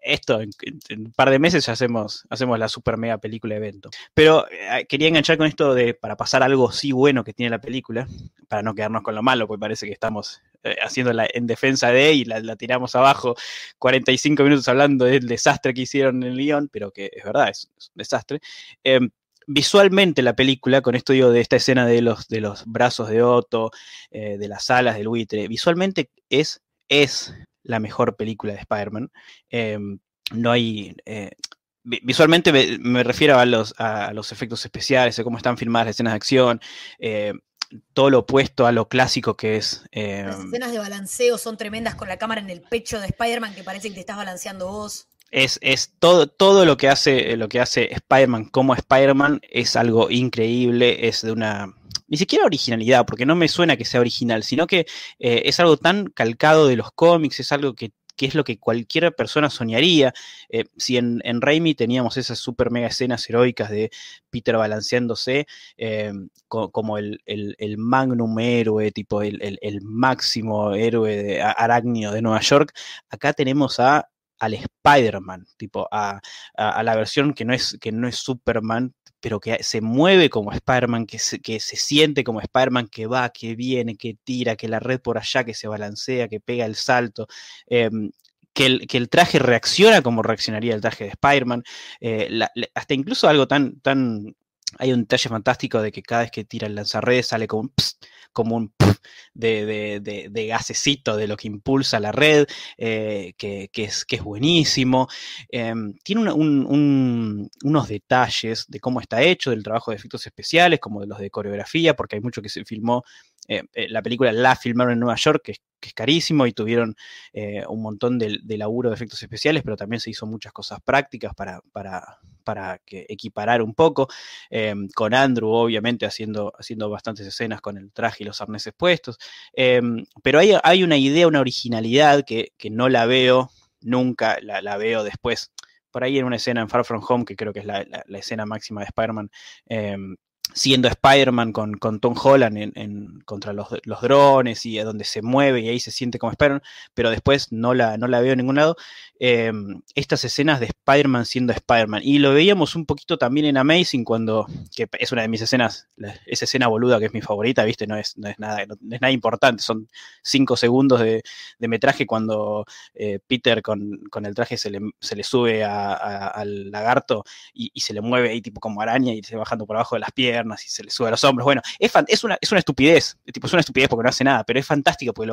Esto, en, un par de meses ya hacemos, hacemos la super mega película evento. Pero eh, quería enganchar con esto de, para pasar algo sí bueno que tiene la película, para no quedarnos con lo malo, porque parece que estamos eh, haciéndola en defensa de y la, tiramos abajo 45 minutos hablando del desastre que hicieron en guion, pero que es verdad, es, un desastre. Em, visualmente la película, con esto digo de esta escena de los, de los brazos de Otto, eh, de las alas del buitre, visualmente es, es la mejor película de Spider-Man. Em, no hay... Eh, visualmente me, refiero a los, a los efectos especiales, a cómo están filmadas las escenas de acción, todo lo opuesto a lo clásico que es. las escenas de balanceo son tremendas con la cámara en el pecho de Spider-Man que parece que te estás balanceando vos es, todo, todo lo que hace, lo que hace Spider-Man como Spider-Man es algo increíble, es de una. Ni siquiera originalidad, porque no me suena que sea original, sino que eh, es algo tan calcado de los cómics, es algo que, es lo que cualquier persona soñaría. Eh, si en, en, Raimi teníamos esas super mega escenas heroicas de Peter balanceándose eh, como el, magnum héroe, tipo el, máximo héroe de arácnido de Nueva York, acá tenemos a al Spider-Man, tipo a, la versión que no, es, que no es Superman, pero que se mueve como Spider-Man, que se, que se siente como Spider-Man, que va, que viene, que tira, que la red por allá, que se balancea, que pega el salto. Em, que el, que el, traje reacciona como reaccionaría el traje de Spider-Man, eh, hasta incluso algo tan, tan, hay un detalle fantástico de que cada vez que tira el lanzarredes sale como un de, de, gasecito de lo que impulsa la red, eh, que, es, que buenísimo. Em, tiene unos detalles de cómo está hecho, del trabajo de efectos especiales, como de los de coreografía, porque hay mucho que se filmó eh, eh, la película la filmaron en Nueva York, que, es carísimo, y tuvieron un montón de, laburo de efectos especiales, pero también se hizo muchas cosas prácticas para, para que equiparar un poco. Em, con Andrew, obviamente, haciendo, haciendo bastantes escenas con el traje y los arneses puestos. Em, pero hay, hay, una idea, una originalidad que, no la veo nunca, la, veo después. Por ahí en una escena en Far From Home, que creo que es la, escena máxima de Spider-Man, em, siendo Spider-Man con, con, Tom Holland en, contra los, drones y donde se mueve y ahí se siente como Spider-Man, pero después no la, no la veo en ningún lado. Em, estas escenas de Spider-Man siendo Spider-Man. Y lo veíamos un poquito también en Amazing cuando, que es una de mis escenas, esa escena boluda que es mi favorita, ¿viste? No es, no es, nada, no, es nada importante, son cinco segundos de, metraje cuando eh, Peter con, el traje se le, se le sube al lagarto y, y, se le mueve ahí tipo como araña y se bajando por abajo de las y se le sube a los hombros. Bueno, es, es, una, es una estupidez, tipo, es una estupidez porque no hace nada, pero es fantástico porque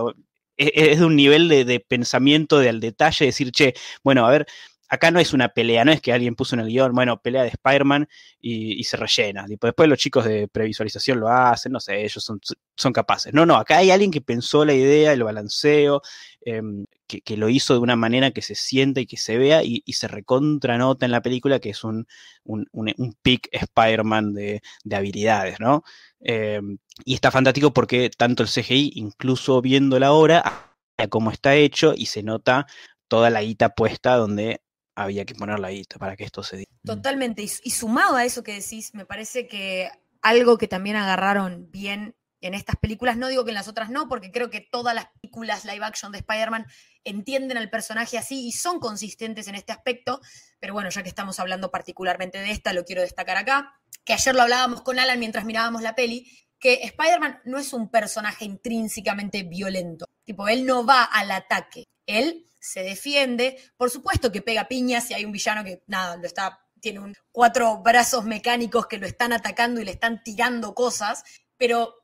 es, de un nivel de, pensamiento, de al detalle, decir, che, bueno, a ver, acá no es una pelea, no es que alguien puso en el guion, bueno, pelea de Spider-Man y, se rellena. después los chicos de previsualización lo hacen, no sé, ellos son, son capaces. No, no, acá hay alguien que pensó la idea, el balanceo, em, que, lo hizo de una manera que se sienta y que se vea y, se recontranota en la película que es un, un, un, peak Spider-Man de, habilidades, ¿no? Em, y está fantástico porque tanto el CGI, incluso viendo la hora, cómo está hecho y se nota toda la guita puesta donde había que poner la guita para que esto se diera. Totalmente. Y, sumado a eso que decís, me parece que algo que también agarraron bien en estas películas, no digo que en las otras no, porque creo que todas las películas live action de Spider-Man entienden al personaje así y son consistentes en este aspecto, pero bueno, ya que estamos hablando particularmente de esta, lo quiero destacar acá, que ayer lo hablábamos con Alan mientras mirábamos la peli, que Spider-Man no es un personaje intrínsecamente violento, tipo, él no va al ataque, él se defiende, por supuesto que pega piñas y hay un villano que, nada, lo está tiene cuatro brazos mecánicos que lo están atacando y le están tirando cosas, pero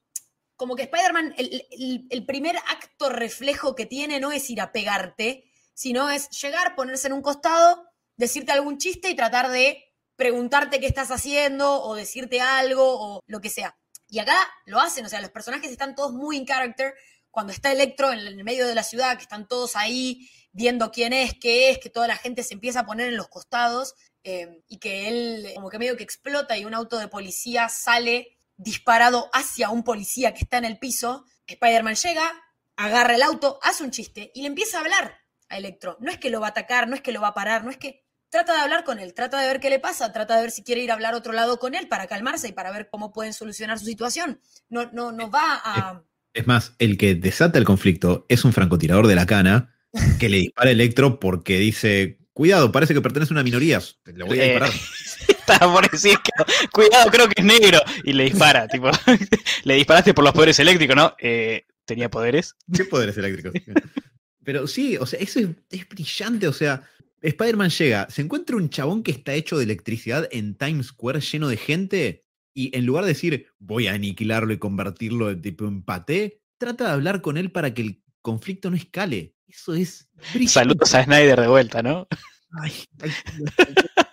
como que Spider-Man, el, primer acto reflejo que tiene no es ir a pegarte, sino es llegar, ponerse en un costado, decirte algún chiste y tratar de preguntarte qué estás haciendo o decirte algo o lo que sea. Y acá lo hacen, o sea, los personajes están todos muy in character. Cuando está Electro en el medio de la ciudad, que están todos ahí viendo quién es, qué es, que toda la gente se empieza a poner en los costados eh, y que él como que medio que explota y un auto de policía sale disparado hacia un policía que está en el piso, Spider-Man llega, agarra el auto, hace un chiste y le empieza a hablar a Electro. No es que lo va a atacar, no es que lo va a parar, no es que trata de hablar con él, trata de ver qué le pasa, trata de ver si quiere ir a hablar a otro lado con él para calmarse y para ver cómo pueden solucionar su situación. No, no, no va a... Es más, el que desata el conflicto es un francotirador de la cana que le dispara a Electro porque dice, cuidado, parece que pertenece a una minoría, le voy a Eh, disparar. Estaba por decir que, cuidado, creo que es negro. Y le dispara, tipo, le disparaste por los poderes eléctricos, ¿no? Eh, ¿Tenía poderes? ¿Qué poderes eléctricos? Pero sí, o sea, eso es, es brillante. O sea, Spider-Man llega, se encuentra un chabón que está hecho de electricidad en Times Square lleno de gente. Y en lugar de decir voy a aniquilarlo y convertirlo en tipo empate, trata de hablar con él para que el conflicto no escale. Eso es brillante. Saludos a Snyder de vuelta, ¿no? Ay, ay,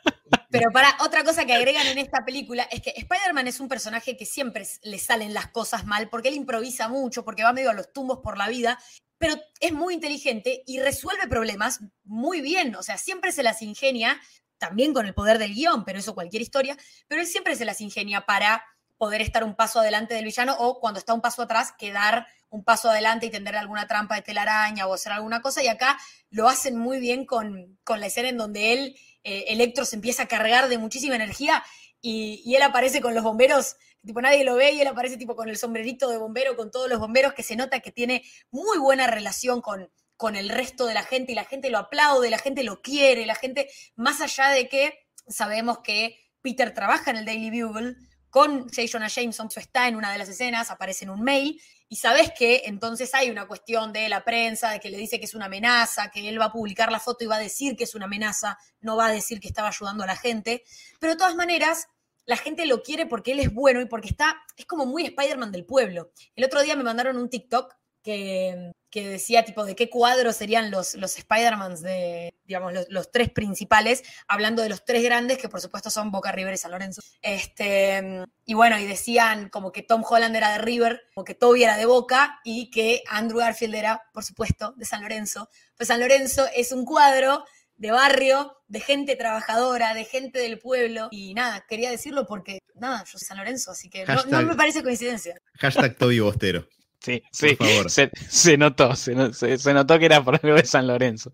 Pero para otra cosa que agregan en esta película es que Spider-Man es un personaje que siempre le salen las cosas mal, porque él improvisa mucho, porque va medio a los tumbos por la vida, pero es muy inteligente y resuelve problemas muy bien. O sea, siempre se las ingenia, también con el poder del guion, pero eso cualquier historia, pero él siempre se las ingenia para poder estar un paso adelante del villano o cuando está un paso atrás, quedar un paso adelante y tender alguna trampa de telaraña o hacer alguna cosa. Y acá lo hacen muy bien con, con la escena en donde él eh, Electro se empieza a cargar de muchísima energía y, él aparece con los bomberos, tipo nadie lo ve y él aparece tipo con el sombrerito de bombero, con todos los bomberos, que se nota que tiene muy buena relación con, con el resto de la gente y la gente lo aplaude, la gente lo quiere, la gente, más allá de que sabemos que Peter trabaja en el Daily Bugle con J. Jonah Jameson, eso está en una de las escenas, aparece en un mail, y sabes que entonces hay una cuestión de la prensa, de que le dice que es una amenaza, que él va a publicar la foto y va a decir que es una amenaza, no va a decir que estaba ayudando a la gente, pero de todas maneras la gente lo quiere porque él es bueno y porque está, es como muy Spider-Man del pueblo. El otro día me mandaron un TikTok que, que decía tipo de qué cuadros serían los, los Spider-Mans de, digamos, los, los tres principales, hablando de los tres grandes, que por supuesto son Boca, River y San Lorenzo. Este, y bueno, y decían como que Tom Holland era de River, como que Toby era de Boca y que Andrew Garfield era, por supuesto, de San Lorenzo. Pues San Lorenzo es un cuadro de barrio, de gente trabajadora, de gente del pueblo. Y nada, quería decirlo porque, nada, yo soy San Lorenzo, así que no, no me parece coincidencia. Hashtag Toby Bostero. Sí, sí. Se, se notó, se, se- notó que era por algo de San Lorenzo.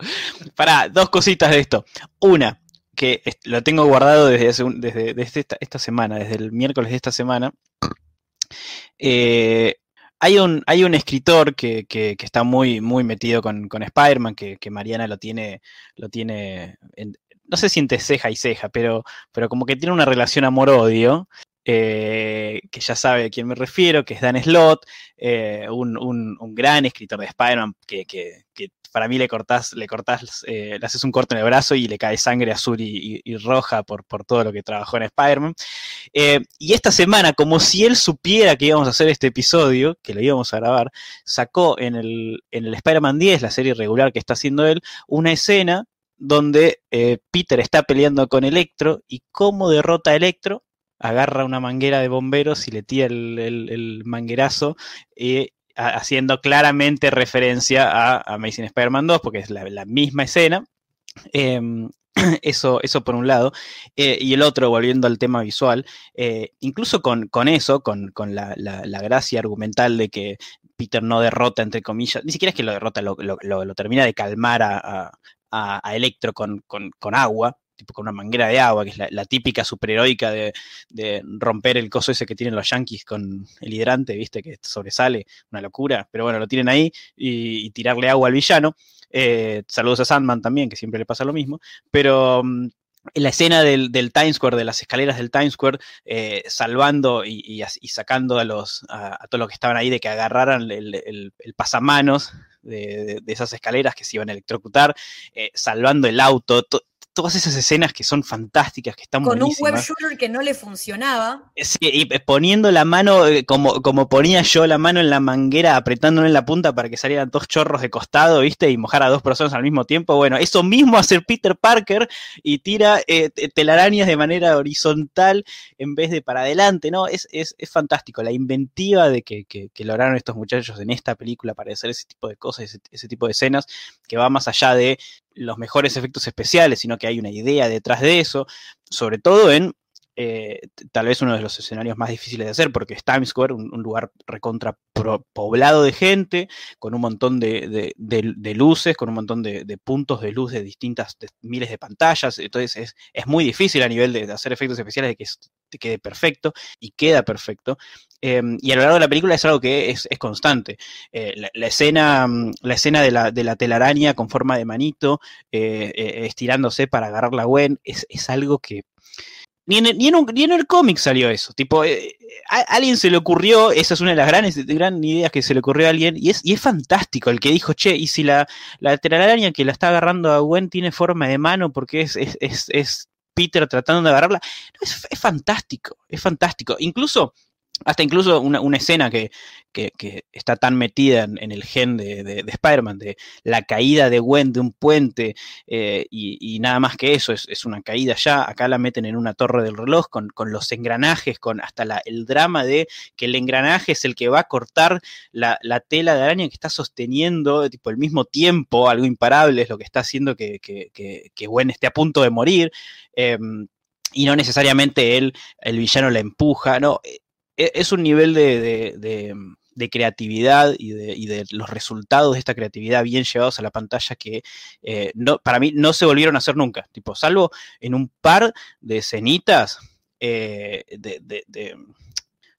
Para, dos cositas de esto. Una, que lo tengo guardado desde, hace un- desde, desde esta, esta semana, desde el miércoles de esta semana. Eh, hay un, hay un escritor que, que- que está muy, muy metido con, con Spider-Man, que, que Mariana lo tiene, lo tiene en- no sé si entre ceja y ceja, pero, pero como que tiene una relación amor-odio, eh, que ya sabe a quién me refiero, que es Dan Slott, eh, un, un- gran escritor de Spider-Man que, que- para mí le cortás, le cortás, eh, le haces un corte en el brazo y le cae sangre azul y, roja por, por todo lo que trabajó en Spider-Man. Y esta semana, como si él supiera que íbamos a hacer este episodio, que lo íbamos a grabar, sacó en el, en el Spider-Man 10, la serie regular que está haciendo él, una escena donde Peter está peleando con Electro y cómo derrota a Electro, agarra una manguera de bomberos y le tira el, el- el manguerazo, eh, a- haciendo claramente referencia a Amazing Spider-Man 2, porque es la, misma escena. Em, eso, por un lado. Eh, y el otro, volviendo al tema visual, eh, incluso con, eso, con, la, gracia argumental de que Peter no derrota, entre comillas, ni siquiera es que lo derrota, lo, termina de calmar a, a- a- a Electro con agua, tipo con una manguera de agua, que es la, típica superheroica de, de romper el coso ese que tienen los yankees con el hidrante, viste, que sobresale, una locura, pero bueno, lo tienen ahí y, tirarle agua al villano. Eh, saludos a Sandman también, que siempre le pasa lo mismo, pero en la escena del, Times Square, de las escaleras del Times Square, eh, salvando y, y sacando a los a, a todos los que estaban ahí de que agarraran el, el- pasamanos de, de- de esas escaleras que se iban a electrocutar, eh, salvando el auto, to- todas esas escenas que son fantásticas, que están Con un web shooter que no le funcionaba. Sí, y poniendo la mano, eh, como, como ponía yo la mano en la manguera, apretándole en la punta para que salieran dos chorros de costado, ¿viste? Y mojar a dos personas al mismo tiempo. Bueno, eso mismo hace Peter Parker y tira eh, te- telarañas de manera horizontal en vez de para adelante, ¿no? Es, es, es fantástico. La inventiva de que, que- que lograron estos muchachos en esta película para hacer ese tipo de cosas, ese, ese tipo de escenas, que va más allá de los mejores efectos especiales, sino que hay una idea detrás de eso, sobre todo en eh, tal vez uno de los escenarios más difíciles de hacer, porque es Times Square, un, lugar recontra poblado de gente, con un montón de, luces, con un montón de, puntos de luz de distintas miles de pantallas. Entonces es, muy difícil a nivel de, hacer efectos especiales de que quede perfecto y queda perfecto. Em, y a lo largo de la película es algo que es, constante. Eh, la, escena, mm, la escena de la, de la telaraña con forma de manito, eh, estirándose para agarrar la Gwen, es, es algo que ni en, el, cómic salió eso. Tipo, eh, a, alguien se le ocurrió, esa es una de las grandes, grandes ideas que se le ocurrió a alguien, y es, y es fantástico el que dijo, che, y si la, la telaraña que la está agarrando a Gwen tiene forma de mano porque es, es, Peter tratando de agarrarla, es, es fantástico, es fantástico. Incluso hasta incluso una, escena que, está tan metida en, el gen de, Spider-Man, de la caída de Gwen de un puente eh, y, nada más que eso, es, una caída ya. Acá la meten en una torre del reloj con, los engranajes, con hasta el drama de que el engranaje es el que va a cortar la, tela de araña que está sosteniendo, tipo, al mismo tiempo, algo imparable es lo que está haciendo que, Gwen esté a punto de morir. Em, y no necesariamente él, el villano la empuja, no, es un nivel de, creatividad y de, los resultados de esta creatividad bien llevados a la pantalla que eh, no, para mí no se volvieron a hacer nunca. Tipo, salvo en un par de escenitas eh, de,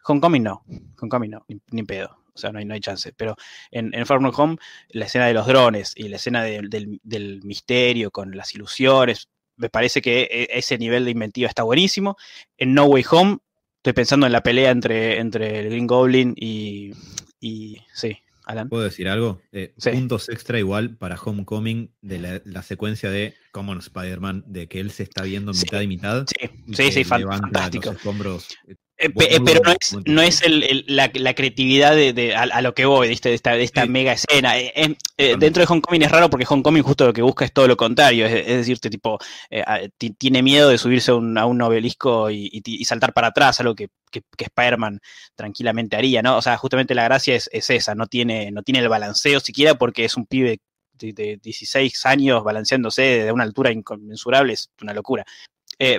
Homecoming no, Homecoming no, ni, pedo. O sea, no hay, no hay chance. Pero en, en Home, la escena de los drones y la escena del, del misterio con las ilusiones, me parece que e, ese nivel de inventiva está buenísimo. En No Way Home Estoy pensando en la pelea entre, entre el Green Goblin y, y sí, Alan. ¿Puedo decir algo? Eh, puntos extra igual para Homecoming de la, secuencia de Common Spider-Man, de que él se está viendo mitad y mitad. Sí, sí, sí, fantástico. Eh, eh, pero no es, la, creatividad de, a, lo que voy, de esta, de esta mega escena. Eh, dentro de Homecoming es raro porque Homecoming justo lo que busca es todo lo contrario, es, decirte, tipo, tiene miedo de subirse a un, obelisco y, saltar para atrás, algo que, que, Spider-Man tranquilamente haría, ¿no? O sea, justamente la gracia es, esa, no tiene, no tiene el balanceo siquiera porque es un pibe de, 16 años balanceándose de una altura inconmensurable, es una locura.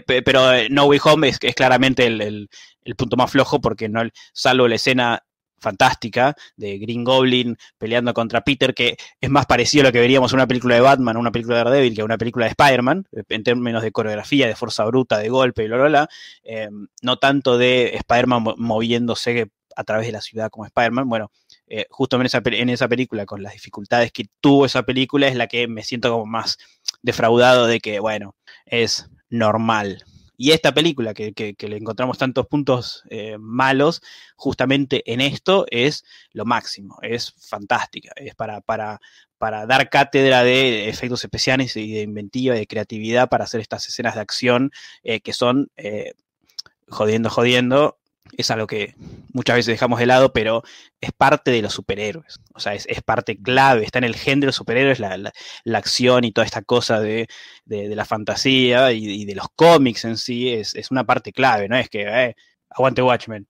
Pero No Way Home es, es claramente el, punto más flojo porque no, salvo la escena fantástica de Green Goblin peleando contra Peter, que es más parecido a lo que veríamos en una película de Batman, una película de Daredevil, que una película de Spider-Man, en términos de coreografía, de fuerza bruta, de golpe y bla, bla, bla. Em, no tanto de Spider-Man moviéndose a través de la ciudad como Spider-Man. Bueno, eh, justo en esa película, con las dificultades que tuvo esa película, es la que me siento como más defraudado de que, bueno, es normal, y esta película, que, le encontramos tantos puntos eh, malos, justamente en esto es lo máximo, es fantástica, es para, para, para dar cátedra de efectos especiales y de inventiva, de creatividad para hacer estas escenas de acción eh, que son, eh, jodiendo, jodiendo, es algo que muchas veces dejamos de lado, pero es parte de los superhéroes. O sea, es, parte clave, está en el género de los superhéroes, la, acción y toda esta cosa de, la fantasía y, de los cómics en sí, es, una parte clave, ¿no? Es que, eh, aguante Watchmen.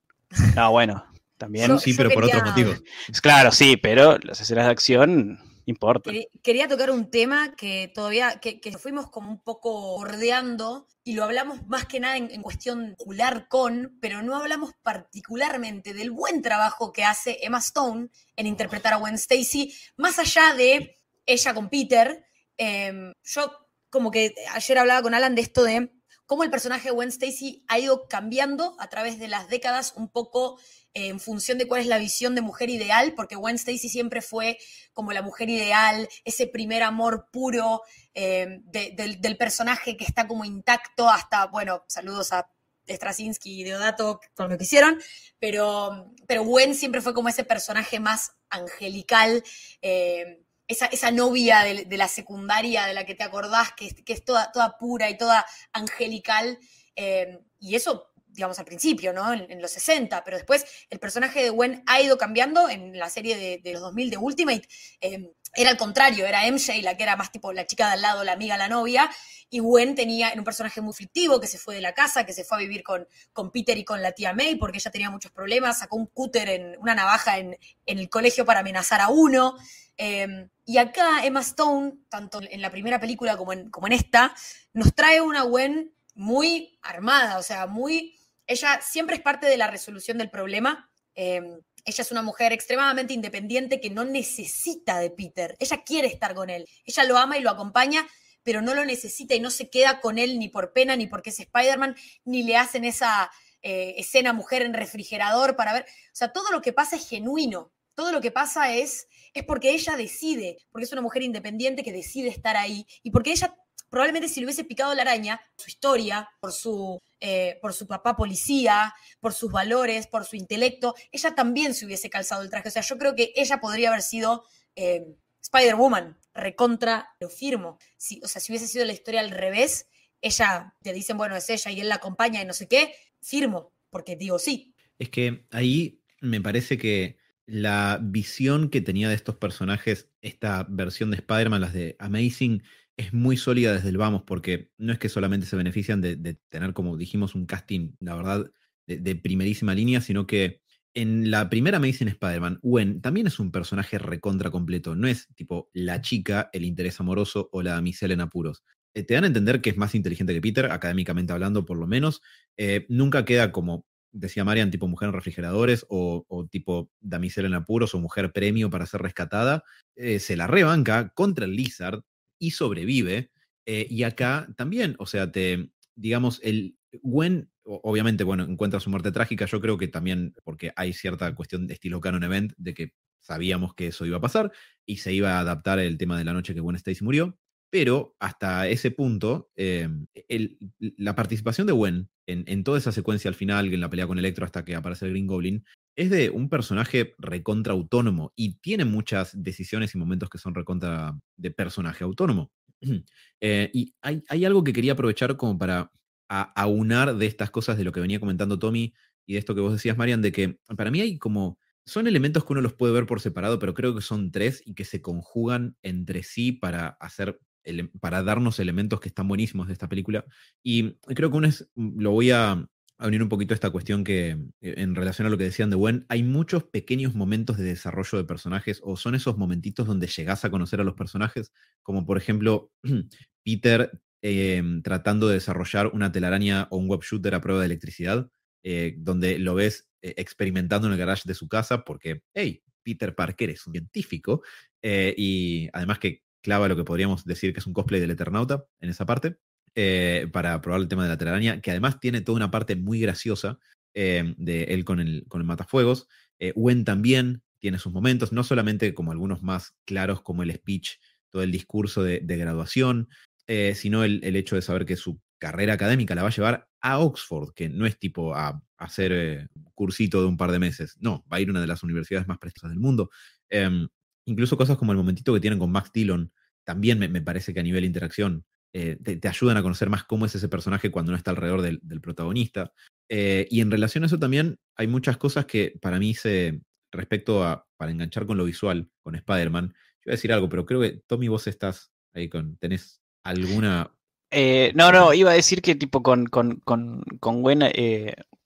No, bueno, también. sí, pero por otros motivos. Claro, sí, pero las escenas de acción importa. Quería tocar un tema que todavía, que, fuimos como un poco bordeando y lo hablamos más que nada en, cuestión ocular con, pero no hablamos particularmente del buen trabajo que hace Emma Stone en interpretar a Gwen Stacy, más allá de ella con Peter. Em, yo como que ayer hablaba con Alan de esto de cómo el personaje de Gwen Stacy ha ido cambiando a través de las décadas un poco en función de cuál es la visión de mujer ideal, porque Gwen Stacy siempre fue como la mujer ideal, ese primer amor puro eh, del, personaje que está como intacto hasta, bueno, saludos a Straczynski y Deodato con lo que hicieron, pero, pero Gwen siempre fue como ese personaje más angelical, eh, esa, novia de, la secundaria de la que te acordás, que, es toda, pura y toda angelical, eh, y eso digamos, al principio, ¿no? En, los 60, pero después el personaje de Gwen ha ido cambiando en la serie de, los 2000 de Ultimate. Em, era al contrario, era MJ la que era más tipo la chica de al lado, la amiga, la novia, y Gwen tenía un personaje muy fictivo que se fue de la casa, que se fue a vivir con, con Peter y con la tía May porque ella tenía muchos problemas, sacó un cúter, en, una navaja en, el colegio para amenazar a uno. Em, y acá Emma Stone, tanto en la primera película como en, como en esta, nos trae una Gwen muy armada, o sea, muy... Ella siempre es parte de la resolución del problema. Em, ella es una mujer extremadamente independiente que no necesita de Peter. Ella quiere estar con él. Ella lo ama y lo acompaña, pero no lo necesita y no se queda con él ni por pena, ni porque es Spider-Man, ni le hacen esa eh, escena mujer en refrigerador para ver. O sea, todo lo que pasa es genuino. Todo lo que pasa es, es porque ella decide, porque es una mujer independiente que decide estar ahí y porque ella probablemente si le hubiese picado la araña, su historia, por su, eh, por su papá policía, por sus valores, por su intelecto, ella también se hubiese calzado el traje. O sea, yo creo que ella podría haber sido eh, Spider-Woman, recontra, lo firmo. Si, o sea, si hubiese sido la historia al revés, ella, te dicen, bueno, es ella y él la acompaña y no sé qué, firmo, porque digo sí. Es que ahí me parece que la visión que tenía de estos personajes, esta versión de Spider-Man, las de Amazing, es muy sólida desde el vamos, porque no es que solamente se benefician de, tener, como dijimos, un casting, la verdad, de, primerísima línea, sino que en la primera Amazing Spider-Man, Gwen también es un personaje recontra completo. No es tipo la chica, el interés amoroso o la damisela en apuros. Eh, te dan a entender que es más inteligente que Peter, académicamente hablando, por lo menos. Eh, nunca queda como, decía Marian, tipo mujer en refrigeradores o, tipo damisela en apuros o mujer premio para ser rescatada. Eh, se la rebanca contra el Lizard, y sobrevive. Eh, y acá también, o sea, te, digamos, el Gwen, obviamente, bueno, encuentra su muerte trágica, yo creo que también, porque hay cierta cuestión de estilo canon event, de que sabíamos que eso iba a pasar y se iba a adaptar el tema de la noche que Gwen Stacy murió, pero hasta ese punto, eh, la participación de Gwen en, toda esa secuencia al final, en la pelea con Electro hasta que aparece el Green Goblin, es de un personaje recontra autónomo y tiene muchas decisiones y momentos que son recontra de personaje autónomo. Eh, y hay, algo que quería aprovechar como para aunar de estas cosas de lo que venía comentando Tommy y de esto que vos decías, Marian, de que para mí hay como, son elementos que uno los puede ver por separado, pero creo que son tres y que se conjugan entre sí para hacer para darnos elementos que están buenísimos de esta película. Y creo que uno es, lo voy a, a unir un poquito esta cuestión que, eh, en relación a lo que decían de Gwen, hay muchos pequeños momentos de desarrollo de personajes, o son esos momentitos donde llegas a conocer a los personajes, como por ejemplo Peter em, tratando de desarrollar una telaraña o un web shooter a prueba de electricidad, eh, donde lo ves eh, experimentando en el garage de su casa, porque, hey, Peter Parker es un científico, y además que clava lo que podríamos decir que es un cosplay del Eternauta en esa parte. Eh, para probar el tema de la telaraña, que además tiene toda una parte muy graciosa eh, de él con el, con el matafuegos. Eh, Gwen también tiene sus momentos, no solamente como algunos más claros como el speech, todo el discurso de, graduación, sino el, hecho de saber que su carrera académica la va a llevar a Oxford, que no es tipo a, hacer cursito de un par de meses, no, va a ir a una de las universidades más prestigiosas del mundo. Incluso cosas como el momentito que tienen con Max Dillon, también me, me, parece que a nivel de interacción eh, te, ayudan a conocer más cómo es ese personaje cuando no está alrededor del, protagonista. Eh, y en relación a eso también hay muchas cosas que para mí se, respecto a, para enganchar con lo visual, con Spider-Man, yo voy a decir algo, pero creo que Tommy, vos estás ahí con, tenés alguna... Eh, no, no, iba a decir que tipo con, con, con, con Gwen,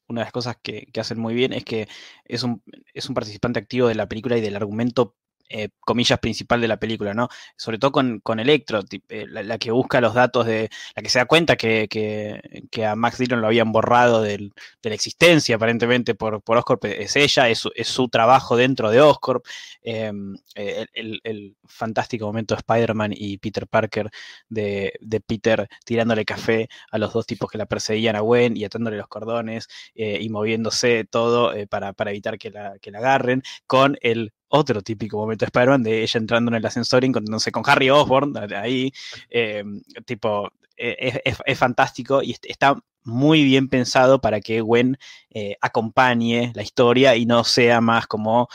una de las cosas que, que, hacen muy bien es que es un, es un participante activo de la película y del argumento eh, comillas, principal de la película, ¿no? Sobre todo con, con Electro, eh, la, que busca los datos de, la que se da cuenta que, que, a Max Dillon lo habían borrado de la existencia aparentemente por, por Oscorp, es ella, es, su trabajo dentro de Oscorp, eh, el, fantástico momento de Spider-Man y Peter Parker, de, de, Peter tirándole café a los dos tipos que la perseguían a Gwen y atándole los cordones y moviéndose todo para, para, evitar que la, que la agarren, con el otro típico momento de Spider-Man de ella entrando en el ascensor y encontrándose con Harry Osborn, ahí, eh, tipo, e, es, fantástico y está muy bien pensado para que Gwen eh, acompañe la historia y no sea más como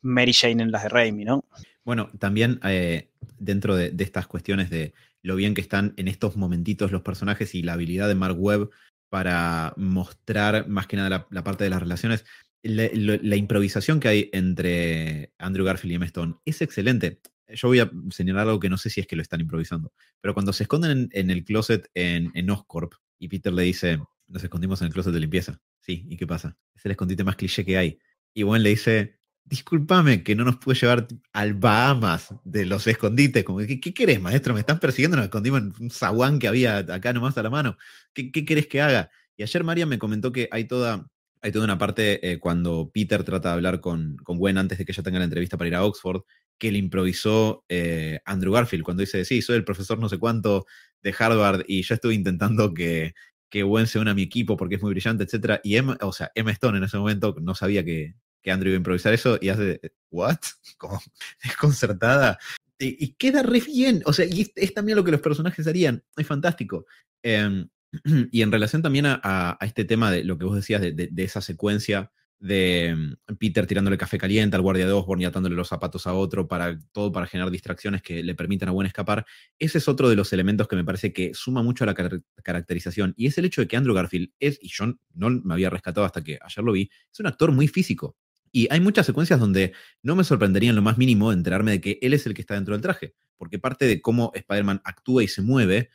Mary Jane en las de Raimi, ¿no? Bueno, también eh, dentro de, estas cuestiones de lo bien que están en estos momentitos los personajes y la habilidad de Mark Webb para mostrar más que nada la parte de las relaciones, la, improvisación que hay entre Andrew Garfield y Emma Stone es excelente. Yo voy a señalar algo que no sé si es que lo están improvisando, pero cuando se esconden en, el closet en, en, Oscorp y Peter le dice, nos escondimos en el closet de limpieza. Sí, ¿y qué pasa? Es el escondite más cliché que hay. Y Gwen le dice, discúlpame que no nos pude llevar al Bahamas de los escondites. Como, ¿qué, ¿qué, querés, maestro? Me están persiguiendo, nos escondimos en un zaguán que había acá nomás a la mano. ¿Qué, qué querés que haga? Y ayer María me comentó que hay toda, hay toda una parte eh, cuando Peter trata de hablar con, con Gwen antes de que ella tenga la entrevista para ir a Oxford, que le improvisó eh, Andrew Garfield cuando dice, sí, soy el profesor no sé cuánto de Harvard y yo estuve intentando que, que Gwen se una a mi equipo porque es muy brillante, etc. Y Emma, o sea, Emma Stone en ese momento no sabía que, que Andrew iba a improvisar eso y hace, ¿what? Como desconcertada. Y, y, queda re bien, o sea, y es, es, también lo que los personajes harían, es fantástico. Eh, y en relación también a, este tema de lo que vos decías, de, esa secuencia de mm, Peter tirándole café caliente al guardia de Osborne y atándole los zapatos a otro, para, todo para generar distracciones que le permitan a Gwen escapar. Ese es otro de los elementos que me parece que suma mucho a la car caracterización. Y es el hecho de que Andrew Garfield es, y yo no me había rescatado hasta que ayer lo vi, es un actor muy físico. Y hay muchas secuencias donde no me sorprendería en lo más mínimo enterarme de que él es el que está dentro del traje, porque parte de cómo Spider-Man actúa y se mueve,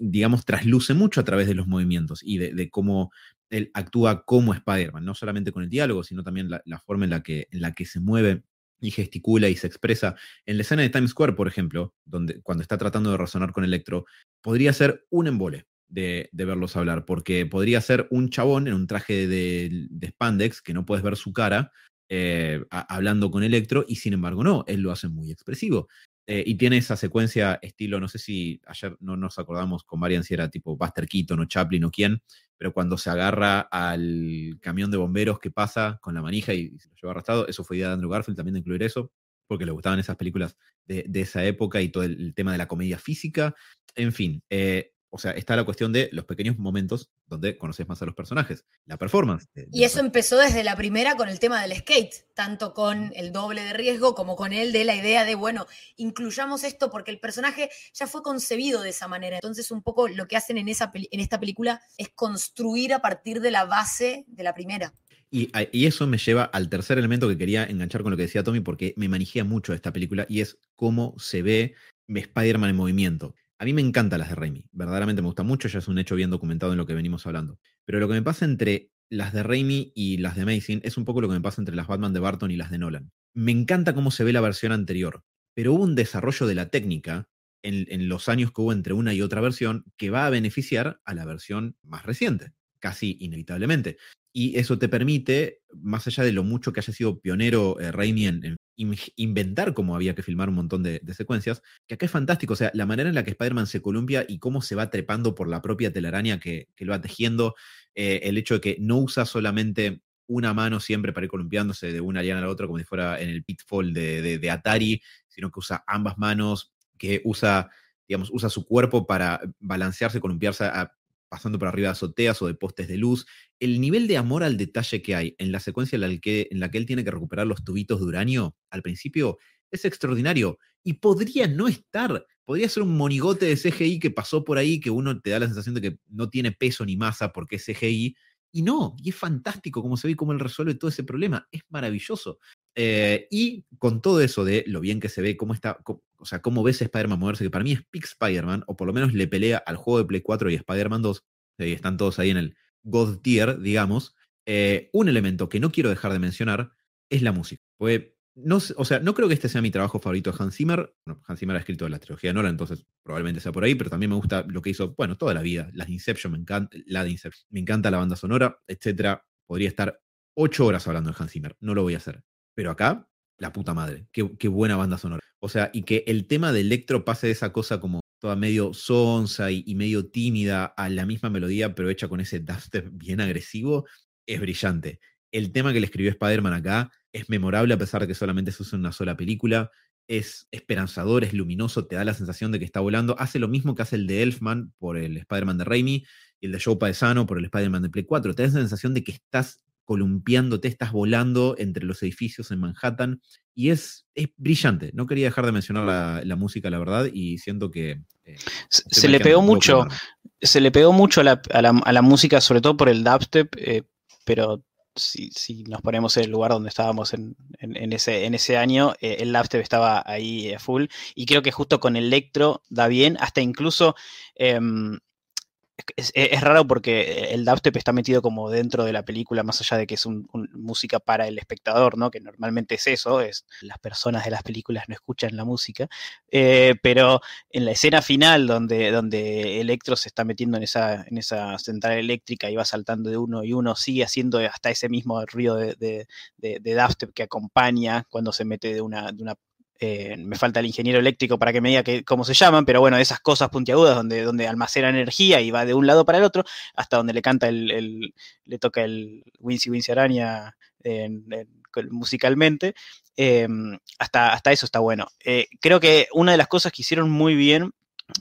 digamos, trasluce mucho a través de los movimientos y de, cómo él actúa como Spider-Man, no solamente con el diálogo, sino también la, forma en la, que, en la que se mueve y gesticula y se expresa. En la escena de Times Square, por ejemplo, donde, cuando está tratando de razonar con Electro, podría ser un embole de, verlos hablar, porque podría ser un chabón en un traje de, de spandex que no puedes ver su cara, eh, hablando con Electro, y sin embargo no, él lo hace muy expresivo. Eh, y tiene esa secuencia estilo, no sé si ayer no nos acordamos con Marian si era tipo Buster Keaton o Chaplin o quién, pero cuando se agarra al camión de bomberos que pasa con la manija y, se lo lleva arrastrado, eso fue idea de Andrew Garfield también de incluir eso, porque le gustaban esas películas de, esa época y todo el, el, tema de la comedia física. En fin, eh, o sea, está la cuestión de los pequeños momentos donde conoces más a los personajes, la performance. De, de y eso empezó desde la primera con el tema del skate, tanto con el doble de riesgo como con el de la idea de, bueno, incluyamos esto porque el personaje ya fue concebido de esa manera. Entonces, un poco lo que hacen en, esa, en esta película es construir a partir de la base de la primera. Y, y, eso me lleva al tercer elemento que quería enganchar con lo que decía Tommy, porque me manijea mucho esta película, y es cómo se ve Spider-Man en movimiento. A mí me encantan las de Raimi, verdaderamente me gusta mucho, ya es un hecho bien documentado en lo que venimos hablando. Pero lo que me pasa entre las de Raimi y las de Amazing es un poco lo que me pasa entre las Batman de Barton y las de Nolan. Me encanta cómo se ve la versión anterior, pero hubo un desarrollo de la técnica en, en los años que hubo entre una y otra versión que va a beneficiar a la versión más reciente, casi inevitablemente. Y eso te permite, más allá de lo mucho que haya sido pionero eh, Raimi en, en, inventar cómo había que filmar un montón de, secuencias, que acá es fantástico. O sea, la manera en la que Spider-Man se columpia y cómo se va trepando por la propia telaraña que, lo va tejiendo, eh, el hecho de que no usa solamente una mano siempre para ir columpiándose de una liana a la otra, como si fuera en el pitfall de Atari, sino que usa ambas manos, que usa, digamos, usa su cuerpo para balancearse, columpiarse a, pasando por arriba de azoteas o de postes de luz, el nivel de amor al detalle que hay en la secuencia en la, que, en la que él tiene que recuperar los tubitos de uranio al principio es extraordinario. Y podría no estar, podría ser un monigote de CGI que pasó por ahí que uno te da la sensación de que no tiene peso ni masa porque es CGI y no, y es fantástico cómo se ve y cómo él resuelve todo ese problema, es maravilloso. Eh, y con todo eso de lo bien que se ve, cómo está, cómo, o sea, cómo ves a Spider-Man moverse, que para mí es Pick Spider-Man, o por lo menos le pelea al juego de Play 4 y Spider-Man 2, y están todos ahí en el God Tier, digamos. Eh, un elemento que no quiero dejar de mencionar es la música. No, o sea, no creo que este sea mi trabajo favorito de Hans Zimmer. Bueno, Hans Zimmer ha escrito la trilogía de Nolan, entonces probablemente sea por ahí, pero también me gusta lo que hizo, bueno, toda la vida. Las Inception, me encanta, la de Inception, me encanta la banda sonora, etcétera. Podría estar ocho horas hablando de Hans Zimmer, no lo voy a hacer. Pero acá, la puta madre, qué, qué buena banda sonora. O sea, y que el tema de Electro pase de esa cosa como toda medio sonsa y, y, medio tímida a la misma melodía, pero hecha con ese dubstep bien agresivo, es brillante. El tema que le escribió Spider-Man acá es memorable a pesar de que solamente se usa en una sola película. Es esperanzador, es luminoso, te da la sensación de que está volando. Hace lo mismo que hace el de Elfman por el Spider-Man de Raimi y el de Joe Paesano por el Spider-Man de Play 4. Te da esa sensación de que estás columpiándote, estás volando entre los edificios en Manhattan y es, es brillante. No quería dejar de mencionar la, la música, la verdad, y siento que... Eh, se, se le pegó mucho, se le pegó mucho a la, a la, a la música, sobre todo por el dubstep, eh, pero si, si, nos ponemos en el lugar donde estábamos en, en, en ese, en ese año, eh, el dubstep estaba ahí full, y creo que justo con Electro da bien, hasta incluso... Eh, es, es, raro porque el dubstep está metido como dentro de la película, más allá de que es un, música para el espectador, ¿no? Que normalmente es eso, es las personas de las películas no escuchan la música. Eh, pero en la escena final, donde, donde Electro se está metiendo en esa, en esa central eléctrica y va saltando de uno y uno, sigue haciendo hasta ese mismo ruido de, de, de, dubstep que acompaña cuando se mete de de una eh, me falta el ingeniero eléctrico para que me diga cómo se llaman, pero bueno, esas cosas puntiagudas donde, donde almacena energía y va de un lado para el otro, hasta donde le canta el, le toca el Wincy Wincy Araña musicalmente, em, hasta, hasta eso está bueno. Eh, creo que una de las cosas que hicieron muy bien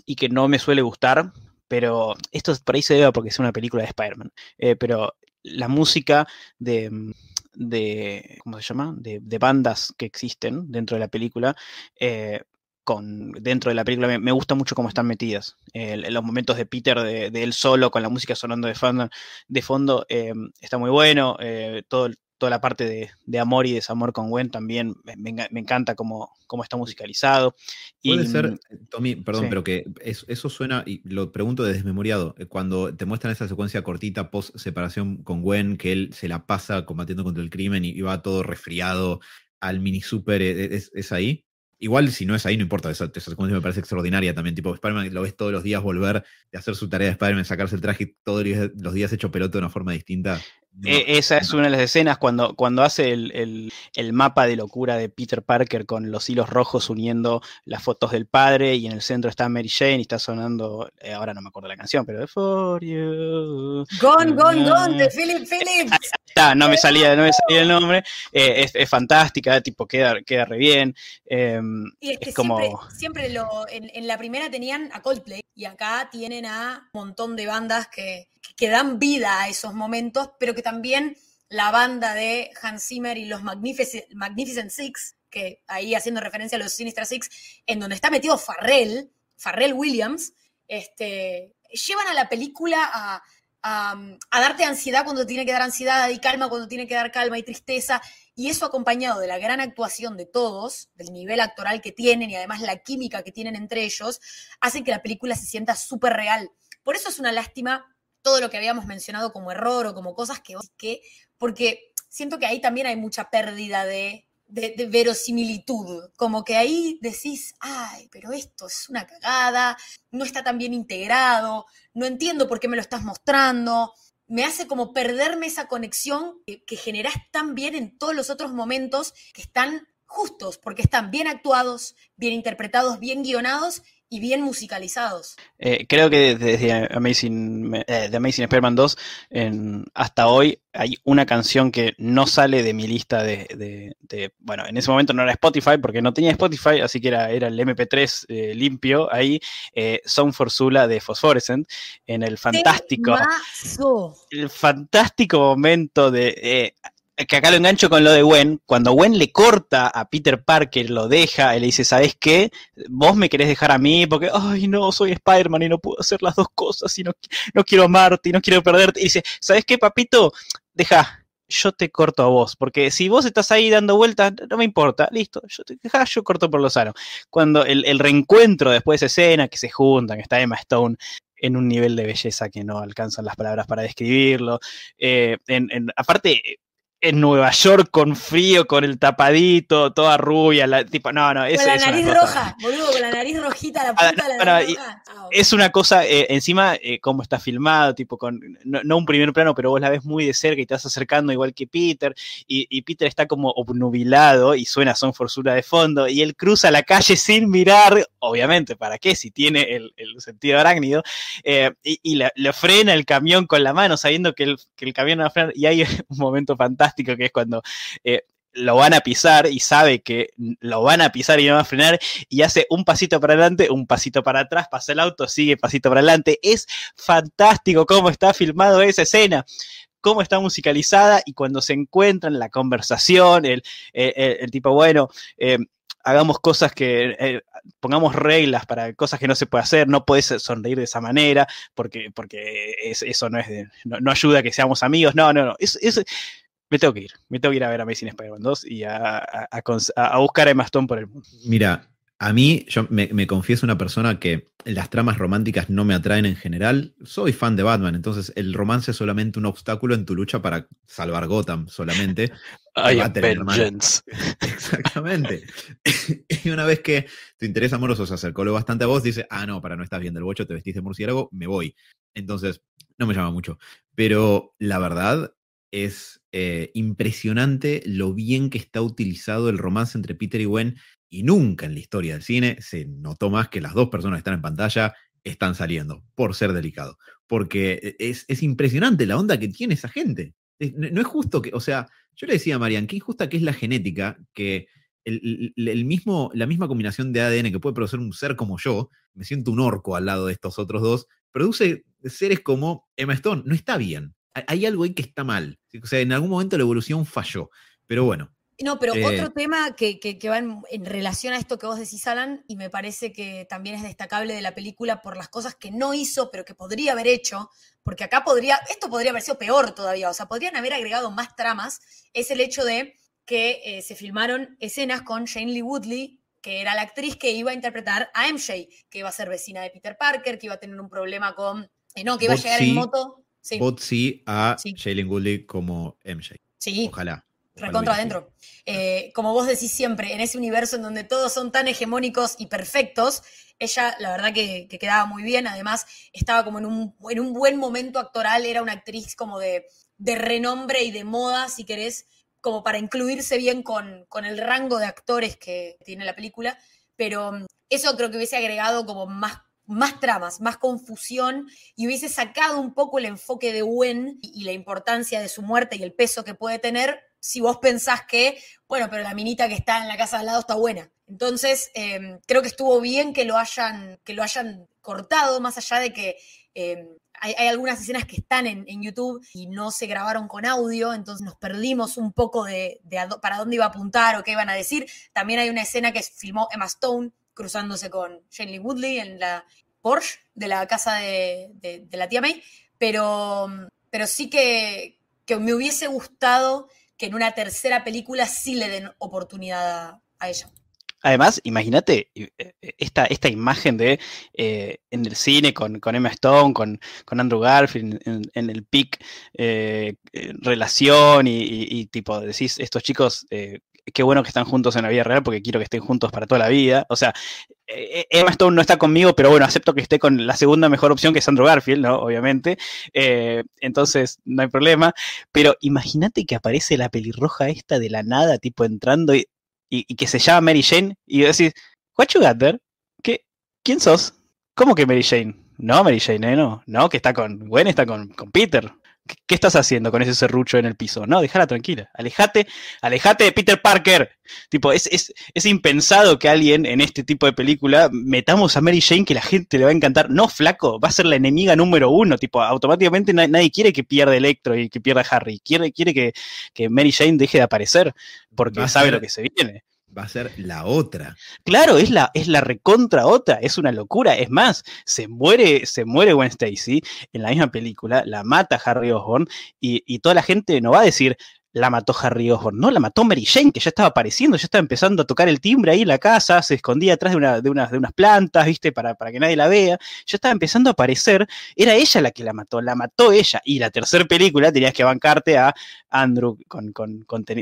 y que no me suele gustar, pero esto por ahí se debe porque es una película de Spider-Man, eh, pero la música de de, ¿cómo se llama? De, bandas que existen dentro de la película. Eh, con, dentro de la película me, gusta mucho cómo están metidas. en los momentos de Peter, de, él solo, con la música sonando de, fondo, de fondo eh, está muy bueno. Eh, todo, toda la parte de, amor y desamor con Gwen también me, encanta cómo, cómo, está musicalizado. Puede ser, mm, Tommy, perdón, pero que eso, suena, y lo pregunto de desmemoriado, eh, cuando te muestran esa secuencia cortita post separación con Gwen, que él se la pasa combatiendo contra el crimen y, va todo resfriado al mini super, eh, ¿es, ahí? Igual si no es ahí, no importa, esa, secuencia me parece extraordinaria también, tipo, Spider-Man lo ves todos los días volver de hacer su tarea de Spider-Man, sacarse el traje todos los días hecho pelota de una forma distinta. E, esa es una de las escenas cuando, cuando hace el, mapa de locura de Peter Parker con los hilos rojos uniendo las fotos del padre y en el centro está Mary Jane y está sonando, eh, ahora no me acuerdo la canción, pero For You. Gone, Gone, Gone de Philip Phillips. No me salía, no me salía el nombre. Eh, es, fantástica, tipo, queda, queda re bien. Em, y es que como... siempre, lo, en, en la primera tenían a Coldplay y acá tienen a un montón de bandas que que dan vida a esos momentos, pero que también la banda de Hans Zimmer y los Magnificent, Six, que ahí haciendo referencia a los Sinistra Six, en donde está metido Farrell, Farrell Williams, este, llevan a la película a, a, darte ansiedad cuando tiene que dar ansiedad y calma cuando tiene que dar calma y tristeza. Y eso acompañado de la gran actuación de todos, del nivel actoral que tienen y además la química que tienen entre ellos, hacen que la película se sienta súper real. Por eso es una lástima todo lo que habíamos mencionado como error o como cosas que, que porque siento que ahí también hay mucha pérdida de, de, verosimilitud, como que ahí decís, ay, pero esto es una cagada, no está tan bien integrado, no entiendo por qué me lo estás mostrando, me hace como perderme esa conexión que, que generás tan bien en todos los otros momentos que están justos, porque están bien actuados, bien interpretados, bien guionados y bien musicalizados. Eh, creo que desde Amazing, eh, Amazing Spider-Man 2 en, hasta hoy hay una canción que no sale de mi lista de, Bueno, en ese momento no era Spotify porque no tenía Spotify, así que era, era el MP3 eh, limpio ahí, Song for Zula de Phosphorescent, en el fantástico... El fantástico momento de que acá lo engancho con lo de Gwen, cuando Gwen le corta a Peter Parker, lo deja, y le dice, ¿sabes qué? Vos me querés dejar a mí porque, ay, no, soy Spider-Man y no puedo hacer las dos cosas y no, no quiero amarte y no quiero perderte. Y dice, ¿sabes qué, papito? Deja, yo te corto a vos, porque si vos estás ahí dando vueltas, no me importa, listo, yo te yo corto por lo sano. Cuando el, reencuentro después de esa escena, que se juntan, está Emma Stone en un nivel de belleza que no alcanzan las palabras para describirlo. Eh, aparte, en Nueva York con frío, con el tapadito, toda rubia, la, tipo, no, no, es, con la nariz roja, boludo, con la nariz rojita, la punta de la nariz roja. Ah, es una cosa, eh, encima, eh, cómo está filmado, tipo, con, no, un primer plano, pero vos la ves muy de cerca y te vas acercando igual que Peter, y, Peter está como obnubilado y suena Son Forsura de fondo, y él cruza la calle sin mirar, obviamente, ¿para qué? Si tiene el, sentido arácnido, eh, y, le, frena el camión con la mano, sabiendo que el, que el camión no va a frenar, y hay un momento fantástico que es cuando eh, lo van a pisar y sabe que lo van a pisar y no va a frenar y hace un pasito para adelante, un pasito para atrás, pasa el auto, sigue pasito para adelante. Es fantástico cómo está filmado esa escena cómo está musicalizada y cuando se encuentran la conversación, el, tipo, bueno, eh, hagamos cosas que, eh, pongamos reglas para cosas que no se puede hacer, no puedes sonreír de esa manera, porque, porque eso no, es no, ayuda a que seamos amigos, no, no, no, es, me tengo que ir. Me tengo que ir a ver Amazing Spider-Man 2 y a, a, buscar a Emma Stone por el mundo. Mira, A mí, yo me, me, confieso una persona que las tramas románticas no me atraen en general. Soy fan de Batman, entonces el romance es solamente un obstáculo en tu lucha para salvar Gotham solamente. Am vengeance. Exactamente. y una vez que tu interés amoroso se acercó lo bastante a vos, dice, ah, no, para no estás bien del bocho, te vestiste de murciélago, me voy. Entonces, no me llama mucho. Pero la verdad es eh, impresionante lo bien que está utilizado el romance entre Peter y Gwen y nunca en la historia del cine se notó más que las dos personas que están en pantalla están saliendo, por ser delicado. Porque e, es, impresionante la onda que tiene esa gente. No, es justo que, o sea, yo le decía a Marian, qué injusta que es la genética, que el, mismo, la misma combinación de ADN que puede producir un ser como yo, me siento un orco al lado de estos otros dos, produce seres como Emma Stone. No está bien. Hay algo ahí que está mal. O sea, en algún momento la evolución falló. Pero bueno, no, pero eh, otro tema que, va en, relación a esto que vos decís, Alan, y me parece que también es destacable de la película por las cosas que no hizo, pero que podría haber hecho, porque acá podría, esto podría haber sido peor todavía, o sea, podrían haber agregado más tramas, es el hecho de que eh, se filmaron escenas con Shane Lee Woodley, que era la actriz que iba a interpretar a MJ, que iba a ser vecina de Peter Parker, que iba a tener un problema con, eh, no, que iba a llegar en moto. Sí. sí a sí. Woodley como MJ. Sí. Ojalá. Recontra adentro. Eh, como vos decís siempre, en ese universo en donde todos son tan hegemónicos y perfectos, ella la verdad que, quedaba muy bien, además estaba como en un, en un, buen momento actoral, era una actriz como de, renombre y de moda, si querés, como para incluirse bien con, con el rango de actores que tiene la película, pero mm, eso creo que hubiese agregado como más más tramas, más confusión y hubiese sacado un poco el enfoque de Gwen y, la importancia de su muerte y el peso que puede tener si vos pensás que, bueno, pero la minita que está en la casa al lado está buena. Entonces, em, creo que estuvo bien que lo hayan, que lo hayan cortado, más allá de que em, hay, algunas escenas que están en, YouTube y no se grabaron con audio, entonces nos perdimos un poco de, para dónde iba a apuntar o qué iban a decir. También hay una escena que filmó Emma Stone cruzándose con Lee Woodley en la Porsche de la casa de, la tía May, pero, pero sí que, que me hubiese gustado que en una tercera película sí le den oportunidad a, ella. Además, imagínate eh, esta, esta imagen de eh, en el cine con, Emma Stone, con, Andrew Garfield, en, el pic eh, relación y, tipo, decís, estos chicos qué bueno que están juntos en la vida real porque quiero que estén juntos para toda la vida. O sea, eh, Emma Stone no está conmigo, pero bueno, acepto que esté con la segunda mejor opción que es Andrew Garfield, ¿no? Obviamente. Eh, entonces, no hay problema. Pero imagínate que aparece la pelirroja esta de la nada, tipo entrando y, que se llama Mary Jane y decís, what you got there? ¿Qué? ¿Quién sos? ¿Cómo que Mary Jane? No, Mary Jane, ¿eh? no, no, que está con Gwen, está con, con Peter. ¿Qué estás haciendo con ese serrucho en el piso? No, déjala tranquila. Alejate, alejate de Peter Parker. Tipo, es, es, impensado que alguien en este tipo de película metamos a Mary Jane que la gente le va a encantar. No, flaco, va a ser la enemiga número uno. Tipo, automáticamente nadie quiere que pierda Electro y que pierda Harry. Quiere, quiere que, que Mary Jane deje de aparecer porque sabe lo que se viene va a ser la otra. Claro, es la, es la recontra otra, es una locura. Es más, se muere, se muere Gwen Stacy en la misma película, la mata Harry Osborn y, y toda la gente no va a decir, la mató Harry Osborn, no, la mató Mary Jane, que ya estaba apareciendo, ya estaba empezando a tocar el timbre ahí en la casa, se escondía atrás de, una, de, unas, de unas plantas, ¿viste? Para, para que nadie la vea, ya estaba empezando a aparecer, era ella la que la mató, la mató ella. Y la tercera película tenías que bancarte a Andrew con,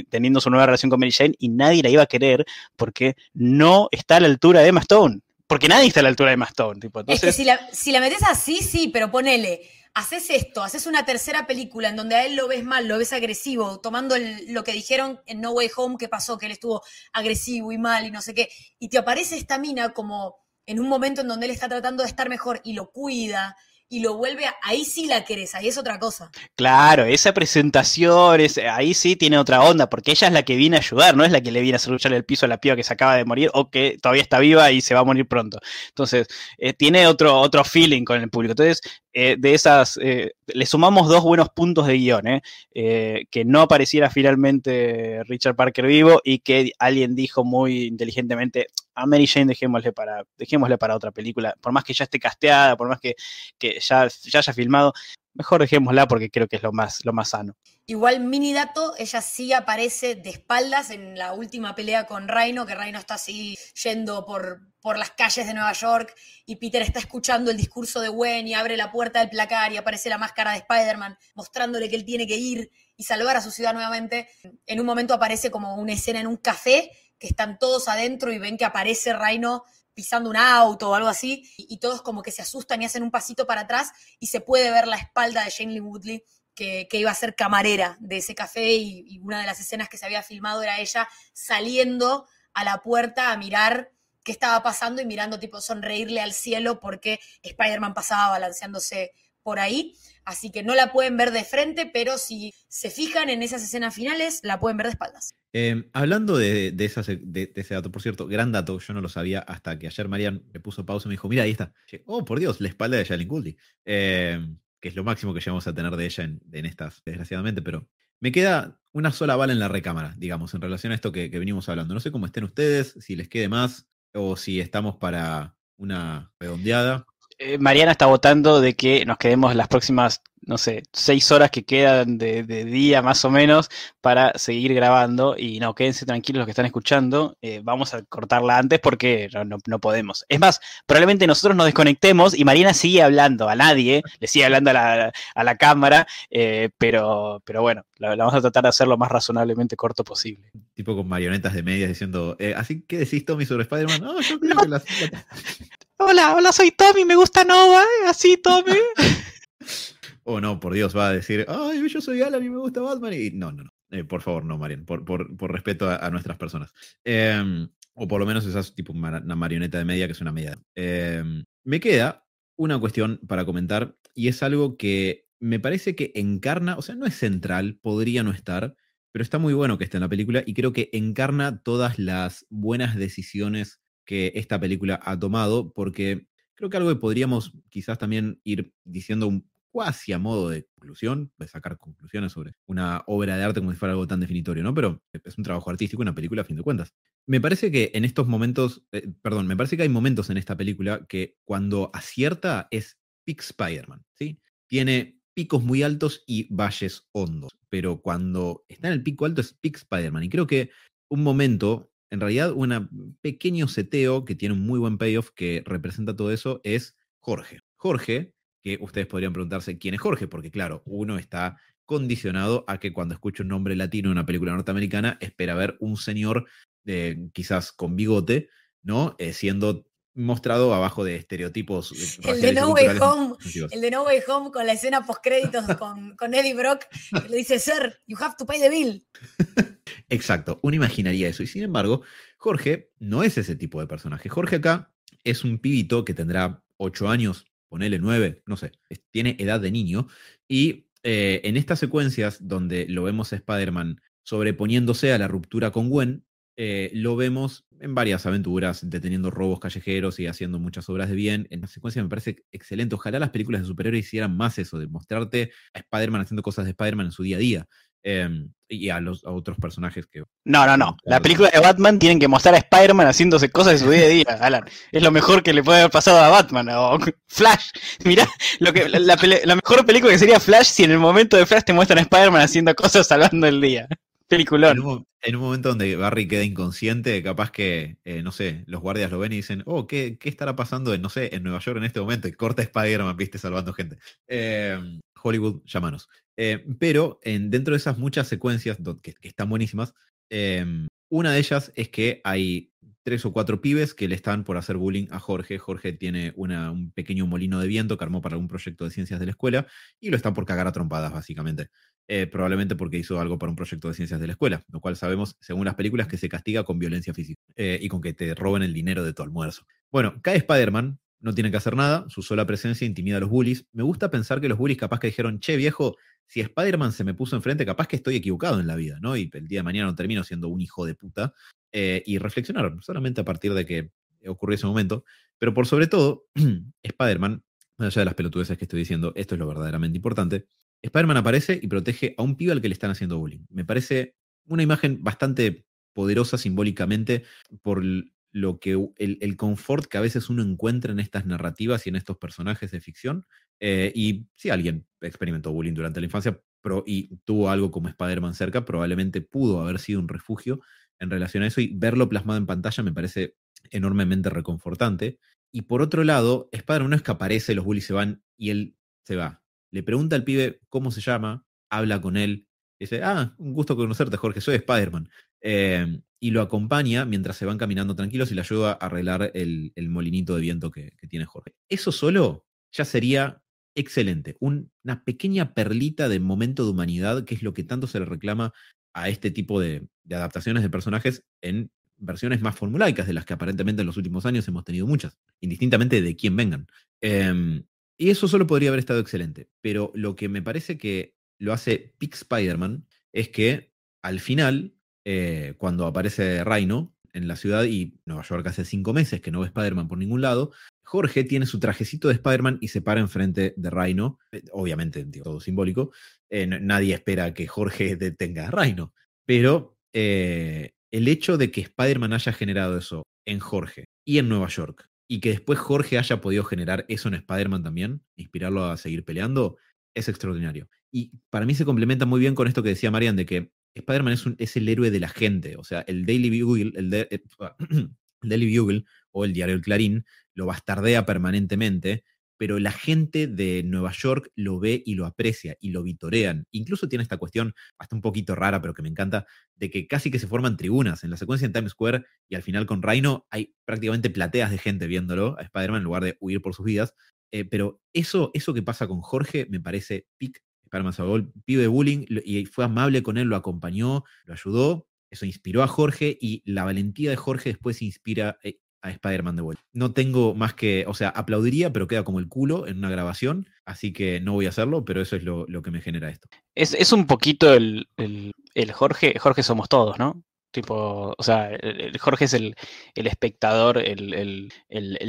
teniendo su nueva relación con Mary Jane y nadie la iba a querer porque no está a la altura de Emma Stone. Porque nadie está a la altura de Emma Stone. Tipo, Es que si la, si la metes así, sí, pero ponele haces esto, haces una tercera película en donde a él lo ves mal, lo ves agresivo, tomando lo que dijeron en No Way Home que pasó, que él estuvo agresivo y mal y no sé qué, y te aparece esta mina como en un momento en donde él está tratando de estar mejor y lo cuida y lo vuelve a, ahí sí la querés, ahí es otra cosa. Claro, esa presentación, ahí sí tiene otra onda, porque ella es la que viene a ayudar, no es la que le viene a hacer el piso a la piba que se acaba de morir o que todavía está viva y se va a morir pronto. Entonces, eh, tiene otro, otro feeling con el público. Entonces, eh, de esas, eh, le sumamos dos buenos puntos de guion, que no apareciera finalmente Richard Parker vivo y que alguien dijo muy inteligentemente, a Mary Jane dejémosle para, dejémosle para otra película, por más que ya esté casteada, por más que, que ya, ya haya filmado, mejor dejémosla porque creo que es lo más, lo más sano. Igual, mini dato, ella sí aparece de espaldas en la última pelea con Reino, que Reino está así yendo por, por las calles de Nueva York y Peter está escuchando el discurso de Gwen y abre la puerta del placar y aparece la máscara de Spider-Man mostrándole que él tiene que ir y salvar a su ciudad nuevamente. En un momento aparece como una escena en un café que están todos adentro y ven que aparece Reino pisando un auto o algo así, y, todos como que se asustan y hacen un pasito para atrás y se puede ver la espalda de Jane Lee Woodley, que, iba a ser camarera de ese café y, y, una de las escenas que se había filmado era ella saliendo a la puerta a mirar qué estaba pasando y mirando tipo sonreírle al cielo porque Spider-Man pasaba balanceándose por ahí. Así que no la pueden ver de frente, pero si se fijan en esas escenas finales, la pueden ver de espaldas. Em, hablando de, ese dato, por cierto, gran dato, yo no lo sabía hasta que ayer Marian me puso pausa y me dijo, mira, ahí está. Oh, por Dios, la espalda de Shailene Goldie. Em, que es lo máximo que llegamos a tener de ella en, estas, desgraciadamente, pero me queda una sola bala en la recámara, digamos, en relación a esto que, que venimos hablando. No sé cómo estén ustedes, si les quede más o si estamos para una redondeada. Eh, Mariana está votando de que nos quedemos las próximas, no sé, seis horas que quedan de, día más o menos para seguir grabando. Y no, quédense tranquilos los que están escuchando. Eh, vamos a cortarla antes porque no, podemos. Es más, probablemente nosotros nos desconectemos y Mariana sigue hablando a nadie, le sigue hablando a la, cámara, eh, pero, pero bueno, la, vamos a tratar de hacer lo más razonablemente corto posible. Tipo con marionetas de medias diciendo, así que decís Tommy sobre Spider-Man. No, yo creo que las... Hola, hola, soy Tommy, me gusta Nova, así Tommy. oh no, por Dios, va a decir, ay, yo soy Alan y me gusta Batman. Y no, no, no. Eh, por favor, no, Marian, por, respeto a, nuestras personas. Em, o por lo menos esas tipo una marioneta de media que es una media. Em, me queda una cuestión para comentar y es algo que me parece que encarna, o sea, no es central, podría no estar, pero está muy bueno que esté en la película y creo que encarna todas las buenas decisiones que esta película ha tomado, porque creo que algo que podríamos quizás también ir diciendo cuasi a modo de conclusión, de sacar conclusiones sobre una obra de arte como si fuera algo tan definitorio, ¿no? Pero es un trabajo artístico, una película a fin de cuentas. Me parece que en estos momentos, eh, perdón, me parece que hay momentos en esta película que cuando acierta es Peak Spider-Man, ¿sí? Tiene picos muy altos y valles hondos, pero cuando está en el pico alto es Peak Spider-Man. Y creo que un momento en realidad un pequeño seteo que tiene un muy buen payoff que representa todo eso es Jorge. Jorge, que ustedes podrían preguntarse quién es Jorge, porque claro, uno está condicionado a que cuando escucha un nombre latino en una película norteamericana espera ver un señor eh, quizás con bigote, ¿no? Eh, siendo mostrado abajo de estereotipos. Eh, el de No Way Home, el de No Way Home con la escena post créditos con, con, Eddie Brock, que le dice, Sir, you have to pay the bill. Exacto, uno imaginaría eso. Y sin embargo, Jorge no es ese tipo de personaje. Jorge acá es un pibito que tendrá ocho años, ponele nueve, no sé, tiene edad de niño. Y eh, en estas secuencias donde lo vemos a Spider-Man sobreponiéndose a la ruptura con Gwen, eh, lo vemos en varias aventuras, deteniendo robos callejeros y haciendo muchas obras de bien. En la secuencia me parece excelente. Ojalá las películas de superhéroes hicieran más eso, de mostrarte a Spider-Man haciendo cosas de Spider-Man en su día a día. Em, y a los otros personajes que. No, no, no. La película de Batman tienen que mostrar a Spider-Man haciéndose cosas de su día a día, Alan. Es lo mejor que le puede haber pasado a Batman. O Flash. Mirá, lo que, la, mejor película que sería Flash si en el momento de Flash te muestran a Spider-Man haciendo cosas salvando el día. Peliculón. En un, momento donde Barry queda inconsciente, capaz que, eh, no sé, los guardias lo ven y dicen, oh, ¿qué, ¿qué, estará pasando en, no sé, en Nueva York en este momento? Y corta Spider-Man, viste, salvando gente. Em, Hollywood, llámanos. Eh, pero en, dentro de esas muchas secuencias que, están buenísimas, em, una de ellas es que hay tres o cuatro pibes que le están por hacer bullying a Jorge. Jorge tiene un pequeño molino de viento que armó para un proyecto de ciencias de la escuela y lo están por cagar a trompadas, básicamente. Eh, probablemente porque hizo algo para un proyecto de ciencias de la escuela, lo cual sabemos, según las películas, que se castiga con violencia física eh, y con que te roben el dinero de tu almuerzo. Bueno, cae Spider-Man, no tiene que hacer nada, su sola presencia intimida a los bullies. Me gusta pensar que los bullies capaz que dijeron, che viejo, si Spider-Man se me puso enfrente, capaz que estoy equivocado en la vida, ¿no? Y el día de mañana no termino siendo un hijo de puta. Eh, y reflexionaron, solamente a partir de que ocurrió ese momento. Pero por sobre todo, Spider-Man, más allá de las pelotudeces que estoy diciendo, esto es lo verdaderamente importante. Spider-Man aparece y protege a un pibe al que le están haciendo bullying. Me parece una imagen bastante poderosa simbólicamente por lo que, el, confort que a veces uno encuentra en estas narrativas y en estos personajes de ficción. Eh, y si alguien experimentó bullying durante la infancia y tuvo algo como Spider-Man cerca, probablemente pudo haber sido un refugio en relación a eso y verlo plasmado en pantalla me parece enormemente reconfortante. Y por otro lado, Spider-Man no es que aparece, los bullies se van y él se va. Le pregunta al pibe cómo se llama, habla con él, dice, ah, un gusto conocerte, Jorge, soy Spider-Man. Em, y lo acompaña mientras se van caminando tranquilos y le ayuda a arreglar el, molinito de viento que, tiene Jorge. Eso solo ya sería excelente. una pequeña perlita de momento de humanidad, que es lo que tanto se le reclama a este tipo de, adaptaciones de personajes en versiones más formulaicas, de las que aparentemente en los últimos años hemos tenido muchas, indistintamente de quién vengan. Em, y eso solo podría haber estado excelente. Pero lo que me parece que lo hace Pick Spider-Man es que al final eh, cuando aparece Rhino en la ciudad y Nueva York hace cinco meses que no ve Spider-Man por ningún lado, Jorge tiene su trajecito de Spider-Man y se para enfrente de Rhino, eh, obviamente, todo simbólico, eh, nadie espera que Jorge detenga a Rhino, pero el hecho de que Spider-Man haya generado eso en Jorge y en Nueva York, y que después Jorge haya podido generar eso en Spider-Man también, inspirarlo a seguir peleando, es extraordinario. Y para mí se complementa muy bien con esto que decía Marian, de que Spider-Man es, el héroe de la gente. O sea, el Daily Bugle, el, eh, Daily Bugle o el diario El Clarín lo bastardea permanentemente, pero la gente de Nueva York lo ve y lo aprecia y lo vitorean. Incluso tiene esta cuestión hasta un poquito rara, pero que me encanta, de que casi que se forman tribunas. En la secuencia en Times Square y al final con Rhino hay prácticamente plateas de gente viéndolo a Spider-Man en lugar de huir por sus vidas. Eh, pero eso, eso que pasa con Jorge me parece pic Spider-Man salvó pibe de bullying y fue amable con él, lo acompañó, lo ayudó. Eso inspiró a Jorge y la valentía de Jorge después inspira eh, a Spider-Man de vuelta. No tengo más que, o sea, aplaudiría, pero queda como el culo en una grabación, así que no voy a hacerlo, pero eso es lo, que me genera esto. Es, un poquito el, el, Jorge, Jorge somos todos, ¿no? Tipo, o sea, Jorge es el, espectador, el,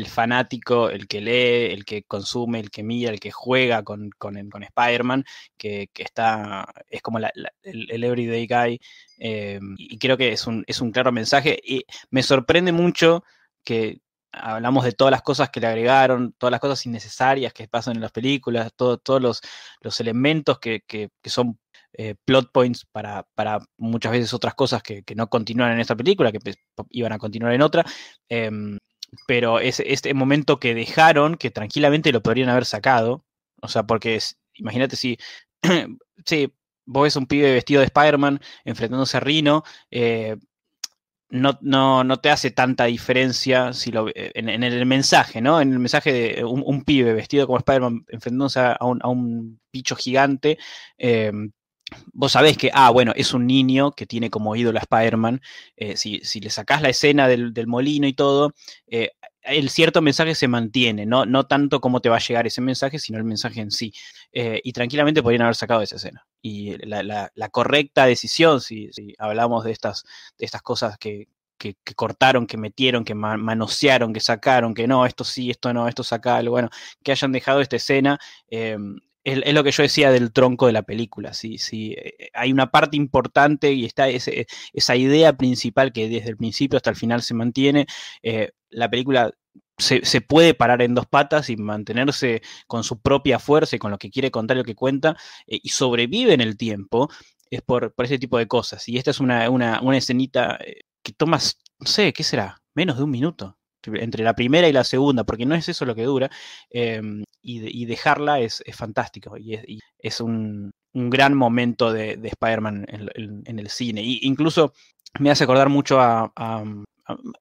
fanático, el que lee, el que consume, el que mira, el que juega con, con, Spider-Man, que, está, es como el, everyday guy. Eh, y creo que es un, es un claro mensaje. Y me sorprende mucho que hablamos de todas las cosas que le agregaron, todas las cosas innecesarias que pasan en las películas, todos los, los elementos que, que, que son eh, plot points para, para, muchas veces otras cosas que, no continúan en esta película, que pues, iban a continuar en otra. Em, pero es este momento que dejaron, que tranquilamente lo podrían haber sacado. O sea, porque imagínate si, sí, vos ves un pibe vestido de Spider-Man enfrentándose a Rino, eh, no, no, no, te hace tanta diferencia si lo, eh, en, el mensaje, ¿no? En el mensaje de un, pibe vestido como Spider-Man enfrentándose a un, a un bicho gigante, em, vos sabés que, ah, bueno, es un niño que tiene como ídolo a Spider-Man. Eh, si, le sacás la escena del, molino y todo, eh, el cierto mensaje se mantiene, ¿no? no tanto cómo te va a llegar ese mensaje, sino el mensaje en sí. Eh, y tranquilamente podrían haber sacado esa escena. Y la, correcta decisión, si, hablamos de estas, de estas cosas que, cortaron, que metieron, que manosearon, que sacaron, que no, esto sí, esto no, esto sacalo, bueno, que hayan dejado esta escena, es, lo que yo decía del tronco de la película. Si, si eh, hay una parte importante y está esa idea principal que desde el principio hasta el final se mantiene, eh, la película se, puede parar en dos patas y mantenerse con su propia fuerza y con lo que quiere contar y lo que cuenta eh, y sobrevive en el tiempo, es por, ese tipo de cosas. Y esta es una, una, una escenita que tomas, no sé, ¿qué será? Menos de un minuto entre la primera y la segunda, porque no es eso lo que dura, y, dejarla es, fantástico y es, un, gran momento de, Spider-Man en, el cine. Y incluso me hace acordar mucho a,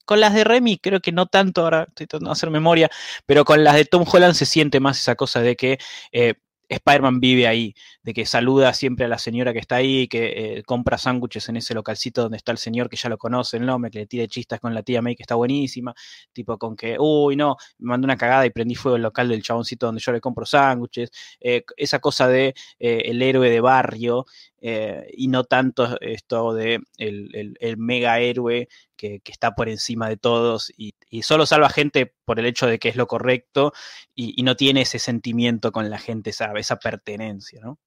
con las de Remy, creo que no tanto, ahora estoy tratando de hacer memoria, pero con las de Tom Holland se siente más esa cosa de que eh, Spider-Man vive ahí, de que saluda siempre a la señora que está ahí, que eh, compra sándwiches en ese localcito donde está el señor que ya lo conoce el nombre, que le tire chistas con la tía May que está buenísima, tipo con que, uy, no, me mandó una cagada y prendí fuego el local del chaboncito donde yo le compro sándwiches, eh, esa cosa de eh, el héroe de barrio y no tanto esto de el, mega héroe que, está por encima de todos y, solo salva gente por el hecho de que es lo correcto y, no tiene ese sentimiento con la gente, esa, esa pertenencia, ¿no?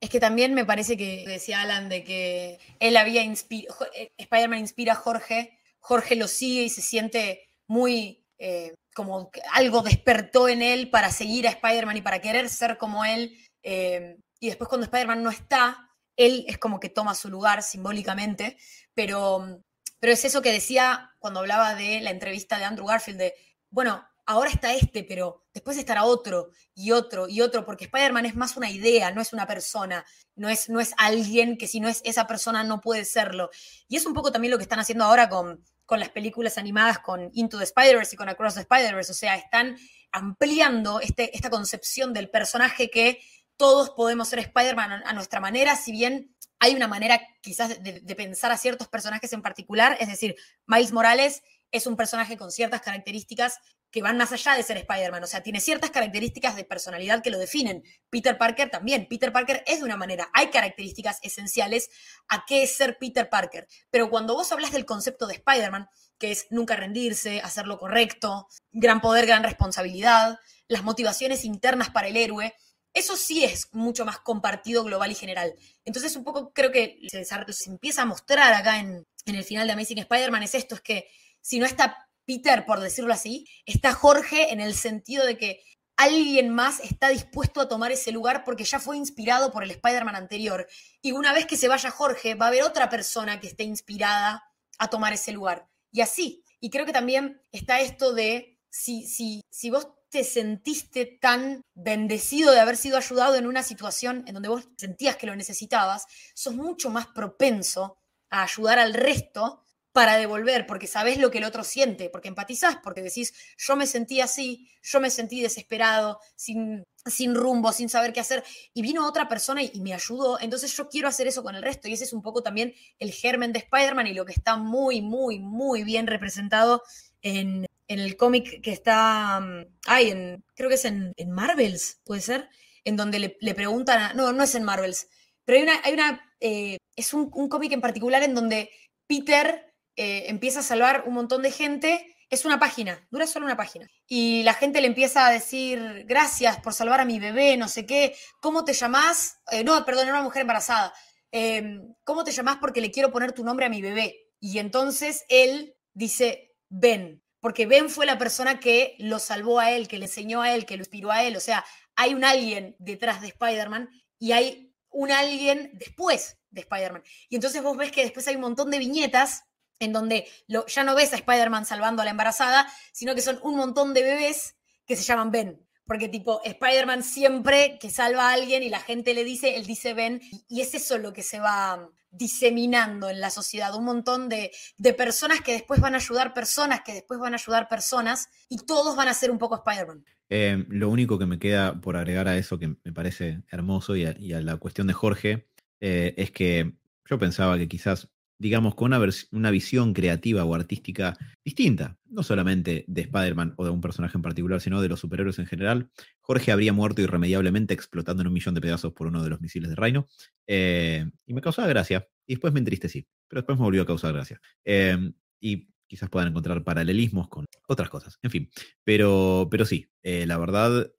Es que también me parece que decía Alan de que él había inspirado, eh, Spider-Man inspira a Jorge Jorge lo sigue y se siente muy eh, como que algo despertó en él para seguir a Spider-Man y para querer ser como él. eh, y después cuando Spider-Man no está, él es como que toma su lugar simbólicamente, pero, pero es eso que decía cuando hablaba de la entrevista de Andrew Garfield, de, bueno, ahora está este, pero después estará otro y otro y otro, porque Spider-Man es más una idea, no es una persona, no es, no es alguien que si no es esa persona no puede serlo. Y es un poco también lo que están haciendo ahora con, con las películas animadas, con Into the Spider-Verse y con Across the Spider-Verse, o sea, están ampliando este, esta concepción del personaje que todos podemos ser Spider-Man a, nuestra manera, si bien hay una manera quizás de, de pensar a ciertos personajes en particular, es decir, Miles Morales es un personaje con ciertas características que van más allá de ser Spider-Man, o sea, tiene ciertas características de personalidad que lo definen. Peter Parker también, Peter Parker es de una manera, hay características esenciales a qué es ser Peter Parker, pero cuando vos hablas del concepto de Spider-Man, que es nunca rendirse, hacer lo correcto, gran poder, gran responsabilidad, las motivaciones internas para el héroe, eso sí es mucho más compartido global y general. Entonces, un poco creo que se, se empieza a mostrar acá en, en el final de Amazing Spider-Man es esto, es que si no está Peter, por decirlo así, está Jorge en el sentido de que alguien más está dispuesto a tomar ese lugar porque ya fue inspirado por el Spider-Man anterior. Y una vez que se vaya Jorge, va a haber otra persona que esté inspirada a tomar ese lugar. Y así. Y creo que también está esto de si, si, si vos te sentiste tan bendecido de haber sido ayudado en una situación en donde vos sentías que lo necesitabas, sos mucho más propenso a ayudar al resto para devolver, porque sabes lo que el otro siente, porque empatizás, porque decís, yo me sentí así, yo me sentí desesperado, sin, sin rumbo, sin saber qué hacer, y vino otra persona y, y, me ayudó, entonces yo quiero hacer eso con el resto, y ese es un poco también el germen de Spider-Man y lo que está muy, muy, muy bien representado en, en el cómic que está, ay, en, creo que es en, Marvels, puede ser, en donde le, preguntan, a, no, no es en Marvels, pero hay una, hay una eh, es un, cómic en particular en donde Peter eh, empieza a salvar un montón de gente. Es una página, dura solo una página. Y la gente le empieza a decir, gracias por salvar a mi bebé, no sé qué, ¿cómo te llamás? Eh, no, perdón, era una mujer embarazada. Eh, ¿Cómo te llamás? Porque le quiero poner tu nombre a mi bebé. Y entonces él dice, Ben, porque Ben fue la persona que lo salvó a él, que le enseñó a él, que lo inspiró a él. O sea, hay un alguien detrás de Spider-Man y hay un alguien después de Spider-Man. Y entonces vos ves que después hay un montón de viñetas en donde lo, ya no ves a Spider-Man salvando a la embarazada, sino que son un montón de bebés que se llaman Ben. Porque tipo, Spider-Man siempre que salva a alguien y la gente le dice, él dice Ben, y es eso lo que se va diseminando en la sociedad, un montón de, de personas que después van a ayudar personas, que después van a ayudar personas, y todos van a ser un poco Spider-Man. Eh, lo único que me queda por agregar a eso, que me parece hermoso, y a, la cuestión de Jorge, eh, es que yo pensaba que quizás digamos, con una, una, visión creativa o artística distinta, no solamente de Spider-Man o de un personaje en particular, sino de los superhéroes en general, Jorge habría muerto irremediablemente explotando en un millón de pedazos por uno de los misiles de Reino. Eh, y me causaba gracia. Y después me entristecí, pero después me volvió a causar gracia. Eh, y quizás puedan encontrar paralelismos con otras cosas. En fin, pero, pero sí, eh, la verdad,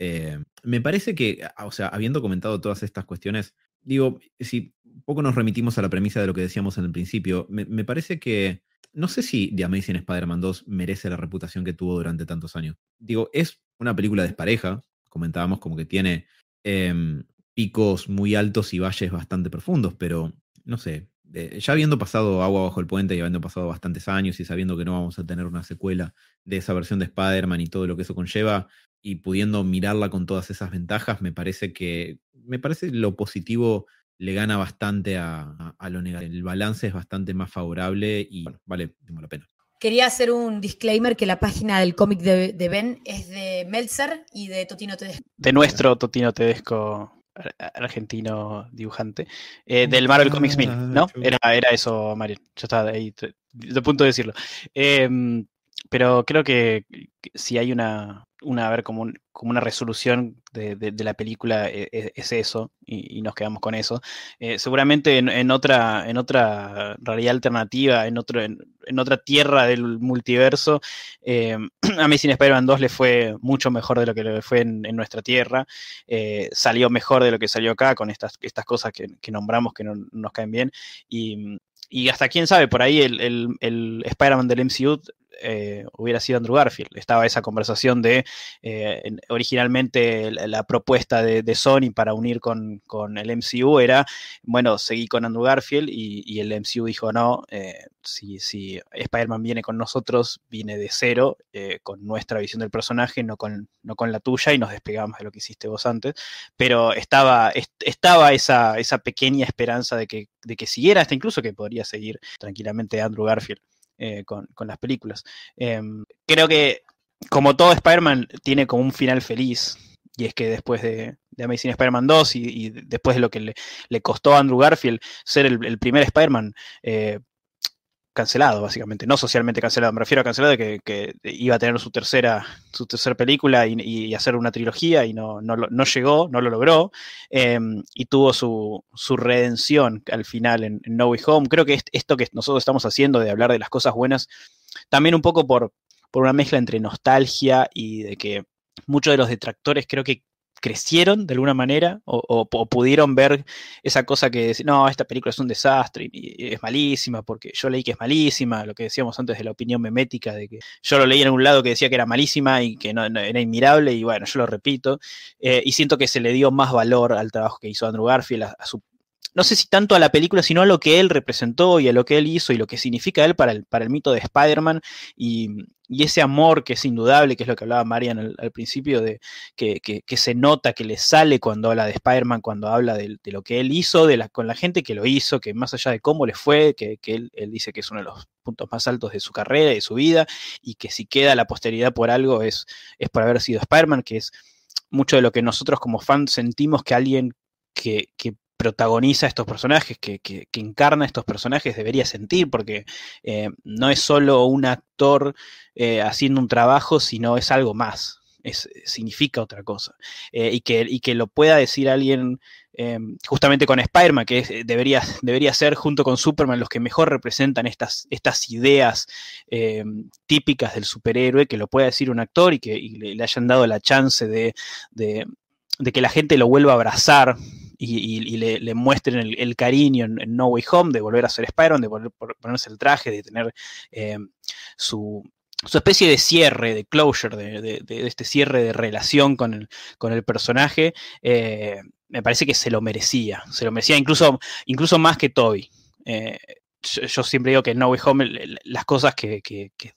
me parece que, o sea, habiendo comentado todas estas cuestiones, digo, si poco nos remitimos a la premisa de lo que decíamos en el principio. Me, parece que no sé si The Amazing Spider-Man 2 merece la reputación que tuvo durante tantos años. Digo, es una película despareja, comentábamos como que tiene eh, picos muy altos y valles bastante profundos, pero no sé, eh, ya habiendo pasado agua bajo el puente y habiendo pasado bastantes años y sabiendo que no vamos a tener una secuela de esa versión de Spider-Man y todo lo que eso conlleva, y pudiendo mirarla con todas esas ventajas, me parece que me parece lo positivo le gana bastante a, a, a, lo negativo. El balance es bastante más favorable y bueno, vale la pena. Quería hacer un disclaimer que la página del cómic de, de, Ben es de Meltzer y de Totino Tedesco. De nuestro Totino Tedesco argentino dibujante. Eh, del Marvel Comics 1000, ¿no? Era, era eso, Mario. Yo estaba ahí de punto de decirlo. Eh, pero creo que si hay una, una ver, como, un, como una resolución de, la película es, es eso, y, nos quedamos con eso. Eh, seguramente en, otra, en otra realidad alternativa, en, otro, en, otra tierra del multiverso, eh, a Amazing Spider-Man 2 le fue mucho mejor de lo que le fue en, nuestra tierra. Eh, salió mejor de lo que salió acá con estas, estas cosas que, nombramos que no nos caen bien. Y, y hasta quién sabe, por ahí el, el, el Spider-Man del MCU eh, hubiera sido Andrew Garfield. Estaba esa conversación de eh, originalmente la, propuesta de, Sony para unir con, el MCU era, bueno, seguí con Andrew Garfield y, el MCU dijo, no, eh, si, si Spider-Man viene con nosotros, viene de cero, con nuestra visión del personaje, no con, no con la tuya y nos despegamos de lo que hiciste vos antes. Pero estaba, estaba esa, esa pequeña esperanza de que, de que siguiera, hasta incluso que podría seguir tranquilamente Andrew Garfield. Eh, con, las películas. Em, creo que, como todo Spider-Man, tiene como un final feliz. Y es que después de, de Amazing Spider-Man 2 y, después de lo que le, costó a Andrew Garfield ser el, primer Spider-Man, eh, cancelado, básicamente. No socialmente cancelado, me refiero a cancelado de que, iba a tener su tercera, su tercera película y, hacer una trilogía y no, no, no, llegó, no lo logró. Em, y tuvo su, su, redención al final en, No Way Home. Creo que esto que nosotros estamos haciendo de hablar de las cosas buenas, también un poco por, por una mezcla entre nostalgia y de que muchos de los detractores creo que crecieron de alguna manera o, pudieron ver esa cosa que decían, no, esta película es un desastre y, es malísima porque yo leí que es malísima, lo que decíamos antes de la opinión memética, de que yo lo leí en un lado que decía que era malísima y que no, era inmirable y bueno, yo lo repito, eh, y siento que se le dio más valor al trabajo que hizo Andrew Garfield, a su no sé si tanto a la película, sino a lo que él representó y a lo que él hizo y lo que significa él para el, para el mito de Spider-Man y, ese amor que es indudable, que es lo que hablaba Marian al, principio, de que, se nota, que le sale cuando habla de Spider-Man, cuando habla de, lo que él hizo, de la, con la gente que lo hizo, que más allá de cómo le fue, que, él, dice que es uno de los puntos más altos de su carrera y de su vida, y que si queda la posteridad por algo es, es por haber sido Spider-Man, que es mucho de lo que nosotros como fans sentimos que alguien que, que, protagoniza estos personajes, que, que, encarna estos personajes, debería sentir, porque eh, no es solo un actor eh, haciendo un trabajo, sino es algo más, es, significa otra cosa. Eh, y, que, y, que, lo pueda decir alguien justamente con Spider-Man, que debería, debería ser junto con Superman los que mejor representan estas, estas ideas típicas del superhéroe, que lo pueda decir un actor y que le, hayan dado la chance de, de, de que la gente lo vuelva a abrazar y, le, muestren el, cariño en, No Way Home, de volver a ser Spider-Man, de volver a ponerse el traje, de tener eh, su, especie de cierre, de closure, de, este cierre de relación con el, con el personaje, eh, me parece que se lo merecía, se lo merecía incluso, incluso más que Toby. Eh, yo, siempre digo que No Way Home las cosas que,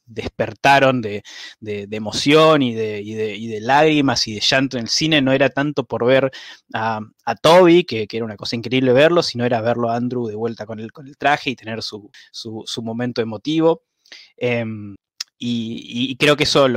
despertaron de, emoción y de, lágrimas y de llanto en el cine no era tanto por ver a, Toby, que, era una cosa increíble verlo, sino era verlo a Andrew de vuelta con el, con el traje y tener su, momento emotivo. Em, y, creo que eso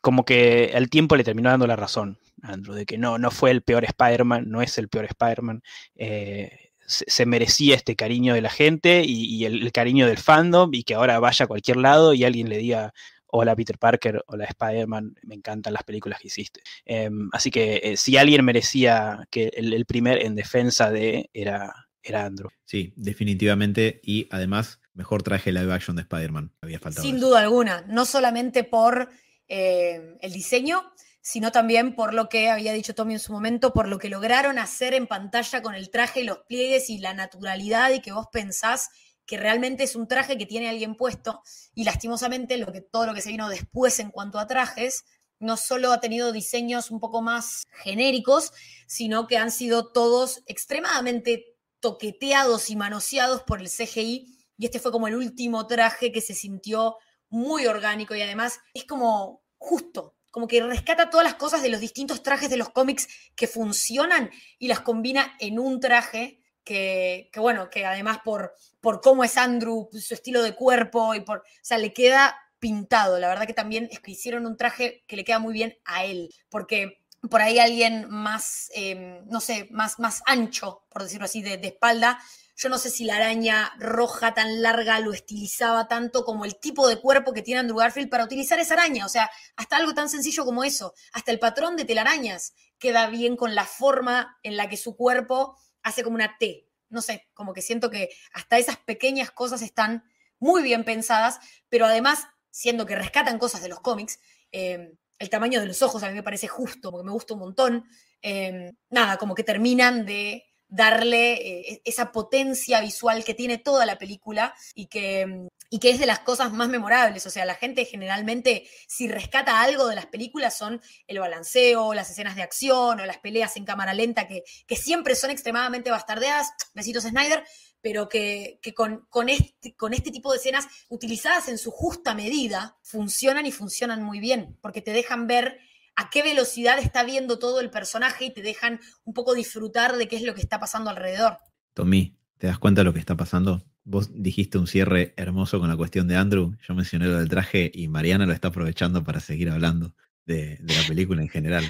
como que el tiempo le terminó dando la razón a Andrew, de que no, no fue el peor Spider-Man, no es el peor Spider-Man. Eh, se, merecía este cariño de la gente y, el, cariño del fandom y que ahora vaya a cualquier lado y alguien le diga, hola Peter Parker, hola Spider-Man, me encantan las películas que hiciste. Em, así que eh, si alguien merecía que el, primer en defensa de era, era Andrew. Sí, definitivamente. Y además, mejor traje live action de Spider-Man. Había faltado. Sin duda alguna. No solamente por eh, el diseño, sino también por lo que había dicho Tommy en su momento, por lo que lograron hacer en pantalla con el traje y los pliegues y la naturalidad y que vos pensás que realmente es un traje que tiene alguien puesto. Y lastimosamente lo que, todo lo que se vino después en cuanto a trajes no solo ha tenido diseños un poco más genéricos, sino que han sido todos extremadamente toqueteados y manoseados por el CGI y este fue como el último traje que se sintió muy orgánico y además es como justo, como que rescata todas las cosas de los distintos trajes de los cómics que funcionan y las combina en un traje que, bueno, que además por, por cómo es Andrew, su estilo de cuerpo y por, o sea, le queda pintado. La verdad que también es que hicieron un traje que le queda muy bien a él, porque por ahí alguien más, em, no sé, más, más ancho, por decirlo así, de, de espalda, yo no sé si la araña roja tan larga lo estilizaba tanto como el tipo de cuerpo que tiene Andrew Garfield para utilizar esa araña. O sea, hasta algo tan sencillo como eso. Hasta el patrón de telarañas queda bien con la forma en la que su cuerpo hace como una T. No sé, como que siento que hasta esas pequeñas cosas están muy bien pensadas, pero además, siendo que rescatan cosas de los cómics, eh, el tamaño de los ojos a mí me parece justo, porque me gusta un montón. Eh, nada, como que terminan de darle eh, esa potencia visual que tiene toda la película y que, y que es de las cosas más memorables. O sea, la gente generalmente, si rescata algo de las películas, son el balanceo, las escenas de acción o las peleas en cámara lenta, que, que siempre son extremadamente bastardeadas. Besitos Snyder, pero que, con, con, este, con este tipo de escenas utilizadas en su justa medida funcionan y funcionan muy bien, porque te dejan ver a qué velocidad está viendo todo el personaje y te dejan un poco disfrutar de qué es lo que está pasando alrededor. Tommy, ¿te das cuenta de lo que está pasando? Vos dijiste un cierre hermoso con la cuestión de Andrew, yo mencioné lo del traje y Mariana lo está aprovechando para seguir hablando de, la película en general.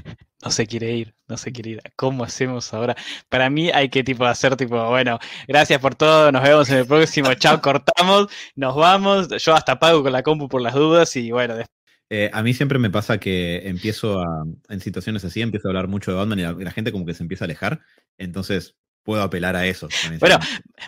No se quiere ir, no se quiere ir. ¿Cómo hacemos ahora? Para mí hay que tipo hacer tipo, bueno, gracias por todo, nos vemos en el próximo, chao, cortamos, nos vamos, yo hasta pago con la compu por las dudas y bueno, eh, a mí siempre me pasa que empiezo a, en situaciones así, empiezo a hablar mucho de Batman y la, gente como que se empieza a alejar. Entonces puedo apelar a eso. Bueno,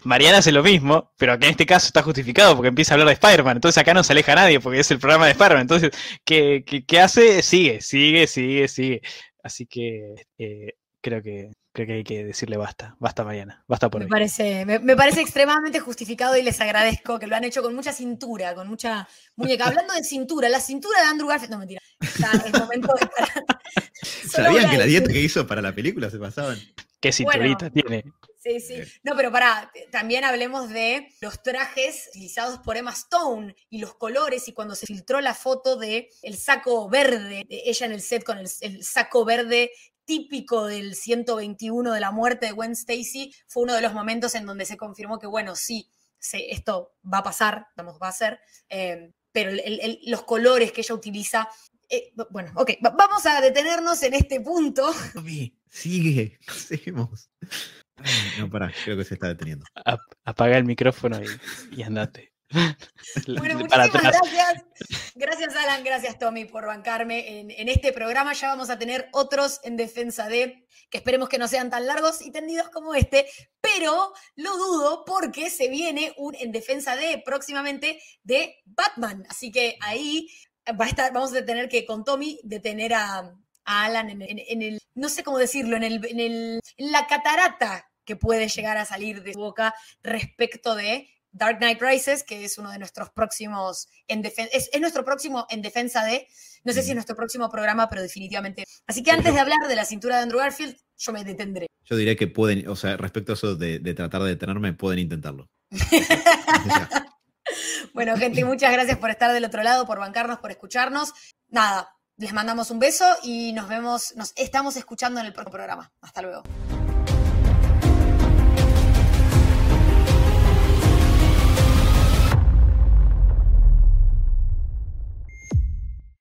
Mariana hace lo mismo, pero que en este caso está justificado porque empieza a hablar de Spider-Man. Entonces acá no se aleja nadie porque es el programa de Spider-Man. Entonces, ¿qué, qué, hace? Sigue, sigue, sigue, sigue. Así que eh, creo que creo que hay que decirle basta, basta Mariana, basta por me Parece, me, parece extremadamente justificado y les agradezco que lo han hecho con mucha cintura, con mucha muñeca. Hablando de cintura, la cintura de Andrew Garfield, no mentira, es momento de ¿Sabían que la dieta que hizo para la película se pasaban? ¿Qué cinturita tiene? Sí, sí. No, pero para, también hablemos de los trajes utilizados por Emma Stone y los colores y cuando se filtró la foto de el saco verde, de ella en el set con el, el saco verde típico del 121 de la muerte de Gwen Stacy, fue uno de los momentos en donde se confirmó que, bueno, sí, esto va a pasar, vamos, va a ser, eh, pero los colores que ella utiliza. Eh, bueno, ok, vamos a detenernos en este punto. sigue, seguimos. No, pará, creo que se está deteniendo. apaga el micrófono y andate. Bueno, muchísimas gracias. Gracias, Alan. Gracias, Tommy, por bancarme en, este programa. Ya vamos a tener otros en defensa de, que esperemos que no sean tan largos y tendidos como este, pero lo dudo porque se viene un en defensa de próximamente de Batman. Así que ahí va a estar, vamos a tener que con Tommy detener a, Alan en, el, no sé cómo decirlo, en, el, en, el, en la catarata que puede llegar a salir de su boca respecto de Dark Knight Rises, que es uno de nuestros próximos en defensa, es, nuestro próximo en defensa de, no sé si es nuestro próximo programa, pero definitivamente. Así que antes de hablar de la cintura de Andrew Garfield, yo me detendré. Yo diré que pueden, o sea, respecto a eso de, tratar de detenerme, pueden intentarlo. bueno, gente, muchas gracias por estar del otro lado, por bancarnos, por escucharnos. Nada, les mandamos un beso y nos vemos, nos estamos escuchando en el próximo programa. Hasta luego.